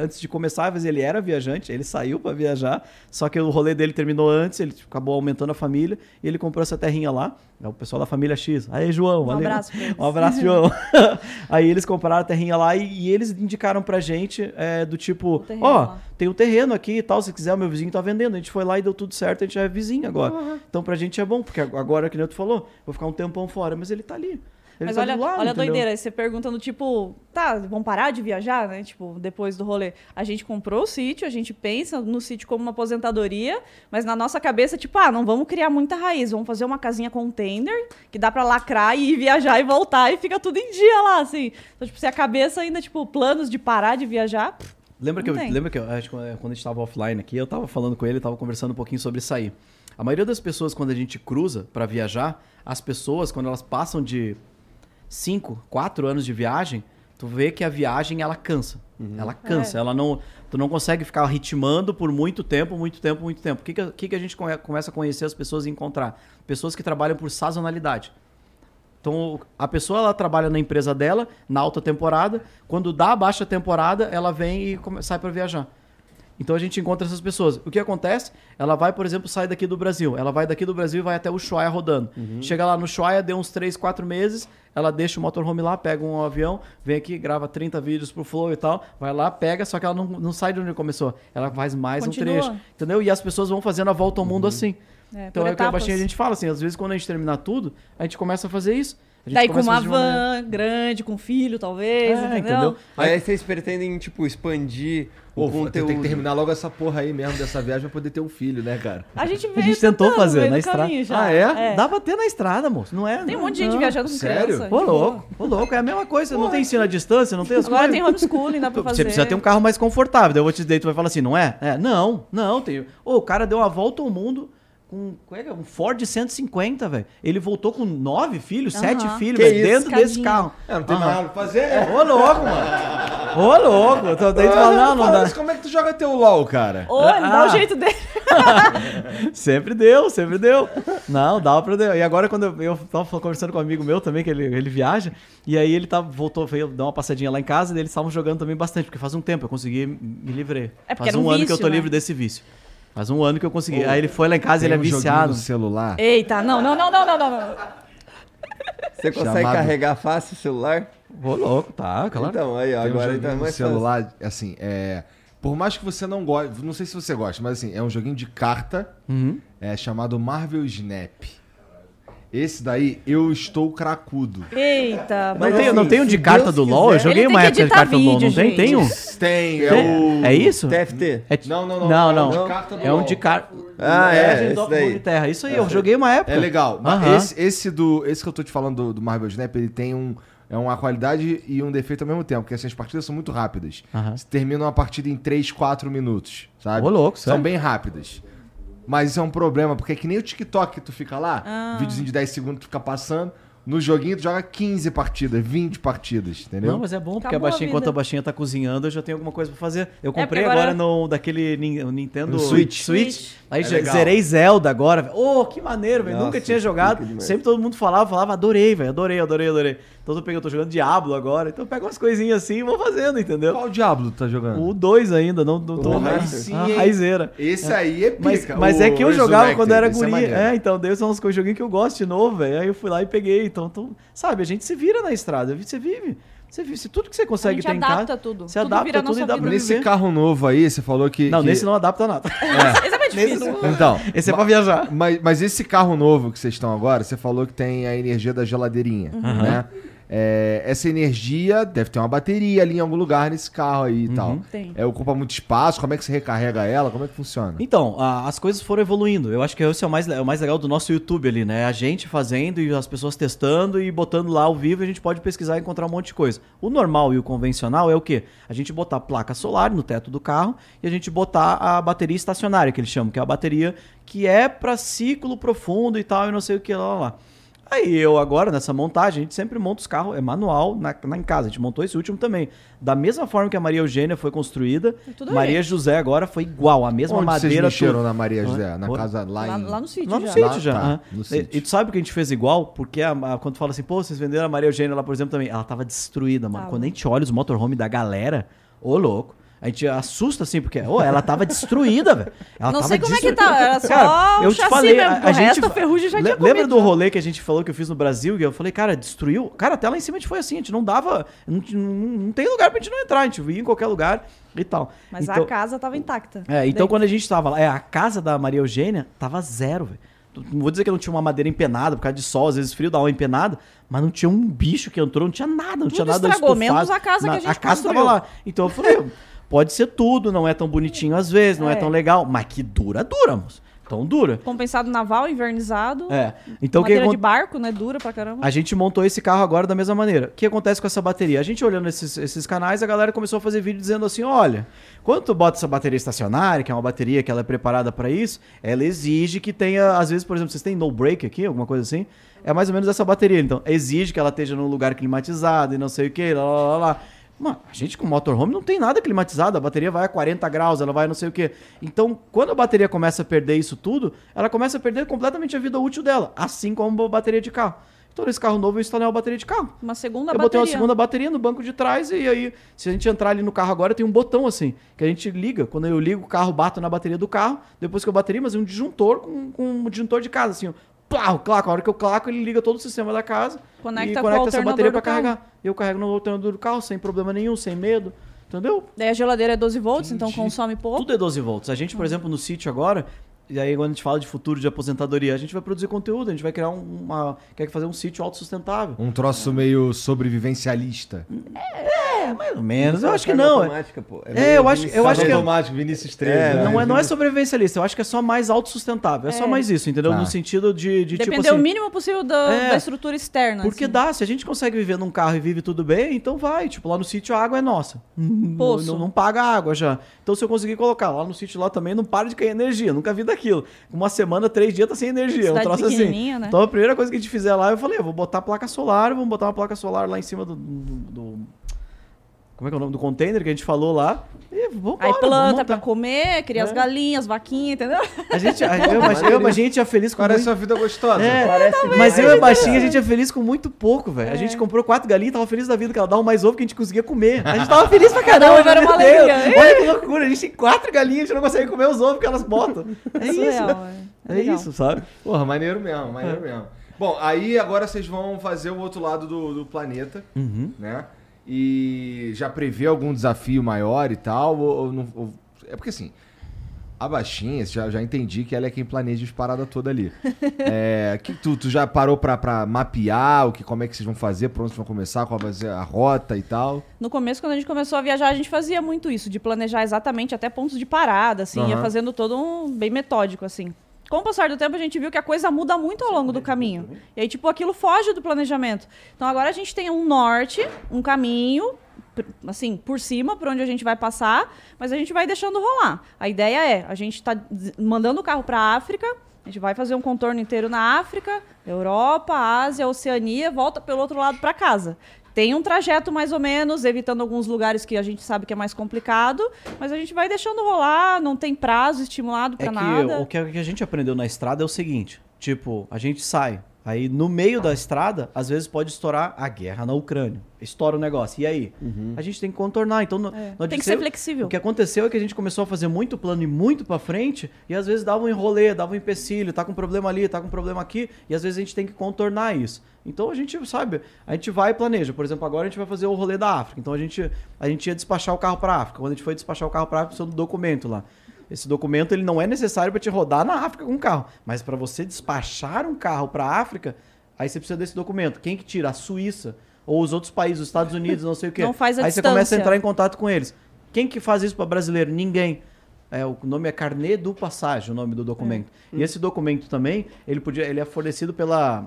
B: antes de começar, ele era viajante. Ele saiu pra viajar. Só que o rolê dele terminou antes. Ele acabou aumentando a família. E ele comprou essa terrinha lá. É o pessoal da família X. Aí, João.
C: Um
B: valeu.
C: abraço.
B: Um abraço, João. Aí eles compraram a terrinha lá e, e eles indicaram pra gente é, do tipo, ó,
C: lá.
B: tem um terreno aqui e tal, se quiser, o meu vizinho tá vendendo. A gente foi lá e deu tudo certo, a gente já é vizinho agora. Então pra gente é bom, porque agora, que nem tu falou, vou ficar um tempão fora, mas ele tá ali.
C: Mas
B: tá
C: olha,
B: do lado,
C: olha a doideira, você perguntando, tipo, tá, vamos parar de viajar, né? Tipo, depois do rolê. A gente comprou o sítio, a gente pensa no sítio como uma aposentadoria, mas na nossa cabeça, tipo, ah, não vamos criar muita raiz, vamos fazer uma casinha container que dá pra lacrar e ir viajar e voltar e fica tudo em dia lá, assim. Então, tipo, se a cabeça ainda, tipo, planos de parar de viajar, pff,
B: Lembra que, eu, lembra que eu, acho que quando a gente estava offline aqui, eu estava falando com ele, estava conversando um pouquinho sobre aí. A maioria das pessoas, quando a gente cruza para viajar, as pessoas, quando elas passam de 5, 4 anos de viagem, tu vê que a viagem ela cansa. Ela cansa.
C: É.
B: Ela não, tu não consegue ficar ritmando por muito tempo, muito tempo, muito tempo. O que, que, a- que que a gente come- começa a conhecer as pessoas e encontrar? Pessoas que trabalham por sazonalidade. Então, a pessoa ela trabalha na empresa dela, na alta temporada. Quando dá a baixa temporada, ela vem e come- sai para viajar. Então a gente encontra essas pessoas. O que acontece? Ela vai, por exemplo, sai daqui do Brasil. Ela vai daqui do Brasil e vai até o Ushuaia rodando. Chega lá no Ushuaia, deu uns 3, 4 meses, ela deixa o motorhome lá, pega um avião, vem aqui, grava 30 vídeos pro Flow e tal, vai lá, pega, só que ela não, não sai de onde começou. Ela faz mais
C: Continua.
B: um trecho. Entendeu? E as pessoas vão fazendo a volta ao mundo assim.
C: é,
B: Então é o que a
C: etapas.
B: baixinha a gente fala, assim, às vezes quando a gente terminar tudo, a gente começa a fazer isso. A
C: Daí com
B: a
C: uma
B: maneira-
C: van grande, com filho, talvez,
B: É,
C: entendeu?
B: entendeu?
D: Aí vocês pretendem, tipo, expandir
A: Pô,
D: o conteúdo.
A: tem que terminar logo essa porra aí mesmo dessa viagem pra poder ter um filho, né, cara?
C: A gente veio
B: A gente tentou fazer na estrada.
A: Ah, é?
B: Dá pra ter na estrada, moço. Não é?
C: Tem um monte de gente
B: não.
C: viajando com
A: Sério?
C: criança.
B: Ô,
C: boa.
B: louco, ô, louco, é a mesma coisa. Não tem ensino à distância, não tem as
C: Agora
B: coisas.
C: tem homeschooling, dá pra fazer.
B: Você precisa ter um carro mais confortável. Daí eu vou te daí tu vai falar assim, não é? É, não, não, tem. Ô, o cara deu uma volta ao mundo com é é? um Ford 150, velho. Ele voltou com nove filhos,
C: Aham.
B: sete filhos, velho, dentro desse carro.
A: É, não tem mais nada pra fazer, né?
B: Ô, louco, mano. Ô, louco. Então, daí tu fala, não, não dá.
A: Mas como é que tu joga teu LOL, cara?
C: Ô, ele dá
B: Ah.
C: o jeito dele.
B: Sempre deu, sempre deu. Não, dava pra. E agora, quando eu, eu tava conversando com um amigo meu também, que ele, ele viaja, e aí ele tá, voltou, veio dar uma passadinha lá em casa, e eles estavam jogando também bastante, porque faz um tempo eu consegui me livrei.
C: É porque
B: faz
C: um
B: um ano que eu
C: vício,
B: tô
C: né?
B: livre desse vício. Faz um ano que eu consegui. Aí ele foi lá em casa, ele é
A: um
B: viciado.
A: no celular.
C: Eita, não, não, não, não, não, não. não.
D: Você consegue
A: Chamado-
D: carregar fácil o celular?
B: Ô, louco, tá, claro.
D: Então, aí, ó,
A: Tem um
D: agora
A: joguinho
D: tá
A: no
D: mais
A: celular, assim, é... Por mais que você não goste, não sei se você gosta, mas assim, é um joguinho de carta
B: Uhum.
A: é, chamado Marvel Snap. Esse daí, eu estou cracudo.
C: Eita,
B: Não
D: Mas
B: tem,
D: assim,
B: não tem um de carta
D: Deus
B: do LoL? Eu joguei
C: Ele
B: uma
C: tem
B: época de carta do LoL, não tem?
C: vídeo,
B: Tem um?
A: Tem, é o...
B: É isso?
D: TFT.
B: É,
A: Não, não, não.
B: Não,
A: é
B: não.
A: um de carta do
B: É um
A: LoL.
B: de carta.
D: Ah, é,
B: Legend
D: esse
B: of
D: daí.
B: Runeterra. Isso aí, eu joguei uma época.
A: É legal. Mas
B: Aham.
A: esse, esse do, esse que eu tô te falando do, do Marvel Snap, ele tem um, é uma qualidade e um defeito ao mesmo tempo, porque assim, as partidas são muito rápidas.
B: Aham.
A: Você termina uma partida em 3, 4 minutos, sabe?
B: Ô, louco,
A: São
B: sério?
A: bem rápidas. Mas isso é um problema, porque é que nem o TikTok que tu fica lá,
C: Ah.
A: videozinho de 10 segundos tu fica passando, no joguinho tu joga 15 partidas, 20 partidas, entendeu?
B: Não, mas é bom, porque a
C: Acabou a
B: baixinha,
C: vida.
B: enquanto a baixinha tá cozinhando, eu já tenho alguma coisa pra fazer. Eu comprei
C: porque agora-
B: agora no daquele Nintendo
A: No Switch.
C: Switch.
B: Aí
A: É
B: zerei Zelda agora. Ô, que maneiro, velho. Nunca tinha jogado. Sempre todo mundo falava, falava, adorei, velho. Adorei, adorei, adorei. Então eu peguei, eu tô jogando Diablo agora. Então eu pego umas coisinhas assim e vou fazendo, entendeu?
A: Qual diabo tu tá jogando?
B: O 2 ainda, não, não tô.
A: Sim,
B: Ah, raizeira.
A: Esse aí é
B: Mas,
A: pica.
B: mas
A: o
B: é que eu jogava quando era guri.
A: é
B: É, então, Deus são uns joguinhos que eu gosto de novo, velho. Aí eu fui lá e peguei. Então, então, sabe, a gente se vira na estrada. Você vive. Você vive. Se tudo que você consegue ter em
C: adapta
B: casa.
C: tudo.
B: Você
C: tudo
B: adapta tudo e dá pra
A: Nesse
B: viver.
A: carro novo aí, você falou que...
B: Não,
A: que-
B: nesse não adapta nada.
C: Esse é mais difícil.
A: Então,
B: Esse é pra viajar.
A: Mas, mas esse carro novo que vocês estão agora, você falou que tem a energia da geladeirinha, né? É, essa energia deve ter uma bateria ali em algum lugar nesse carro aí e tal.
C: Tem.
A: É, ocupa muito espaço, como é que você recarrega ela? Como é que funciona?
B: Então, a- as coisas foram evoluindo. Eu acho que esse é o mais, é o mais legal do nosso YouTube ali, né? A gente fazendo e as pessoas testando e botando lá ao vivo, a gente pode pesquisar e encontrar um monte de coisa. O normal e o convencional é o quê? A gente botar placa solar no teto do carro e a gente botar a bateria estacionária, que eles chamam, que é a bateria que é para ciclo profundo e tal, e não sei o que lá, lá, lá. Aí eu agora, nessa montagem, a gente sempre monta os carros, é manual na, na em casa. A gente montou esse último também. Da mesma forma que a Maria Eugênia foi construída,
C: É
B: Maria. José agora foi igual, a mesma
A: Onde vocês
B: madeira.
A: mexeram
B: tudo.
A: na Maria José? Na casa lá,
C: Lá,
A: em...
C: lá no sítio
B: Lá no
C: já.
B: sítio
A: Lá,
B: já.
A: tá,
B: aham.
A: no
B: E-
A: sítio.
B: E, tu sabe o que a gente fez igual? Porque a- a- quando fala assim, pô, vocês venderam a Maria Eugênia lá, por exemplo, também. Ela tava destruída, mano.
C: Tava.
B: Quando a gente olha os motorhome da galera, ô louco. A gente assusta assim, porque, ô, ela tava destruída, velho. Ela
C: Não
B: tava
C: sei como é que
B: destruída.
C: tá, era só
B: Cara, eu te falei,
C: mesmo,
B: a, a gente
C: a ferrugem já tinha
B: Lembra
C: comido,
B: do rolê que a gente falou que eu fiz no Brasil? E eu falei, cara, destruiu? Cara, até lá em cima a gente foi assim, a gente não dava, não, não, não tem lugar pra gente não entrar, a gente ia em qualquer lugar e tal.
C: Mas
B: Então-
C: a casa tava intacta.
B: é, então
C: Dentro.
B: quando a gente tava lá, é, a casa da Maria Eugênia tava zero, velho. não vou dizer que não tinha uma madeira empenada por causa de sol, às vezes frio dá uma empenada, mas não tinha um bicho que entrou, não tinha nada, não
C: Tudo
B: tinha nada
C: estragou,
B: estufado.
C: menos a casa que a gente
B: A casa
C: construiu.
B: tava lá. Então eu falei, pode ser tudo, não é tão bonitinho às vezes, não é,
C: É.
B: tão legal, mas que dura, dura, moço. Então dura.
C: Compensado naval, invernizado.
B: É. Então que
C: madeira
B: acon-
C: de barco, né? Dura pra caramba.
B: a gente montou esse carro agora da mesma maneira. O que acontece com essa bateria? A gente olhando esses, esses canais, a galera começou a fazer vídeo dizendo assim: olha, quando tu bota essa bateria estacionária, que é uma bateria que ela é preparada para isso, ela exige que tenha, às vezes, por exemplo, vocês têm no break aqui, alguma coisa assim? É mais ou menos essa bateria. Então, exige que ela esteja num lugar climatizado e não sei o que, lá, lá, lá, lá. Mano, a gente com motorhome não tem nada climatizado, a bateria vai a 40 graus, ela vai não sei o quê. Então, quando a bateria começa a perder isso tudo, ela começa a perder completamente a vida útil dela, assim como a bateria de carro. Então, nesse carro novo, eu instalei uma bateria de carro.
C: Uma segunda
B: eu botei
C: bateria.
B: uma segunda bateria no banco de trás e aí, se a gente entrar ali no carro agora, tem um botão assim, que a gente liga. Quando eu ligo o carro, bato na bateria do carro, depois que eu bateria, mas é um disjuntor com, com um disjuntor de casa, assim, ó. Plau, claco. A hora que eu claco, ele liga todo o sistema da casa
C: Conecta
B: e conecta essa bateria
C: carro.
B: carregar. Eu carrego no alternador do carro, sem problema nenhum, sem medo. Entendeu?
C: Daí a geladeira é 12 volts, então
B: Entendi.
C: consome pouco.
B: Tudo é 12 volts. A gente, por exemplo, no sítio agora, e aí quando a gente fala de futuro de aposentadoria, a gente vai produzir conteúdo, a gente vai criar um- uma. Quer fazer um sítio autossustentável.
A: Um troço meio sobrevivencialista.
B: É, mais ou menos. Eu acho que não. é-
D: automática, pô.
B: É,
D: meio
B: eu acho- eu acho que é-
A: automático, Vinícius 13.
D: É,
A: né?
B: Não é, não é sobrevivencialista, eu acho que é só mais autossustentável. É, só
C: É.
B: mais isso, entendeu?
A: Tá.
B: No sentido de, de tipo
C: Depender
B: assim.
C: o mínimo possível da,
B: É.
C: da estrutura externa.
B: Porque
C: assim.
B: dá, se a gente consegue viver num carro e vive tudo bem, então vai. Tipo, lá no sítio a água é nossa. Não,
C: Poço.
B: não, não paga água já. Então se eu conseguir colocar lá no sítio lá também, não para de cair energia. Nunca vi daquilo. Uma semana, três dias tá sem energia. Um
C: Cidade
B: troço assim.
C: né?
B: Então a primeira coisa que a gente fizer lá, eu falei, eu vou botar a placa solar, vamos botar uma placa solar lá em cima do... do- do- como é que é o nome do container que a gente falou lá? E vamos
C: Aí planta pra comer, cria as
B: É.
C: galinhas, vaquinhas, entendeu?
B: A gente, a, eu, mas eu, a gente é feliz com
A: Parece
B: muito...
A: uma vida gostosa.
B: É,
D: Parece
B: mas eu e a baixinha, a gente é feliz com muito pouco, velho. A
C: É.
B: gente comprou quatro galinhas e tava feliz da vida que ela dava mais ovo que a gente conseguia comer. A gente tava feliz pra
C: Cada
B: caramba.
C: era uma alegria.
B: Olha que loucura, a gente tem quatro galinhas, a gente não consegue comer os ovos que elas botam. É isso.
C: Surreal, é.
B: É
C: legal.
B: isso, sabe?
A: Porra, maneiro mesmo, maneiro mesmo. Bom, aí agora vocês vão fazer o outro lado do, do planeta,
B: Uhum.
A: né? E já prevê algum desafio maior e tal? Ou, ou não- ou- É porque assim, a baixinha, já, já entendi que ela é quem planeja as paradas toda ali. É, que tu, tu já parou pra, pra mapear o que, como é que vocês vão fazer, por onde vocês vão começar, qual vai ser a rota e tal?
C: No começo, quando a gente começou a viajar, a gente fazia muito isso, de planejar exatamente até pontos de parada, assim, ia
A: Aham.
C: fazendo todo um bem metódico, assim. Com o passar do tempo, a gente viu que a coisa muda muito ao longo do caminho. E aí, tipo, aquilo foge do planejamento. Então, agora a gente tem um norte, um caminho, assim, por cima, por onde a gente vai passar, mas a gente vai deixando rolar. A ideia é, a gente tá des- mandando o carro para África, a gente vai fazer um contorno inteiro na África, Europa, Ásia, Oceania, volta pelo outro lado para casa. Tem um trajeto mais ou menos, evitando alguns lugares que a gente sabe que é mais complicado, mas a gente vai deixando rolar, não tem prazo estimulado
B: É
C: para
B: que
C: nada.
B: o que a que a gente aprendeu na estrada é o seguinte: tipo, a gente sai. Aí no meio da estrada, às vezes pode estourar a guerra na Ucrânia. Estoura o negócio. E aí? A gente tem que contornar. Então, não,
C: É, Tem que ser flexível.
B: O que aconteceu é que a gente começou a fazer muito plano e muito pra frente, e às vezes dava um enrolê, dava um empecilho, tá com problema ali, tá com problema aqui, e às vezes a gente tem que contornar isso. Então a gente, sabe, a gente vai e planeja. Por exemplo, agora a gente vai fazer o rolê da África. Então a gente, a gente ia despachar o carro pra África. Quando a gente foi despachar o carro pra África, precisou do documento lá. Esse documento ele não é necessário para te rodar na África com o carro, mas para você despachar um carro para a África, aí você precisa desse documento. Quem que tira? A Suíça ou os outros países, os Estados Unidos, não sei o quê.
C: Não faz a
B: aí você começa a
C: distância.
B: entrar em contato com eles. Quem que faz isso para brasileiro? Ninguém. É, o nome é Carnê do Passagem, o nome do documento. E esse documento também, ele podia, ele é fornecido pela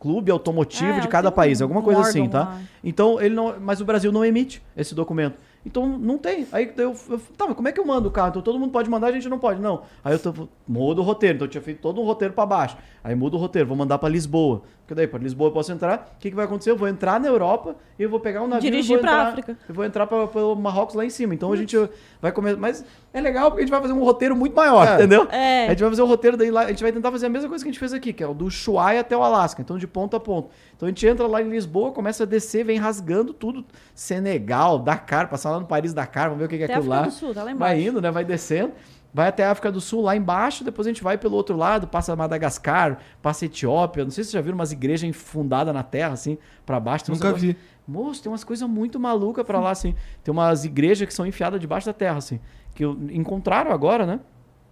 B: clube automotivo
C: É,
B: de cada país,
C: um-
B: alguma
C: um
B: coisa assim, tá?
C: lá.
B: Então ele não, mas o Brasil não emite esse documento. Então não tem. Aí eu, eu tá, mas como é que eu mando o carro? Então todo mundo pode mandar, a gente não pode, não. Aí eu tô, mudo o roteiro, então eu tinha feito todo um roteiro para baixo. Aí mudo o roteiro, vou mandar para Lisboa. Porque daí para Lisboa eu posso entrar. O que, que vai acontecer? Eu vou entrar na Europa e eu vou pegar um navio
C: Dirigir
B: entrar-
C: África.
B: Eu vou entrar para pelo Marrocos lá em cima. Então a gente vai começar, mas é legal porque a gente vai fazer um roteiro muito maior,
A: É.
B: entendeu?
C: É.
B: A gente vai fazer o roteiro daí lá, a gente vai tentar fazer a mesma coisa que a gente fez aqui, que é o do Ushuaia até o Alasca, então de ponta a ponta. Então a gente entra lá em Lisboa, começa a descer, vem rasgando tudo, Senegal, Dakar, passar lá no Paris Dakar, vamos ver o que, que é
C: Até
B: aquilo lá.
C: do Sul, tá lá
B: vai indo, né? Vai descendo. Vai até a África do Sul, lá embaixo, depois a gente vai pelo outro lado, passa Madagascar, passa Etiópia. Não sei se vocês já viram umas igrejas fundadas na terra, assim, pra baixo. Tem
A: Nunca
B: negócios-
A: vi.
B: Moço, tem umas coisas muito malucas pra lá, assim. Tem umas igrejas que são enfiadas debaixo da terra, assim. Que encontraram agora, né?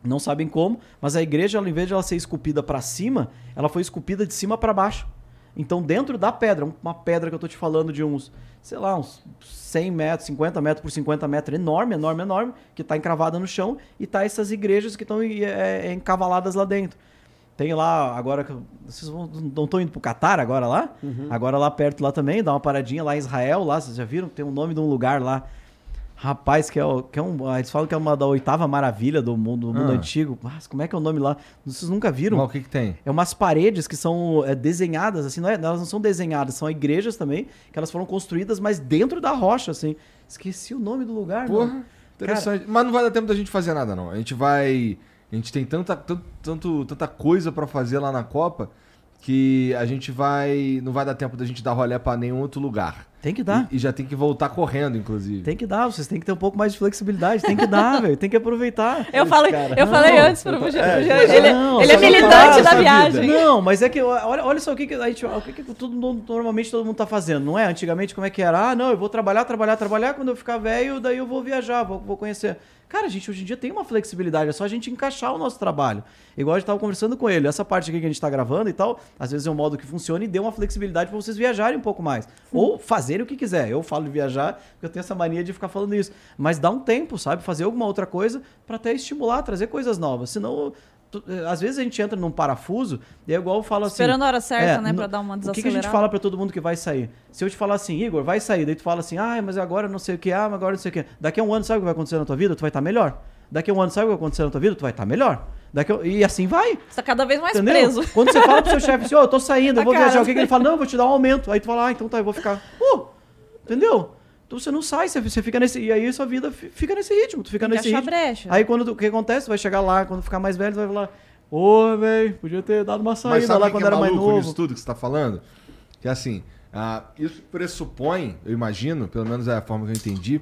B: Não sabem como, mas a igreja, ao invés de ela ser esculpida para cima, ela foi esculpida de cima para baixo. Então, dentro da pedra, uma pedra que eu tô te falando de uns, sei lá, uns 100 metros, 50 metros por 50 metros, enorme, enorme, enorme, que está encravada no chão, e tá essas igrejas que estão é, é, encavaladas lá dentro. Tem lá, agora vocês vão, não estão indo pro Catar agora lá? Uhum. Agora lá perto lá também, dá uma paradinha lá em Israel, lá, vocês já viram? Tem um nome de um lugar lá. Rapaz, que é, que é um. Eles falam que é uma da oitava maravilha do mundo, do mundo ah. antigo. Mas como é que é o nome lá? Vocês nunca viram?
A: Mas o que, que tem?
B: É umas paredes que são é, desenhadas, assim, não é, elas não são desenhadas, são igrejas também, que elas foram construídas, mas dentro da rocha, assim. Esqueci o nome do lugar,
A: Porra, mano. interessante. Cara, mas não vai dar tempo da gente fazer nada, não. A gente vai. A gente tem tanta, tanto, tanto tanta coisa para fazer lá na Copa que a gente vai. Não vai dar tempo da gente dar rolé para nenhum outro lugar.
B: Tem que dar.
A: E, e, já tem que voltar correndo, inclusive.
B: Tem que dar, vocês têm que ter um pouco mais de flexibilidade. Tem que dar, velho. Tem que aproveitar.
C: Eu falei, eu não, falei antes para você. É, ele, não, ele é militante da viagem.
B: Vida. Não, mas é que olha, olha só o que, que a gente, o que, que todo, normalmente todo mundo tá fazendo, não é? Antigamente, como é que era? Ah, não, eu vou trabalhar, trabalhar, trabalhar. Quando eu ficar velho, daí eu vou viajar, vou, vou conhecer. Cara, a gente hoje em dia tem uma flexibilidade, é só a gente encaixar o nosso trabalho. Igual a gente estava conversando com ele, essa parte aqui que a gente está gravando e tal, às vezes é um modo que funciona e dê uma flexibilidade para vocês viajarem um pouco mais. Ou fazerem o que quiser. Eu falo de viajar, porque eu tenho essa mania de ficar falando isso. Mas dá um tempo, sabe? Fazer alguma outra coisa para até estimular, trazer coisas novas. Senão às vezes a gente entra num parafuso e é igual eu falo assim.
C: Esperando a hora certa, é, né, para dar uma desacelerada.
B: O que, que, a gente fala para todo mundo que vai sair? Se eu te falar assim, Igor, vai sair, daí tu fala assim, ah, mas agora não sei o que, ah, mas agora não sei o que. Daqui a um ano, sabe o que vai acontecer na tua vida? Tu vai estar tá melhor. Daqui a um ano, sabe o que vai acontecer na tua vida? Tu vai estar tá melhor. Daqui. E assim vai.
C: Você tá cada vez mais Entendeu? preso.
B: Quando você fala pro seu chefe assim, ó, oh, eu tô saindo, eu vou viajar, o que, que ele fala? Não, eu vou te dar um aumento. Aí tu fala, ah, então tá, eu vou ficar. Uh, entendeu? Então você não sai, você, você fica nesse. E aí sua vida fica nesse ritmo. Tu fica
C: Tem
B: nesse ritmo.
C: Brecha.
B: Aí quando o que acontece? Tu vai chegar lá, quando ficar mais velho, tu vai falar. Ô, velho, podia ter dado uma saída lá quando
A: é
B: era mais novo.
A: Isso tudo que você tá falando? Que assim, uh, isso pressupõe, eu imagino, pelo menos é a forma que eu entendi,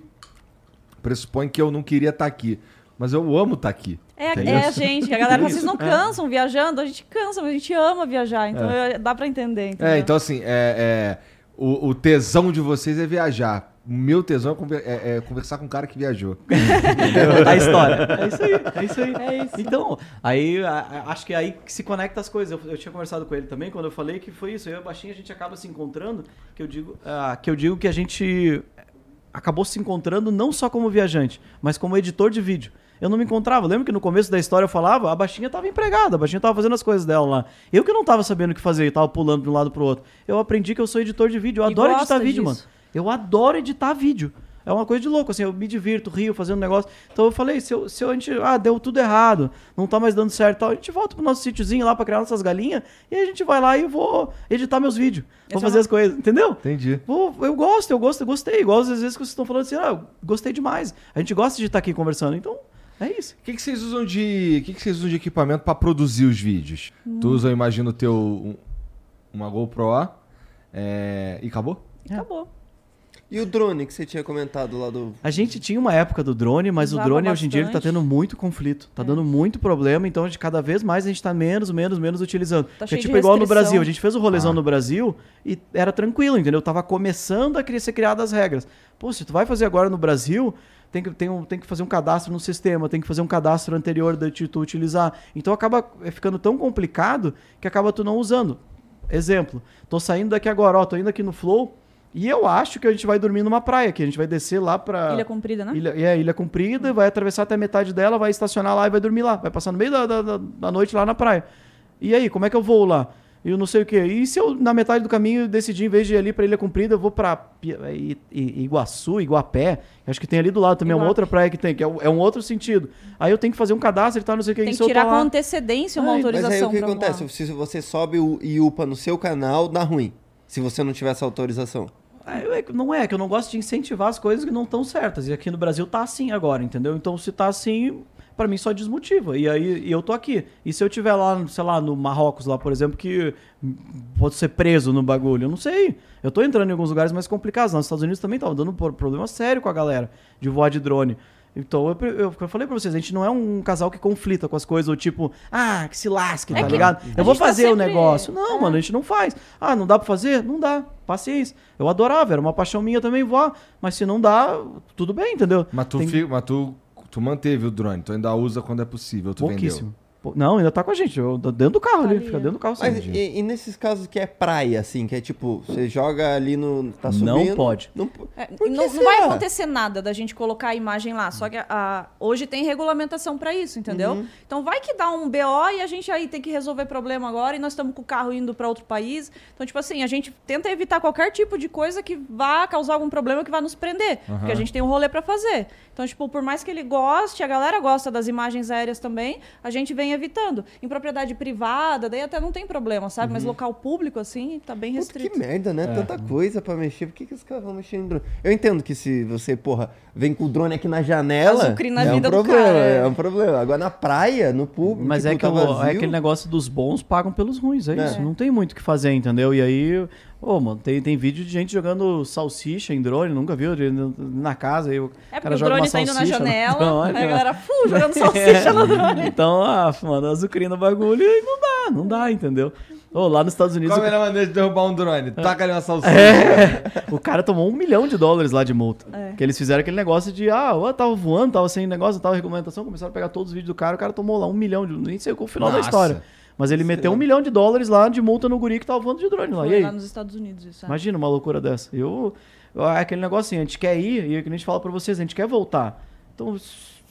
A: pressupõe que eu não queria estar tá aqui. Mas eu amo estar tá aqui.
C: É, é a gente, a galera, vocês não é. cansam é. viajando, a gente cansa, mas a gente ama viajar, então é. dá para entender. Entendeu?
A: É, então assim, é, é o, o tesão de vocês é viajar. O meu tesão é, é, é, conversar com um cara que viajou.
B: a história. É isso aí, é isso aí. É isso. Então, aí a, acho que é aí que se conecta as coisas. Eu, eu, tinha conversado com ele também, quando eu falei que foi isso. Eu e a Baixinha, a gente acaba se encontrando, que eu digo, uh, que, eu digo que a gente acabou se encontrando não só como viajante, mas como editor de vídeo. Eu não me encontrava. Lembro que no começo da história eu falava, a baixinha estava empregada, a baixinha estava fazendo as coisas dela lá. Eu que não estava sabendo o que fazer, estava pulando de um lado pro outro. Eu aprendi que eu sou editor de vídeo. Eu e adoro editar vídeo, mano. Eu adoro editar vídeo. É uma coisa de louco, assim, eu me divirto, rio, fazendo negócio. Então eu falei, se, eu, se eu, a gente, ah, deu tudo errado, não tá mais dando certo tal, a gente volta pro nosso sítiozinho lá pra criar nossas galinhas e a gente vai lá e vou editar meus vídeos. Vou fazer é uma... as coisas, entendeu?
A: Entendi.
B: Vou, eu gosto, eu gosto, eu gostei. Igual às vezes que vocês estão falando assim, ah, eu gostei demais. A gente gosta de estar aqui conversando, então é isso.
A: O que, que vocês usam de. que, que vocês usam de equipamento para produzir os vídeos? Hum. Tu usa, eu imagino, teu. Um, uma GoPro é, e acabou?
C: Acabou.
D: E o drone que você tinha comentado lá do.
B: A gente tinha uma época do drone, mas Usava o drone bastante. hoje em dia ele tá tendo muito conflito. Tá é. dando muito problema, então a gente, cada vez mais a gente tá menos, menos, menos utilizando. Tá Porque, tipo, igual no Brasil. A gente fez o rolezão ah. no Brasil e era tranquilo, entendeu? Tava começando a ser criadas as regras. Pô, se tu vai fazer agora no Brasil, tem que, tem, um, tem que fazer um cadastro no sistema, tem que fazer um cadastro anterior de tu utilizar. Então acaba ficando tão complicado que acaba tu não usando. Exemplo, tô saindo daqui agora, ó, tô indo aqui no Flow e eu acho que a gente vai dormir numa praia, que a gente vai descer lá pra.
C: Ilha Comprida, né?
B: Ilha, é, Ilha Comprida, vai atravessar até metade dela, vai estacionar lá e vai dormir lá. Vai passar no meio da, da, da noite lá na praia. E aí, como é que eu vou lá? eu não sei o quê. E se eu, na metade do caminho, decidir, em vez de ir ali para Ilha Comprida, eu vou para Iguaçu, Iguapé, acho que tem ali do lado também, é uma outra praia que tem, que é, é, um outro sentido. Aí eu tenho que fazer um cadastro e tal, não sei o que.
C: Tem que tirar com antecedência uma autorização. Mas aí
D: o que acontece? Se você sobe o IUPA no seu canal, dá ruim, se você não tiver essa autorização.
B: É, não é, que eu não gosto de incentivar as coisas que não estão certas. E aqui no Brasil tá assim agora, entendeu? Então se tá assim, para mim só desmotiva. E aí e eu tô aqui. E se eu tiver lá, sei lá, no Marrocos, lá, por exemplo, que pode ser preso no bagulho, eu não sei. Eu tô entrando em alguns lugares mais complicados. Nos Estados Unidos também tava dando problema sério com a galera de voar de drone. Então, eu, eu, eu, falei pra vocês, a gente não é um casal que conflita com as coisas, ou tipo, ah, que se lasque, é tá ligado? Eu vou tá fazer tá sempre... o negócio. Não, é. mano, a gente não faz. Ah, não dá pra fazer? Não dá. Paciência. Eu adorava, era uma paixão minha também voar, mas se não dá, tudo bem, entendeu?
A: Mas tu, Tem... mas tu tu manteve o drone, tu ainda usa quando é possível, tu
B: Pouquíssimo. Não, ainda tá com a gente. Eu, dentro do carro ali, fica
C: é.
B: dentro do carro.
D: Mas e, e nesses casos que é praia, assim, que é tipo, você joga ali no. tá subindo.
B: Não pode.
D: Não,
C: É, não, não vai acontecer nada da gente colocar a imagem lá. Só que a- a- hoje tem regulamentação pra isso, entendeu?
D: Uhum.
C: Então vai que dá um BO e a gente aí tem que resolver problema agora e nós estamos com o carro indo pra outro país. Então, tipo assim, a gente tenta evitar qualquer tipo de coisa que vá causar algum problema que vá nos prender. Porque a gente tem um rolê pra fazer. Então, tipo, por mais que ele goste, a galera gosta das imagens aéreas também, a gente vem evitando. Em propriedade privada, daí até não tem problema, sabe? Mas local público, assim, tá bem
D: Puta,
C: restrito.
D: que merda, né? Tanta coisa pra mexer. Por que, que os caras vão mexer em drone? Eu entendo que se você, porra, vem com o drone aqui na janela.
C: Azucrina a
D: é um
C: vida do
D: problema,
C: cara,
D: é.
C: é.
D: um problema. Agora na praia, no público.
B: Mas é, que
D: tá
B: o-
D: vazio,
B: é aquele negócio dos bons pagam pelos ruins, é,
D: É.
B: isso. Não tem muito o que fazer, entendeu? E aí, ô, mano, tem, tem vídeo de gente jogando salsicha em drone, nunca viu? De- Na casa, aí o
C: É porque
B: cara
C: o
B: joga
C: drone tá indo na janela,
B: drone,
C: aí a
B: né?
C: galera, fu, jogando salsicha no drone.
B: Então, ah, mano, azucrina o bagulho e não dá, não dá, entendeu? Ô, lá nos Estados Unidos.
A: Qual a
B: o-
A: melhor maneira de derrubar um drone? Taca ali uma salsicha.
B: É, o cara tomou um milhão de dólares lá de multa.
C: É.
B: Que eles fizeram aquele negócio de, ah, eu tava voando, tava sem negócio, tava regulamentação, começaram a pegar todos os vídeos do cara, o cara tomou lá um milhão de. Nem sei qual o final da
A: Nossa.
B: história. Mas ele meteu um milhão de dólares lá de multa no guri que tava voando de drone lá. E
C: Foi
B: aí?
C: lá nos Estados Unidos isso. é.
B: Imagina uma loucura dessa. Eu, eu- é aquele negócio assim, a gente quer ir, e é que a gente fala pra vocês, a gente quer voltar. Então,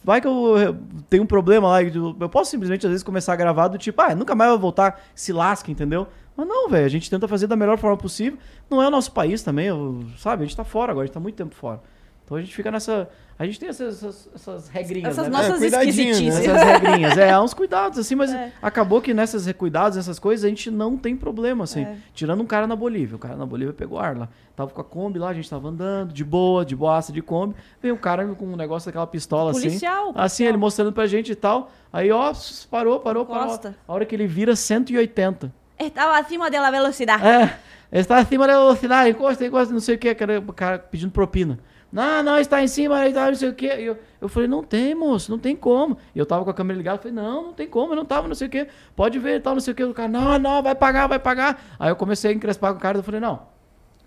B: vai que eu tenho um problema lá, eu eu posso simplesmente às vezes começar a gravar do tipo, ah, nunca mais vai voltar, se lasca, entendeu? Mas não, velho, a gente tenta fazer da melhor forma possível. Não é o nosso país também, eu- sabe? A gente tá fora agora, a gente tá muito tempo fora. Então a gente fica nessa. A gente tem essas, essas, essas regrinhas.
C: Essas
B: né?
C: nossas
D: né?
C: esquisitices.
B: Essas regrinhas, é, há uns cuidados, assim, mas
C: É.
B: acabou que nessas cuidados, nessas coisas, a gente não tem problema, assim.
C: É.
B: Tirando um cara na Bolívia. O cara na Bolívia pegou ar lá. Tava com a Kombi lá, a gente tava andando, de boa, de boaça de Kombi. Veio um cara com um negócio daquela pistola
C: Policial,
B: assim. Assim,
C: policial.
B: ele mostrando pra gente e tal. Aí, ó, parou, parou, parou.
C: Costa.
B: A hora que ele vira 180.
C: Estava acima da velocidade.
B: É, ele está acima da velocidade, encosta, encosta, não sei o que, cara, o cara pedindo propina. Não, não, está em cima, aí tá, não sei o que. Eu, eu falei, não tem, moço, não tem como. E eu tava com a câmera ligada, falei, não, não tem como, eu não tava, não sei o que. Pode ver, tal, não sei o que. O cara, não, não, vai pagar, vai pagar. Aí eu comecei a encrespar com o cara, eu falei, não,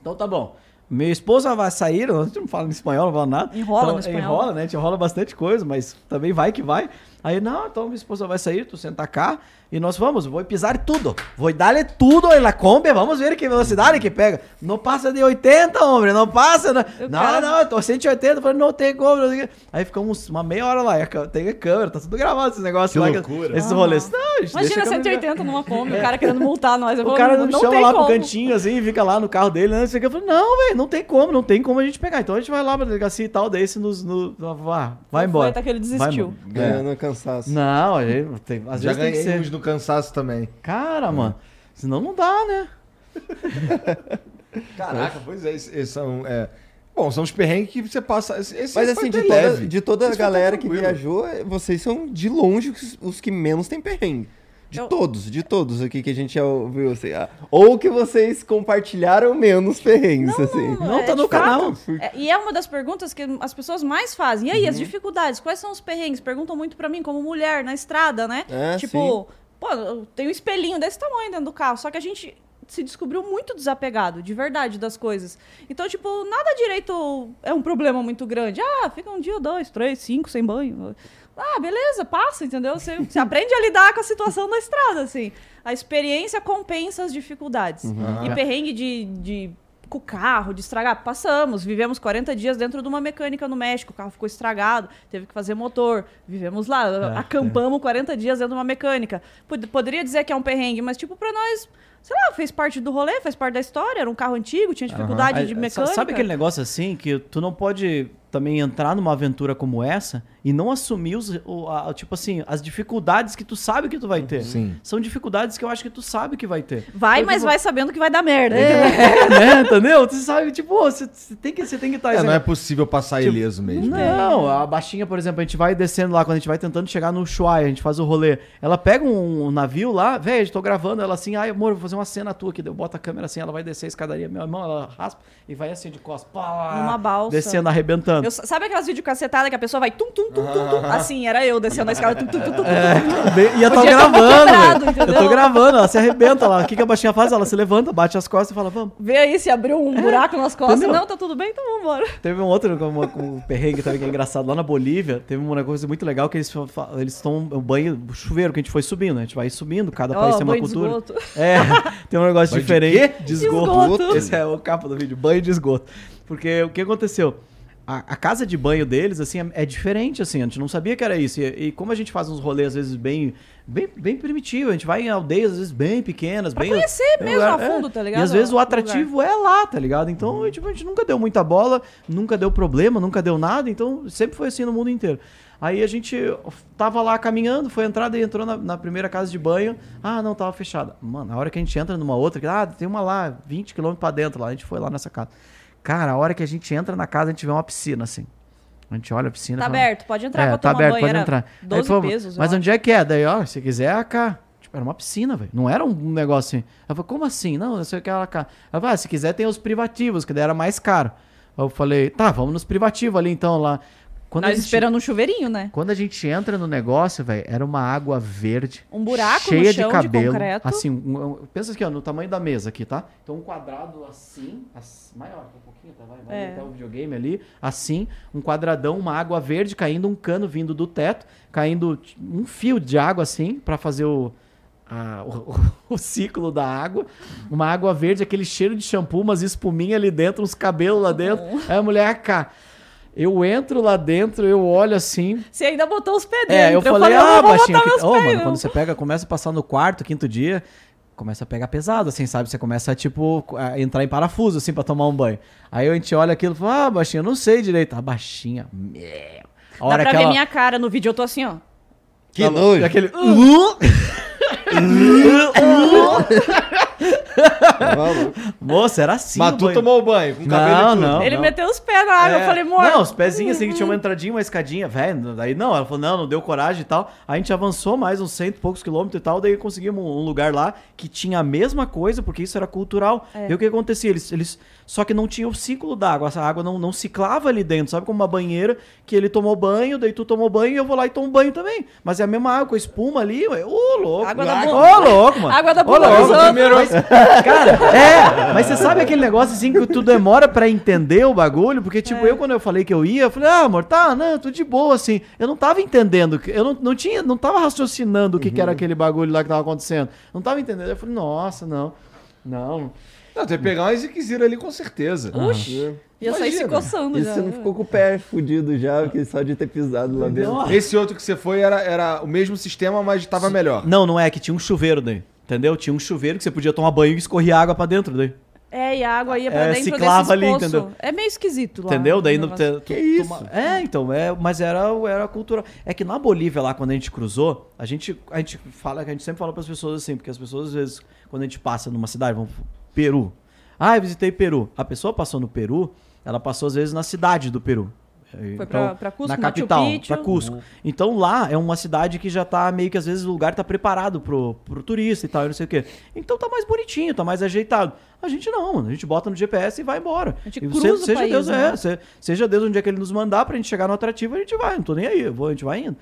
B: então tá bom. Minha esposa vai sair, a gente não fala em espanhol, não fala nada.
C: Enrola
B: Então,
C: no espanhol.
B: Enrola, né? A gente enrola bastante coisa, mas também vai que vai. Aí, não, então minha esposa vai sair, tu senta cá e nós vamos, vou pisar tudo. Vou dar-lhe tudo aí na Kombi, vamos ver que velocidade que pega. Não passa de 80, homem, não passa. Não,
C: O
B: não,
C: cara-
B: não, eu tô 180, eu falei, não tem como. não quê. Aí ficamos uma meia hora lá, e tem a câmera, tá tudo gravado esse negócio
A: Que
B: lá.
A: loucura.
B: Esses
C: Aham.
B: rolês. Não, a gente
C: Imagina
B: a câmera
C: 180 numa Kombi, o cara querendo multar nós. Eu
B: o
C: falo,
B: cara
C: não,
B: não, chama
C: tem
B: lá
C: como.
B: pro cantinho assim, fica lá no carro dele, né? não sei o que. Eu falei, não, velho, não tem como, não tem como a gente pegar. Então a gente vai lá pra delegacia e tal, daí esse nos. No, no- vá, vai
C: Foi
B: embora.
C: até que ele
B: Vai
C: desistiu.
B: embora.
D: Cansaço.
B: Não, tem, às
A: Já
B: vezes tem que
A: ganhei
B: ser.
A: uns no cansaço também.
B: Cara, mano, senão não dá, né?
A: Caraca, pois é, esses são. É... Bom, são os perrengues que você passa. Esse,
D: Mas
A: foi
D: assim, de toda, de toda a
A: até
D: galera que viajou, vocês são de longe os, os que menos tem perrengue. De
C: Eu-
D: todos, de todos aqui que a gente já ouviu. Assim, ah, ou que vocês compartilharam menos perrengues, assim.
B: Não,
C: é,
B: tá no canal.
C: É, e é uma das perguntas que as pessoas mais fazem. E aí,
B: Uhum.
C: as dificuldades? Quais são os perrengues? Perguntam muito pra mim, como mulher, na estrada, né?
D: É,
C: tipo, pô, eu tenho um espelhinho desse tamanho dentro do carro. Só que a gente se descobriu muito desapegado, de verdade, das coisas. Então, tipo, nada direito é um problema muito grande. Ah, fica um dia, dois, três, cinco sem banho. Ah, beleza, passa, entendeu? Você, você aprende a lidar com a situação da estrada, assim. A experiência compensa as dificuldades. E perrengue de, de com o carro, de estragar. Passamos, vivemos 40 dias dentro de uma mecânica no México, o carro ficou estragado, teve que fazer motor. Vivemos lá, acampamos 40 dias dentro de uma mecânica. Pod- Poderia dizer que é um perrengue, mas tipo, pra nós, sei lá, fez parte do rolê, fez parte da história, era um carro antigo, tinha dificuldade
B: Aí,
C: de mecânica.
B: Sabe aquele negócio assim que tu não pode também entrar numa aventura como essa e não assumir os, o- a- tipo assim, as dificuldades que tu sabe que tu vai ter.
A: Sim.
B: São dificuldades que eu acho que tu sabe que vai ter.
C: Vai,
B: Então,
C: mas
B: tipo,
C: vai sabendo que vai dar merda. entendeu?
B: É, né? Entendeu? Tu sabe, tipo, você você tem que você tem que estar
A: É, não é possível passar
B: Tipo,
A: ileso mesmo.
B: Não, a baixinha, por exemplo, a gente vai descendo lá, quando a gente vai tentando chegar no Ushuaia, a gente faz o rolê. Ela pega um, navio lá, velho, tô gravando, ela assim, ai, amor, vou fazer uma cena tua aqui. Eu boto a câmera assim, ela vai descer a escadaria, meu irmão, ela raspa e vai assim de costas, pá,
C: Numa balsa.
B: descendo, arrebentando.
C: Eu- sabe aquelas videocacetadas que a pessoa vai tum, tum, tum, tum, tum? Assim, era eu descendo a escada, tum, tum, tum, tum.
B: É, e eu tô
C: tá
B: gravando,
C: quebrado.
B: Eu tô gravando, ela se arrebenta lá. O que, que a baixinha faz? Ela se levanta, bate as costas e fala, vamos.
C: Vê aí se abriu um buraco nas costas.
B: Entendeu?
C: Não, tá tudo bem, então vambora.
B: Teve um outro com, um perrengue também que é engraçado. Lá na Bolívia, teve uma coisa muito legal que eles, eles tomam o banho, o chuveiro que a gente foi subindo, né? A gente vai subindo, cada país
C: Ó,
B: tem uma cultura.
C: esgoto.
B: É, tem um negócio
A: Banho de
B: diferente.
A: quê?
B: De esgoto.
C: Esgoto.
B: Esse é o capa do vídeo, banho de esgoto. Porque o que aconteceu? A, a casa de banho deles, assim, é, é diferente, assim. A gente não sabia que era isso. E, e como a gente faz uns rolês, às vezes, bem, bem, bem primitivo, a gente vai em aldeias, às vezes, bem pequenas,
C: Pra
B: bem...
C: conhecer
B: bem
C: mesmo a
B: lugar-
C: fundo,
B: é.
C: tá ligado?
B: E às vezes o atrativo é lá, tá ligado? Então, tipo, a gente nunca deu muita bola, nunca deu problema, nunca deu nada. Então, sempre foi assim no mundo inteiro. Aí a gente tava lá caminhando, foi entrada e entrou na, na primeira casa de banho. Ah, não, tava fechada. Mano, na hora que a gente entra numa outra, ah, tem uma lá, 20 km pra dentro lá, a gente foi lá nessa casa. Cara, a hora que a gente entra na casa, a gente vê uma piscina, assim. A gente olha a piscina
C: Tá
B: fala,
C: aberto, pode entrar,
B: é, tá
C: tomar
B: aberto, pode entrar.
C: 12
B: Aí falou,
C: pesos.
B: Mas onde é que é? Daí, ó, se quiser, é cá. Tipo, era uma piscina, velho. Não era um negócio assim. Eu falei, como assim? Não, eu sei que era cá. Ela falou, ah, se quiser tem os privativos, que daí era mais caro. Aí eu falei, tá, vamos nos privativos ali então lá. Quando
C: Nós
B: gente,
C: esperando um chuveirinho, né?
B: Quando a gente entra no negócio, velho, era uma água verde.
C: Um buraco
B: cheia
C: no
B: de
C: chão de
B: cabelo.
C: concreto.
B: Assim, um- um- pensa aqui, ó, no tamanho da mesa aqui, tá? Então um quadrado assim, as- maior, um pouquinho, tá? Vai, vai
C: É.
B: até o videogame ali, assim, um quadradão, uma água verde caindo, um cano vindo do teto, caindo um fio de água assim pra fazer o, o, o ciclo da água, uma água verde, aquele cheiro de shampoo, umas espuminhas ali dentro, uns cabelos lá dentro. Aí a mulher, cá. Eu entro lá dentro, eu olho assim,
C: Você ainda botou os pés dentro.
B: é, eu falei,
C: eu
B: ah,
C: vou
B: baixinho,
C: botar
B: que...
C: pés,
B: mano, quando você pega, começa a passar no quarto, quinto dia, começa a pegar pesado, assim, sabe? Você começa a, tipo, a entrar em parafuso, assim, pra tomar um banho. Aí a gente olha aquilo e fala, ah, baixinha, eu não sei direito. A baixinha, meu. A
C: Dá
B: hora
C: pra
B: que
C: ver
B: ela...
C: minha cara no vídeo, eu tô assim, ó.
D: Que nojo.
B: Aquele...
D: Tá maluco.
B: Moça, era assim
A: Mas
B: o
A: tu
B: banho.
A: tomou o banho, com cabelo
B: Não, não.
C: Ele meteu os pés na água,
B: É.
C: eu falei, amor.
B: Não, os pezinhos assim, que tinha uma entradinha, uma escadinha, velho. Daí não, ela falou, não, não deu coragem e tal. Aí a gente avançou mais uns cento e poucos quilômetros e tal, daí conseguimos um lugar lá que tinha a mesma coisa, porque isso era cultural.
C: É.
B: E o que acontecia? Eles, eles. Só que não tinha o ciclo da água, essa água não, não ciclava ali dentro, sabe? Como uma banheira que ele tomou banho, daí tu tomou banho e eu vou lá e tomo banho também. Mas é a mesma água, com espuma ali, ué. Ô, louco.
C: Água da
B: Ô,
C: bunda.
B: louco, mano.
C: Água da
B: Ô,
C: bunda
B: louco.
C: dos outros.
A: Primeiro,
B: Cara, é, mas você sabe aquele negócio assim que tu demora pra entender o bagulho? Porque, tipo, eu quando eu falei que eu ia, eu falei, ah, amor, tá, não, tô de boa, assim. Eu não tava entendendo, eu não, não tinha, não tava raciocinando o que, que era aquele bagulho lá que tava acontecendo. Não tava entendendo. Eu falei, nossa, não, não.
A: Não, tu ia pegar uma Ziquezira ali com certeza.
C: Uxi, ia sair se coçando
D: E
C: já.
D: você não ficou com o pé fudido já, porque só de ter pisado lá dentro.
A: Esse outro que você foi era, era o mesmo sistema, mas tava melhor.
B: Não, não é, que tinha um chuveiro daí. Entendeu? Tinha um chuveiro que você podia tomar banho e escorria água pra dentro daí.
C: É, e a água ia pra
B: É,
C: dentro
B: ciclava ali,
C: poços.
B: entendeu?
C: É meio esquisito lá.
B: Entendeu? Daí
C: o
B: no,
C: negócio.
B: te- tu-
D: Que isso?
B: É, então, é, mas era, era cultural. É que na Bolívia, lá, quando a gente cruzou, a gente, a gente fala, a gente sempre fala para as pessoas assim, porque as pessoas, às vezes, quando a gente passa numa cidade, vamos Peru. Ah, eu visitei Peru. A pessoa passou no Peru, ela passou, às vezes, na cidade do Peru.
C: Foi pra- pra Cusco,
B: na capital, pra Cusco. Então lá é uma cidade que já tá meio que às vezes o lugar tá preparado pro, pro turista e tal, e não sei o quê. Então tá mais bonitinho, tá mais ajeitado. A gente não, mano. A gente bota no GPS e vai embora.
C: A gente cruza o
B: seja
C: país,
B: Deus,
C: né?
B: é, se- seja Deus onde é que ele nos mandar pra gente chegar no atrativo, a gente vai. Não tô nem aí, vou, a gente vai indo.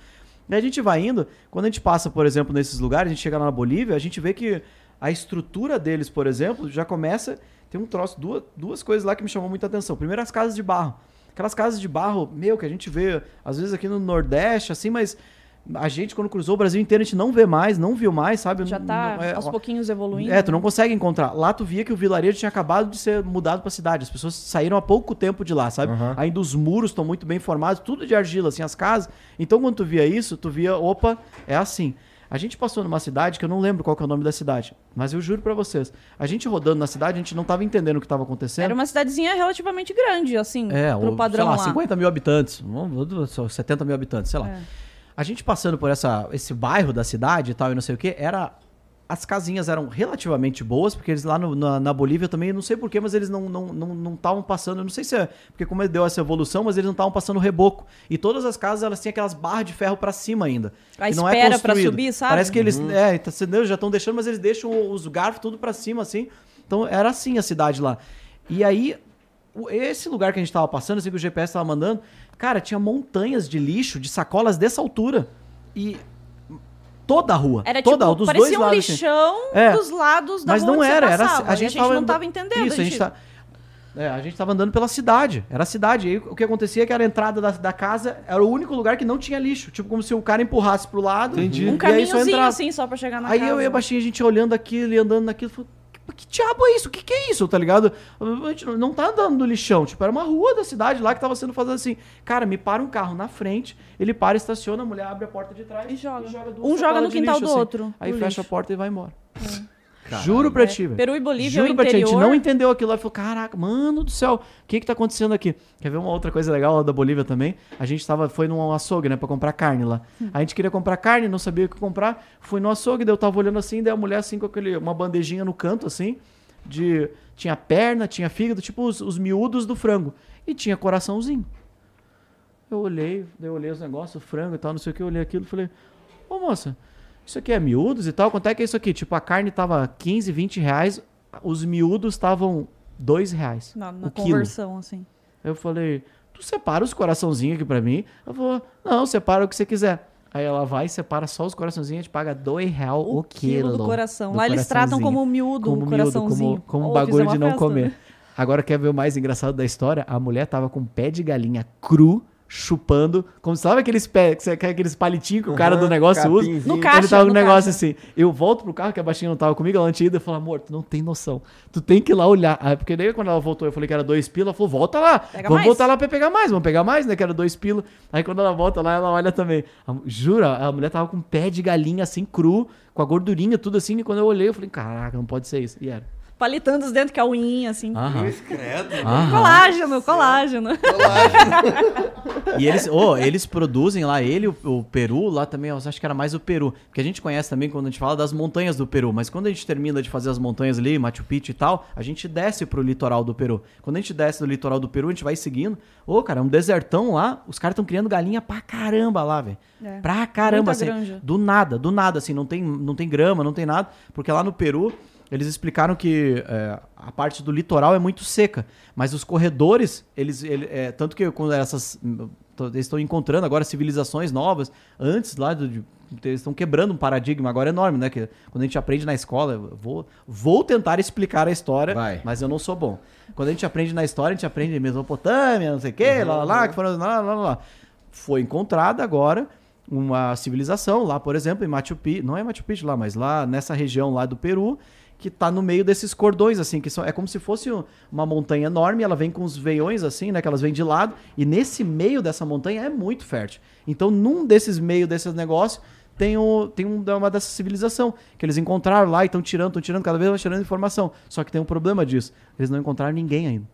B: E a gente vai indo, quando a gente passa, por exemplo, nesses lugares, a gente chega lá na Bolívia, a gente vê que a estrutura deles, por exemplo, já começa. Tem um troço, duas, duas coisas lá que me chamou muita atenção. Primeiro, as casas de barro. Aquelas casas de barro, meu, que a gente vê, às vezes aqui no Nordeste, assim, mas a gente, quando cruzou o Brasil inteiro, a gente não vê mais, não viu mais, sabe?
C: Já tá
B: não- é,
C: aos
B: ó,
C: pouquinhos evoluindo.
B: é, tu não consegue encontrar. Lá tu via que o vilarejo tinha acabado de ser mudado pra cidade. As pessoas saíram há pouco tempo de lá, sabe?
A: Aham.
B: Ainda os muros estão muito bem formados, tudo de argila, assim, as casas. Então quando tu via isso, tu via, opa, é assim. A gente passou numa cidade que eu não lembro qual que é o nome da cidade, mas eu juro pra vocês. A gente rodando na cidade, a gente não tava entendendo o que tava acontecendo.
C: Era uma cidadezinha relativamente grande, assim,
B: É,
C: pro padrão
B: sei lá,
C: lá.
B: 50 mil habitantes, vamos- só 70 mil habitantes, sei lá.
C: É.
B: A gente passando por essa, esse bairro da cidade e tal, e não sei o que, era. As casinhas eram relativamente boas, porque eles lá no- na, na Bolívia também, eu não sei porquê, mas eles não estavam não, não, estavam passando, eu não sei se é porque como deu essa evolução, mas eles não estavam passando reboco. E todas as casas, elas tinham aquelas barras de ferro pra cima ainda.
C: A
B: que não é
C: espera pra
B: construído.
C: subir, sabe?
B: Parece que eles, é, tá, entendeu? já estão deixando, mas eles deixam os garfos tudo pra cima, assim. Então era assim a cidade lá. E aí, o- esse lugar que a gente tava passando, assim, que o GPS tava mandando, cara, tinha montanhas de lixo, de sacolas dessa altura. E toda a rua.
C: Era
B: toda,
C: tipo,
B: dos
C: parecia
B: dois
C: um
B: lados. assim.
C: lixão
B: É.
C: dos lados da
B: Mas
C: rua
B: não era, era
C: passava.
B: a gente, tava
C: não
B: andando-
C: tava entendendo.
B: Isso, a gente tá é, a gente tava andando pela cidade. Era a cidade. E aí, o que acontecia é que era a entrada da, da casa era o único lugar que não tinha lixo. Tipo, como se o cara empurrasse pro lado.
A: Entendi.
C: Um
B: e aí só
C: caminhozinho
B: entrava.
C: assim, só pra chegar na
B: Aí
C: casa.
B: eu e a baixinha, a gente olhando aquilo e andando naquilo, falou, que, diabo é isso? O que, que é isso? Tá ligado? A gente não- tá andando no lixão. Tipo, era uma rua da cidade lá que tava sendo fazendo assim. Cara, me para um carro na frente, ele para, estaciona, a mulher abre a porta de trás
C: E joga.
B: duas
C: Um joga no quintal
B: lixo,
C: do
B: assim.
C: outro,
B: Aí fecha
C: lixo.
B: a porta e vai embora.
A: Caralho.
B: Juro pra
C: É,
B: ti.
C: Peru e Bolívia,
B: Juro
C: o
B: pra ti, a gente
C: interior.
B: não entendeu aquilo lá e falou: caraca, mano do céu, o que que tá acontecendo aqui? Quer ver uma outra coisa legal lá da Bolívia também? A gente tava, foi num açougue, né, pra comprar carne lá.
C: Hum.
B: A gente queria comprar carne, não sabia o que comprar. Fui no açougue, daí eu tava olhando assim, daí a mulher assim com aquele, uma bandejinha no canto assim, de. Tinha perna, tinha fígado, tipo os, os miúdos do frango. E tinha coraçãozinho. Eu olhei, daí eu olhei os negócios, o frango e tal, não sei o que, eu olhei aquilo e falei, ô moça, isso aqui é miúdos e tal? Quanto é que é isso aqui? Tipo, a carne tava 15, 20 reais, os miúdos estavam 2 reais.
C: Na, na
B: o quilo.
C: conversão, assim.
B: Eu falei, tu separa os coraçãozinhos aqui pra mim? Ela falou, não, separa o que você quiser. Aí ela vai e separa só os coraçãozinhos, a gente paga 2 reais o,
C: O quilo do coração. Lá eles tratam como miúdo
B: como
C: o
B: miúdo,
C: coraçãozinho.
B: como, como
C: Ô,
B: bagulho de
C: uma
B: não
C: festa,
B: comer.
C: né?
B: Agora, quer ver o mais engraçado da história? A mulher tava com pé de galinha cru, chupando, como sabe aqueles pé, aqueles palitinhos que o cara do
D: Aham,
B: negócio usa?
C: No caixa,
B: ele tava com um
C: no
B: negócio
C: caixa.
B: assim. Eu volto pro carro, que a baixinha não tava comigo, ela tinha ido e falou, amor, tu não tem noção. Tu tem que ir lá olhar. Ah, porque daí quando ela voltou, eu falei que era dois pila, ela falou, volta lá.
C: Pega
B: vamos
C: mais.
B: voltar lá pra pegar mais, vamos pegar mais, né? Que era dois pila. Aí quando ela volta lá, ela olha também. A- jura, a mulher tava com pé de galinha assim, cru, com a gordurinha, tudo assim, e quando eu olhei, eu falei, caraca, não pode ser isso. E era.
C: Palitando os dentes, que é a unhinha, assim.
B: Aham.
D: Cruz, credo.
B: Aham.
C: Colágeno, colágeno.
B: E eles, oh, eles produzem lá, ele, o, o Peru, lá também, eu acho que era mais o Peru. Porque a gente conhece também quando a gente fala das montanhas do Peru. Mas quando a gente termina de fazer as montanhas ali, Machu Picchu e tal, a gente desce pro litoral do Peru. Quando a gente desce do litoral do Peru, a gente vai seguindo. Ô, cara, é um desertão lá, os caras estão criando galinha pra caramba lá, velho.
C: É.
B: Pra caramba,
C: Muita
B: assim.
C: granja.
B: Do nada, do nada, assim, não tem, não tem grama, não tem nada. Porque lá no Peru, eles explicaram que é, a parte do litoral é muito seca. Mas os corredores, eles. ele- é, tanto que quando essas. Eles estão encontrando agora civilizações novas. Antes lá do. eles estão quebrando um paradigma agora enorme, né? Que quando a gente aprende na escola, vou, vou tentar explicar a história,
A: Vai.
B: mas eu não sou bom. Quando a gente aprende na história, a gente aprende em Mesopotâmia, não sei o quê, lá, lá, lá, que foram, lá, lá, lá. Foi encontrada agora uma civilização lá, por exemplo, em Machu Picchu, não é Machu Picchu lá, mas lá nessa região lá do Peru, que tá no meio desses cordões, assim, que são, é como se fosse um- uma montanha enorme, ela vem com os veiões, assim, né, que elas vêm de lado, e nesse meio dessa montanha é muito fértil. Então, num desses meios desses negócios, tem, o, tem um, uma dessa civilização, que eles encontraram lá e estão tirando, estão tirando, cada vez vai tirando informação. Só que tem um problema disso, eles não encontraram ninguém ainda.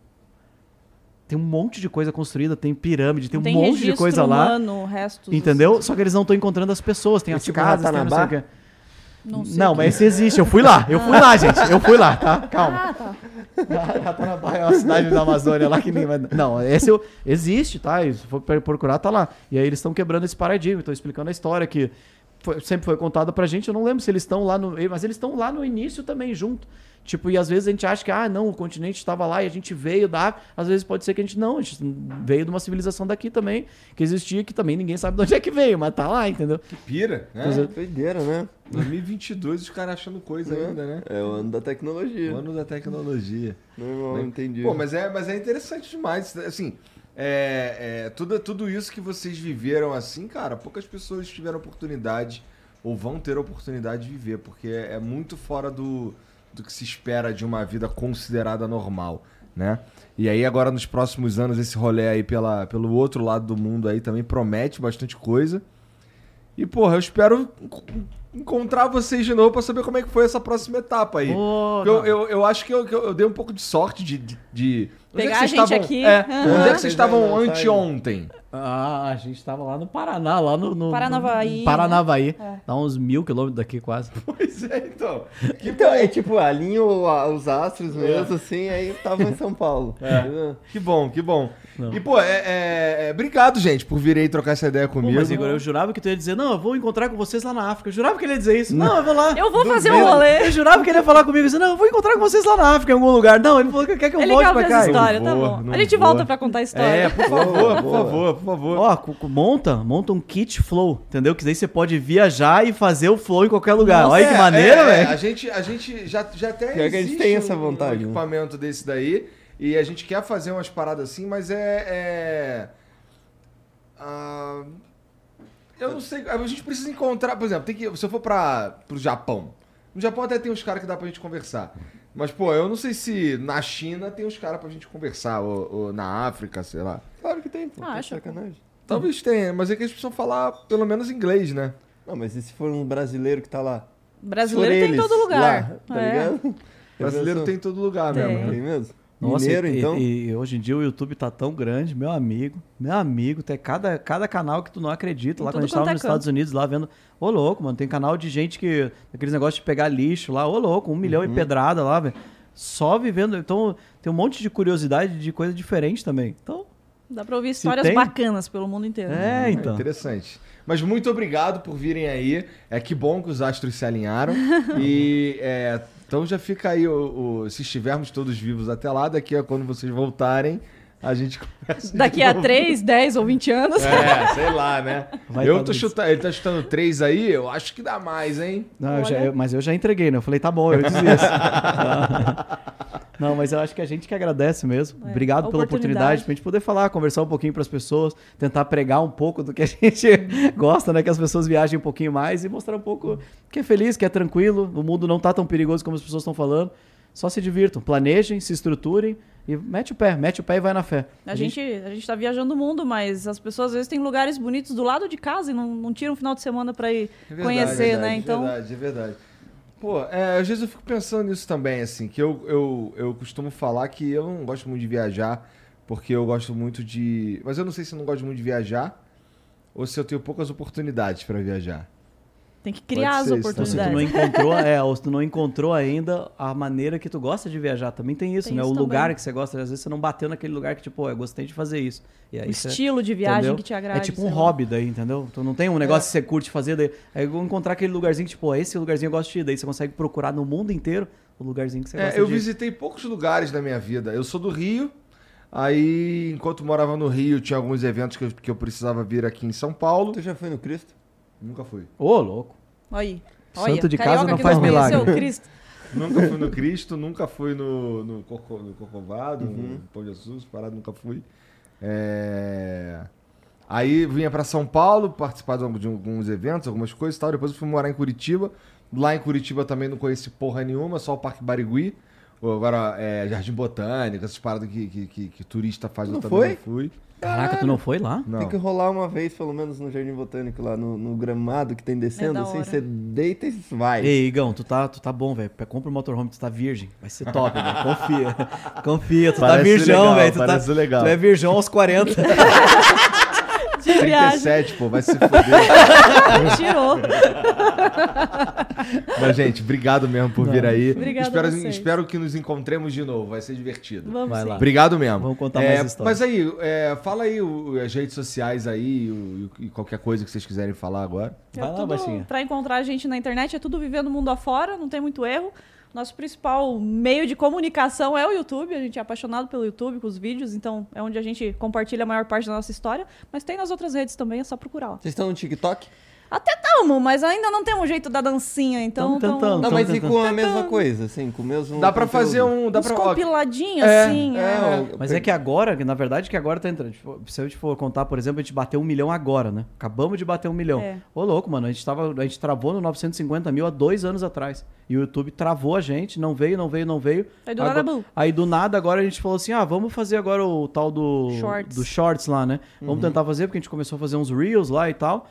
B: Tem um monte de coisa construída, tem pirâmide, tem,
C: Não
B: um monte de coisa lá.
C: humano, restos.
B: Entendeu? Só que eles não estão encontrando as pessoas, tem
D: É
B: as
D: tipo
B: casas, tem não sei o
D: Ratanabá?
C: Não,
B: Não, mas esse existe. Eu fui lá. Eu fui lá, gente. Eu fui lá, tá? Calma.
C: Ah, tá.
B: Ratanabá é uma cidade da Amazônia lá que nem. Não, esse eu- existe, tá? Se for procurar, tá lá. E aí eles estão quebrando esse paradigma, estão explicando a história que foi- sempre foi contada pra gente. Eu não lembro se eles estão lá no. Mas eles estão lá no início também, junto. Tipo, e às vezes a gente acha que, ah, não, o continente estava lá e a gente veio da. Às vezes pode ser que a gente não, a gente veio de uma civilização daqui também, que existia, que também ninguém sabe de onde é que veio, mas tá lá, entendeu?
A: Que pira, né?
B: É.
D: Doideira, né?
A: 2022 os caras achando coisa ainda, né?
D: É o ano da
A: O
D: tecnologia.
A: ano da tecnologia.
D: Meu irmão, entendi.
A: Pô, mas é, mas é interessante demais. Assim, é, é, tudo, tudo isso que vocês viveram assim, cara, poucas pessoas tiveram oportunidade ou vão ter oportunidade de viver, porque é, é muito fora do, do que se espera de uma vida considerada normal, né? E aí agora nos próximos anos esse rolê aí pela, pelo outro lado do mundo aí também promete bastante coisa. E, porra, eu espero enco- encontrar vocês de novo pra saber como é que foi essa próxima etapa aí.
B: Pô,
A: eu, eu, eu acho que eu, que eu- dei um pouco de sorte de. de, de- é
C: Pegar
A: vocês
C: a gente
A: estavam-
C: aqui.
A: É,
C: Aham.
A: onde é que vocês
D: Vocês
A: estavam
D: ainda tá
A: anteontem?
B: Ah, a gente tava lá no Paraná, lá no. no
C: Paranavaí,
B: no Paranavaí.
C: né? É.
B: Dá uns mil quilômetros daqui quase.
A: Pois é, então. Que
D: Então, é tipo, alinho os astros mesmo, assim, aí eu tava em São Paulo.
A: É. Que bom, que bom. E, pô, é, é- é- obrigado, gente, por vir aí trocar essa ideia
B: Pô,
A: comigo.
B: mas Igor, eu jurava que tu ia dizer, não, eu vou encontrar com vocês lá na África. Eu jurava que ele ia dizer isso. Não, eu vou lá.
C: Eu vou fazer um
B: Eu-
C: rolê.
B: Eu jurava que ele ia falar comigo assim, não, eu vou encontrar com vocês lá na África, em algum lugar. Não, ele falou que quer que eu
C: É
B: volte
C: legal
B: pra cá.
C: essa história,
A: Não
C: tá
A: vou,
C: bom.
A: não
C: A gente
A: vou.
C: volta pra contar a história.
A: É, por favor, por
D: boa.
A: favor, por favor.
B: Ó, monta, monta um kit flow, entendeu? Que daí você pode viajar e fazer o flow em qualquer lugar. Olha que
A: É,
B: maneiro,
A: é, é,
B: velho.
A: A gente, a gente já, já até
D: Pior que a gente tem essa
A: um-
D: vontade,
A: um
D: né?
A: equipamento desse daí e a gente quer fazer umas paradas assim, mas é... é- ah, eu não sei, a gente precisa encontrar, por exemplo, tem que, se eu for para pro Japão, no Japão até tem uns caras que dá pra gente conversar. Mas, pô, eu não sei se na China tem uns caras pra gente conversar, ou, ou na África, sei lá.
D: Claro que tem, pô.
C: Ah, acho.
D: sacanagem.
A: Talvez tenha, mas é que eles precisam falar pelo menos inglês, né?
D: Não, mas e se for um brasileiro que tá lá?
C: Brasileiro tem em todo lugar.
D: Lá, tá
C: É.
D: ligado?
A: Brasileiro tem em todo lugar
C: Tem.
A: mesmo. né?
D: Tem mesmo?
B: Nossa,
D: Mineiro,
B: e,
D: então?
B: e- e hoje em dia o YouTube tá tão grande, meu amigo, meu amigo, tem cada, cada canal que tu não acredita.
C: Em
B: Lá quando a gente tava
C: é
B: nos
C: canto.
B: Estados Unidos, lá vendo. Ô, louco, mano, tem canal de gente que. Aqueles negócios de pegar lixo lá, ô, louco, um milhão
D: Uhum.
B: e pedrada lá, velho. Só vivendo. Então, tem um monte de curiosidade de coisa diferente também. Então,
C: Dá pra ouvir histórias
B: tem-
C: bacanas pelo mundo inteiro.
B: é,
A: É
B: então.
A: interessante. Mas muito obrigado por virem aí. É que bom que os astros se alinharam. e é, então já fica aí, o, o- se estivermos todos vivos até lá, daqui a quando vocês voltarem, a gente começa. de
C: Daqui a
A: novo.
C: 3, 10 ou 20 anos.
A: É, sei lá, né?
B: Vai
A: eu
B: tá
A: tô chutando, ele tá chutando três aí, eu acho que dá mais, hein?
B: Não, eu já- eu- mas eu já entreguei, né? Eu falei, tá bom, eu desisto. Não, mas eu acho que a gente que agradece mesmo.
C: É,
B: Obrigado pela
C: oportunidade.
B: oportunidade pra gente poder falar, conversar um pouquinho pras pessoas, tentar pregar um pouco do que a gente gosta, né? Que as pessoas viajem um pouquinho mais e mostrar um pouco que é feliz, que é tranquilo, o mundo não tá tão perigoso como as pessoas estão falando. Só se divirtam, planejem, se estruturem e mete o pé, mete o pé e vai na fé.
C: A gente, a gente tá viajando o mundo, mas as pessoas às vezes têm lugares bonitos do lado de casa e não, não tiram um final de semana pra ir
A: É verdade,
C: conhecer,
A: é verdade,
C: né?
A: É
C: Então,
A: verdade, é verdade. Pô, é, às vezes eu fico pensando nisso também, assim, que eu, eu, eu costumo falar que eu não gosto muito de viajar, porque eu gosto muito de. Mas eu não sei se eu não gosto muito de viajar ou se eu tenho poucas oportunidades pra viajar.
C: Tem que criar as
A: ser isso,
B: Então, se tu não
C: oportunidades.
B: encontrou, é, ou se tu não encontrou ainda a maneira que tu gosta de viajar, também tem isso,
C: Tem
B: né?
C: isso
B: o lugar
C: também.
B: que você gosta, às vezes você não bateu naquele lugar que, tipo, pô, eu gostei de fazer isso. E aí
C: O
B: você-
C: estilo de viagem
B: entendeu?
C: que te agrada.
B: É tipo um
C: lá.
B: hobby daí, entendeu? Tu não tem um negócio que você curte fazer, daí aí eu vou encontrar aquele lugarzinho que, tipo, ó, esse lugarzinho eu gosto de ir, daí você consegue procurar no mundo inteiro o lugarzinho que você gosta
A: É, eu
B: de ir.
A: visitei poucos lugares na minha vida. Eu sou do Rio, aí enquanto morava no Rio tinha alguns eventos que eu, que eu precisava vir aqui em São Paulo.
D: Tu já foi no Cristo?
A: Nunca fui.
B: Ô, louco.
C: Olha aí.
B: Santo
C: Olha,
B: de
C: carioca
B: casa não faz milagre.
A: Nunca fui no Cristo, nunca fui no, no, Corco- no Corcovado,
B: Uhum.
A: no Pão de Jesus, parado, nunca fui. É, Aí vinha pra São Paulo, participar de de alguns eventos, algumas coisas e tal. Depois eu fui morar em Curitiba. Lá em Curitiba também não conheci porra nenhuma, só o Parque Barigui. Ou Agora, é, Jardim Botânico, essas paradas que, que, que- que turista faz,
D: Não
A: eu também
D: foi?
A: não fui.
B: Caraca, tu não foi lá?
A: Não.
D: Tem que rolar uma vez, pelo menos, no Jardim Botânico, lá no, no gramado que tem descendo,
C: É
D: assim, você deita e vai.
B: Ei, Igão, tu tá, tu tá bom, velho. Compra o motorhome, tu tá virgem. Vai ser top, velho. Confia. Confia, tu tá
A: Parece
B: virgão,
A: legal,
B: velho. Tu, tá,
A: legal.
B: tu é virgão aos 40.
C: De viagem.
A: 37, pô, vai se fuder.
C: Tirou.
A: Mas, gente, obrigado mesmo por vir aí.
C: Obrigada a
A: espero,
C: vocês.
A: espero que nos encontremos de novo, vai ser divertido.
C: Vamos
B: Vai
C: sim.
B: lá.
A: Obrigado mesmo.
B: Vamos contar
A: É,
B: mais histórias.
A: Mas aí, é, fala aí o- as redes sociais aí o- e qualquer coisa que vocês quiserem falar agora.
C: É
B: Vai lá,
C: tudo,
B: baixinha.
C: Pra encontrar a gente na internet é tudo vivendo o mundo afora, não tem muito erro. Nosso principal meio de comunicação é o YouTube. A gente é apaixonado pelo YouTube, com os vídeos, então é onde a gente compartilha a maior parte da nossa história. Mas tem nas outras redes também, é só procurar.
D: Vocês estão no TikTok?
C: Até tamo, mas ainda não tem um jeito da dancinha, então.
B: Tamo tentando.
D: Não, mas e com a mesma coisa, assim, com o mesmo
A: Dá pra
D: conteúdo?
A: fazer um. Dá
C: Uns
A: pra, ó,
C: compiladinhos,
A: É,
C: assim.
D: É,
C: é.
B: Mas é que agora, que na verdade, que agora tá entrando. Tipo, se eu te for contar, por exemplo, a gente bateu um milhão agora, né? Acabamos de bater um milhão.
C: É.
B: Ô, louco, mano. A gente, tava, a gente travou no 950 mil há dois anos atrás. E o YouTube travou a gente, não veio, não veio, não veio.
C: Aí do
B: agora,
C: nada,
B: aí do nada, agora a gente falou assim: ah, vamos fazer agora o tal do
C: Shorts.
B: do shorts lá, né?
A: Uhum.
B: Vamos tentar fazer, porque a gente começou a fazer uns reels lá e tal.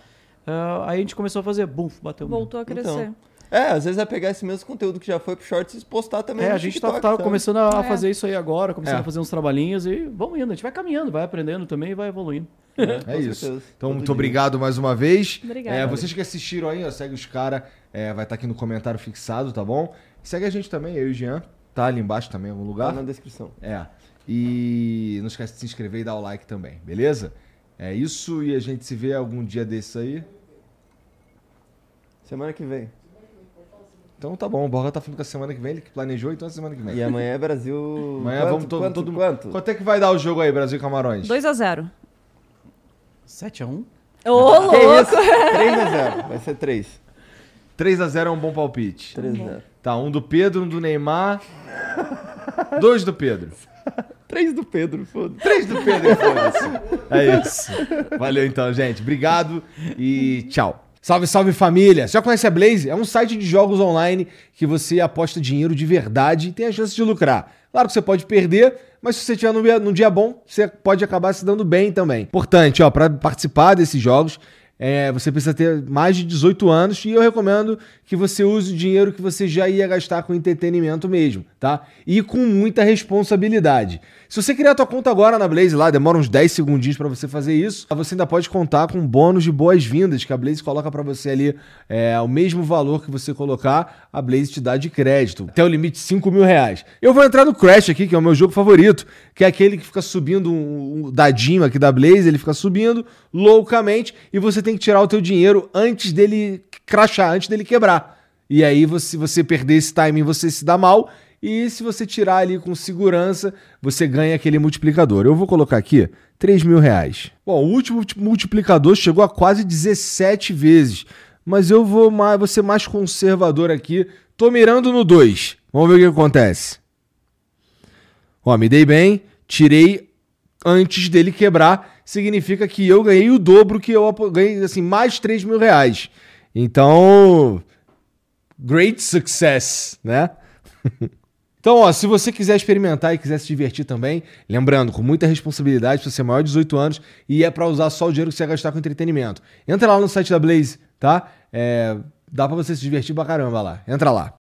B: Ah, aí a gente começou a fazer, bum, bateu.
C: Voltou a crescer.
D: Então. É, às vezes é pegar esse mesmo conteúdo que já foi pro Shorts e postar também
B: É,
D: no
B: a gente tá,
D: TikTok,
B: tá
D: sabe?
B: começando a
C: É.
B: fazer isso aí agora, começando
A: É.
B: a fazer uns trabalhinhos e vamos indo. A gente vai caminhando, vai aprendendo também e vai evoluindo.
A: É, isso. Então, Todo muito dia. obrigado mais uma vez.
C: Obrigada.
A: É, vocês que assistiram aí, ó, segue os caras. É, vai estar tá aqui no comentário fixado, tá bom? Segue a gente também, eu e o Jean. Tá ali embaixo também, em algum lugar.
D: Tá na descrição.
A: É. E não esquece de se inscrever e dar o like também, beleza? É isso e a gente se vê algum dia desse aí.
D: Semana que vem.
A: Então tá bom, o Borga tá falando que a semana que vem, ele que planejou, então é semana que vem.
D: E amanhã é Brasil.
A: Amanhã quanto, vamos todo, quanto, todo quanto? Quanto é que vai dar o jogo aí, Brasil e Camarões?
C: 2x0.
B: 7x1?
C: Ô, louco!
D: 3x0. Vai ser 3.
A: 3x0 é um bom palpite.
D: 3x0.
A: Tá, um do Pedro, um do Neymar. Dois do Pedro.
D: Três do Pedro, foda-se.
A: Três do Pedro, foda-se. É isso. Valeu então, gente. Obrigado e tchau. Salve, salve família! Você já conhece a Blaze? É um site de jogos online que você aposta dinheiro de verdade e tem a chance de lucrar. Claro que você pode perder, mas se você tiver num dia bom, você pode acabar se dando bem também. Importante, ó, para participar desses jogos, é, você precisa ter mais de 18 anos e eu recomendo que você use o dinheiro que você já ia gastar com entretenimento mesmo, tá? E com muita responsabilidade. Se você criar tua conta agora na Blaze lá, demora uns 10 segundinhos para você fazer isso, você ainda pode contar com bônus de boas-vindas que a Blaze coloca para você ali é, o mesmo valor que você colocar, a Blaze te dá de crédito, até o limite de 5 mil reais. Eu vou entrar no Crash aqui, que é o meu jogo favorito, que é aquele que fica subindo um, um dadinho aqui da Blaze, ele fica subindo loucamente e você tem que tirar o teu dinheiro antes dele crachar, antes dele quebrar. E aí, se você perder esse timing, você se dá mal e se você tirar ali com segurança, você ganha aquele multiplicador. Eu vou colocar aqui 3 mil reais. Bom, o último multiplicador chegou a quase 17 vezes. Mas eu vou, mais, vou ser mais conservador aqui. Tô mirando no 2. Vamos ver o que acontece. Ó, me dei bem. Tirei antes dele quebrar. Significa que eu ganhei o dobro que eu ganhei, assim, mais 3 mil reais. Então, great success, né? Então, ó, se você quiser experimentar e quiser se divertir também, lembrando, com muita responsabilidade, para ser maior de 18 anos e é para usar só o dinheiro que você vai gastar com entretenimento. Entra lá no site da Blaze, tá? É, dá para você se divertir pra caramba lá. Entra lá.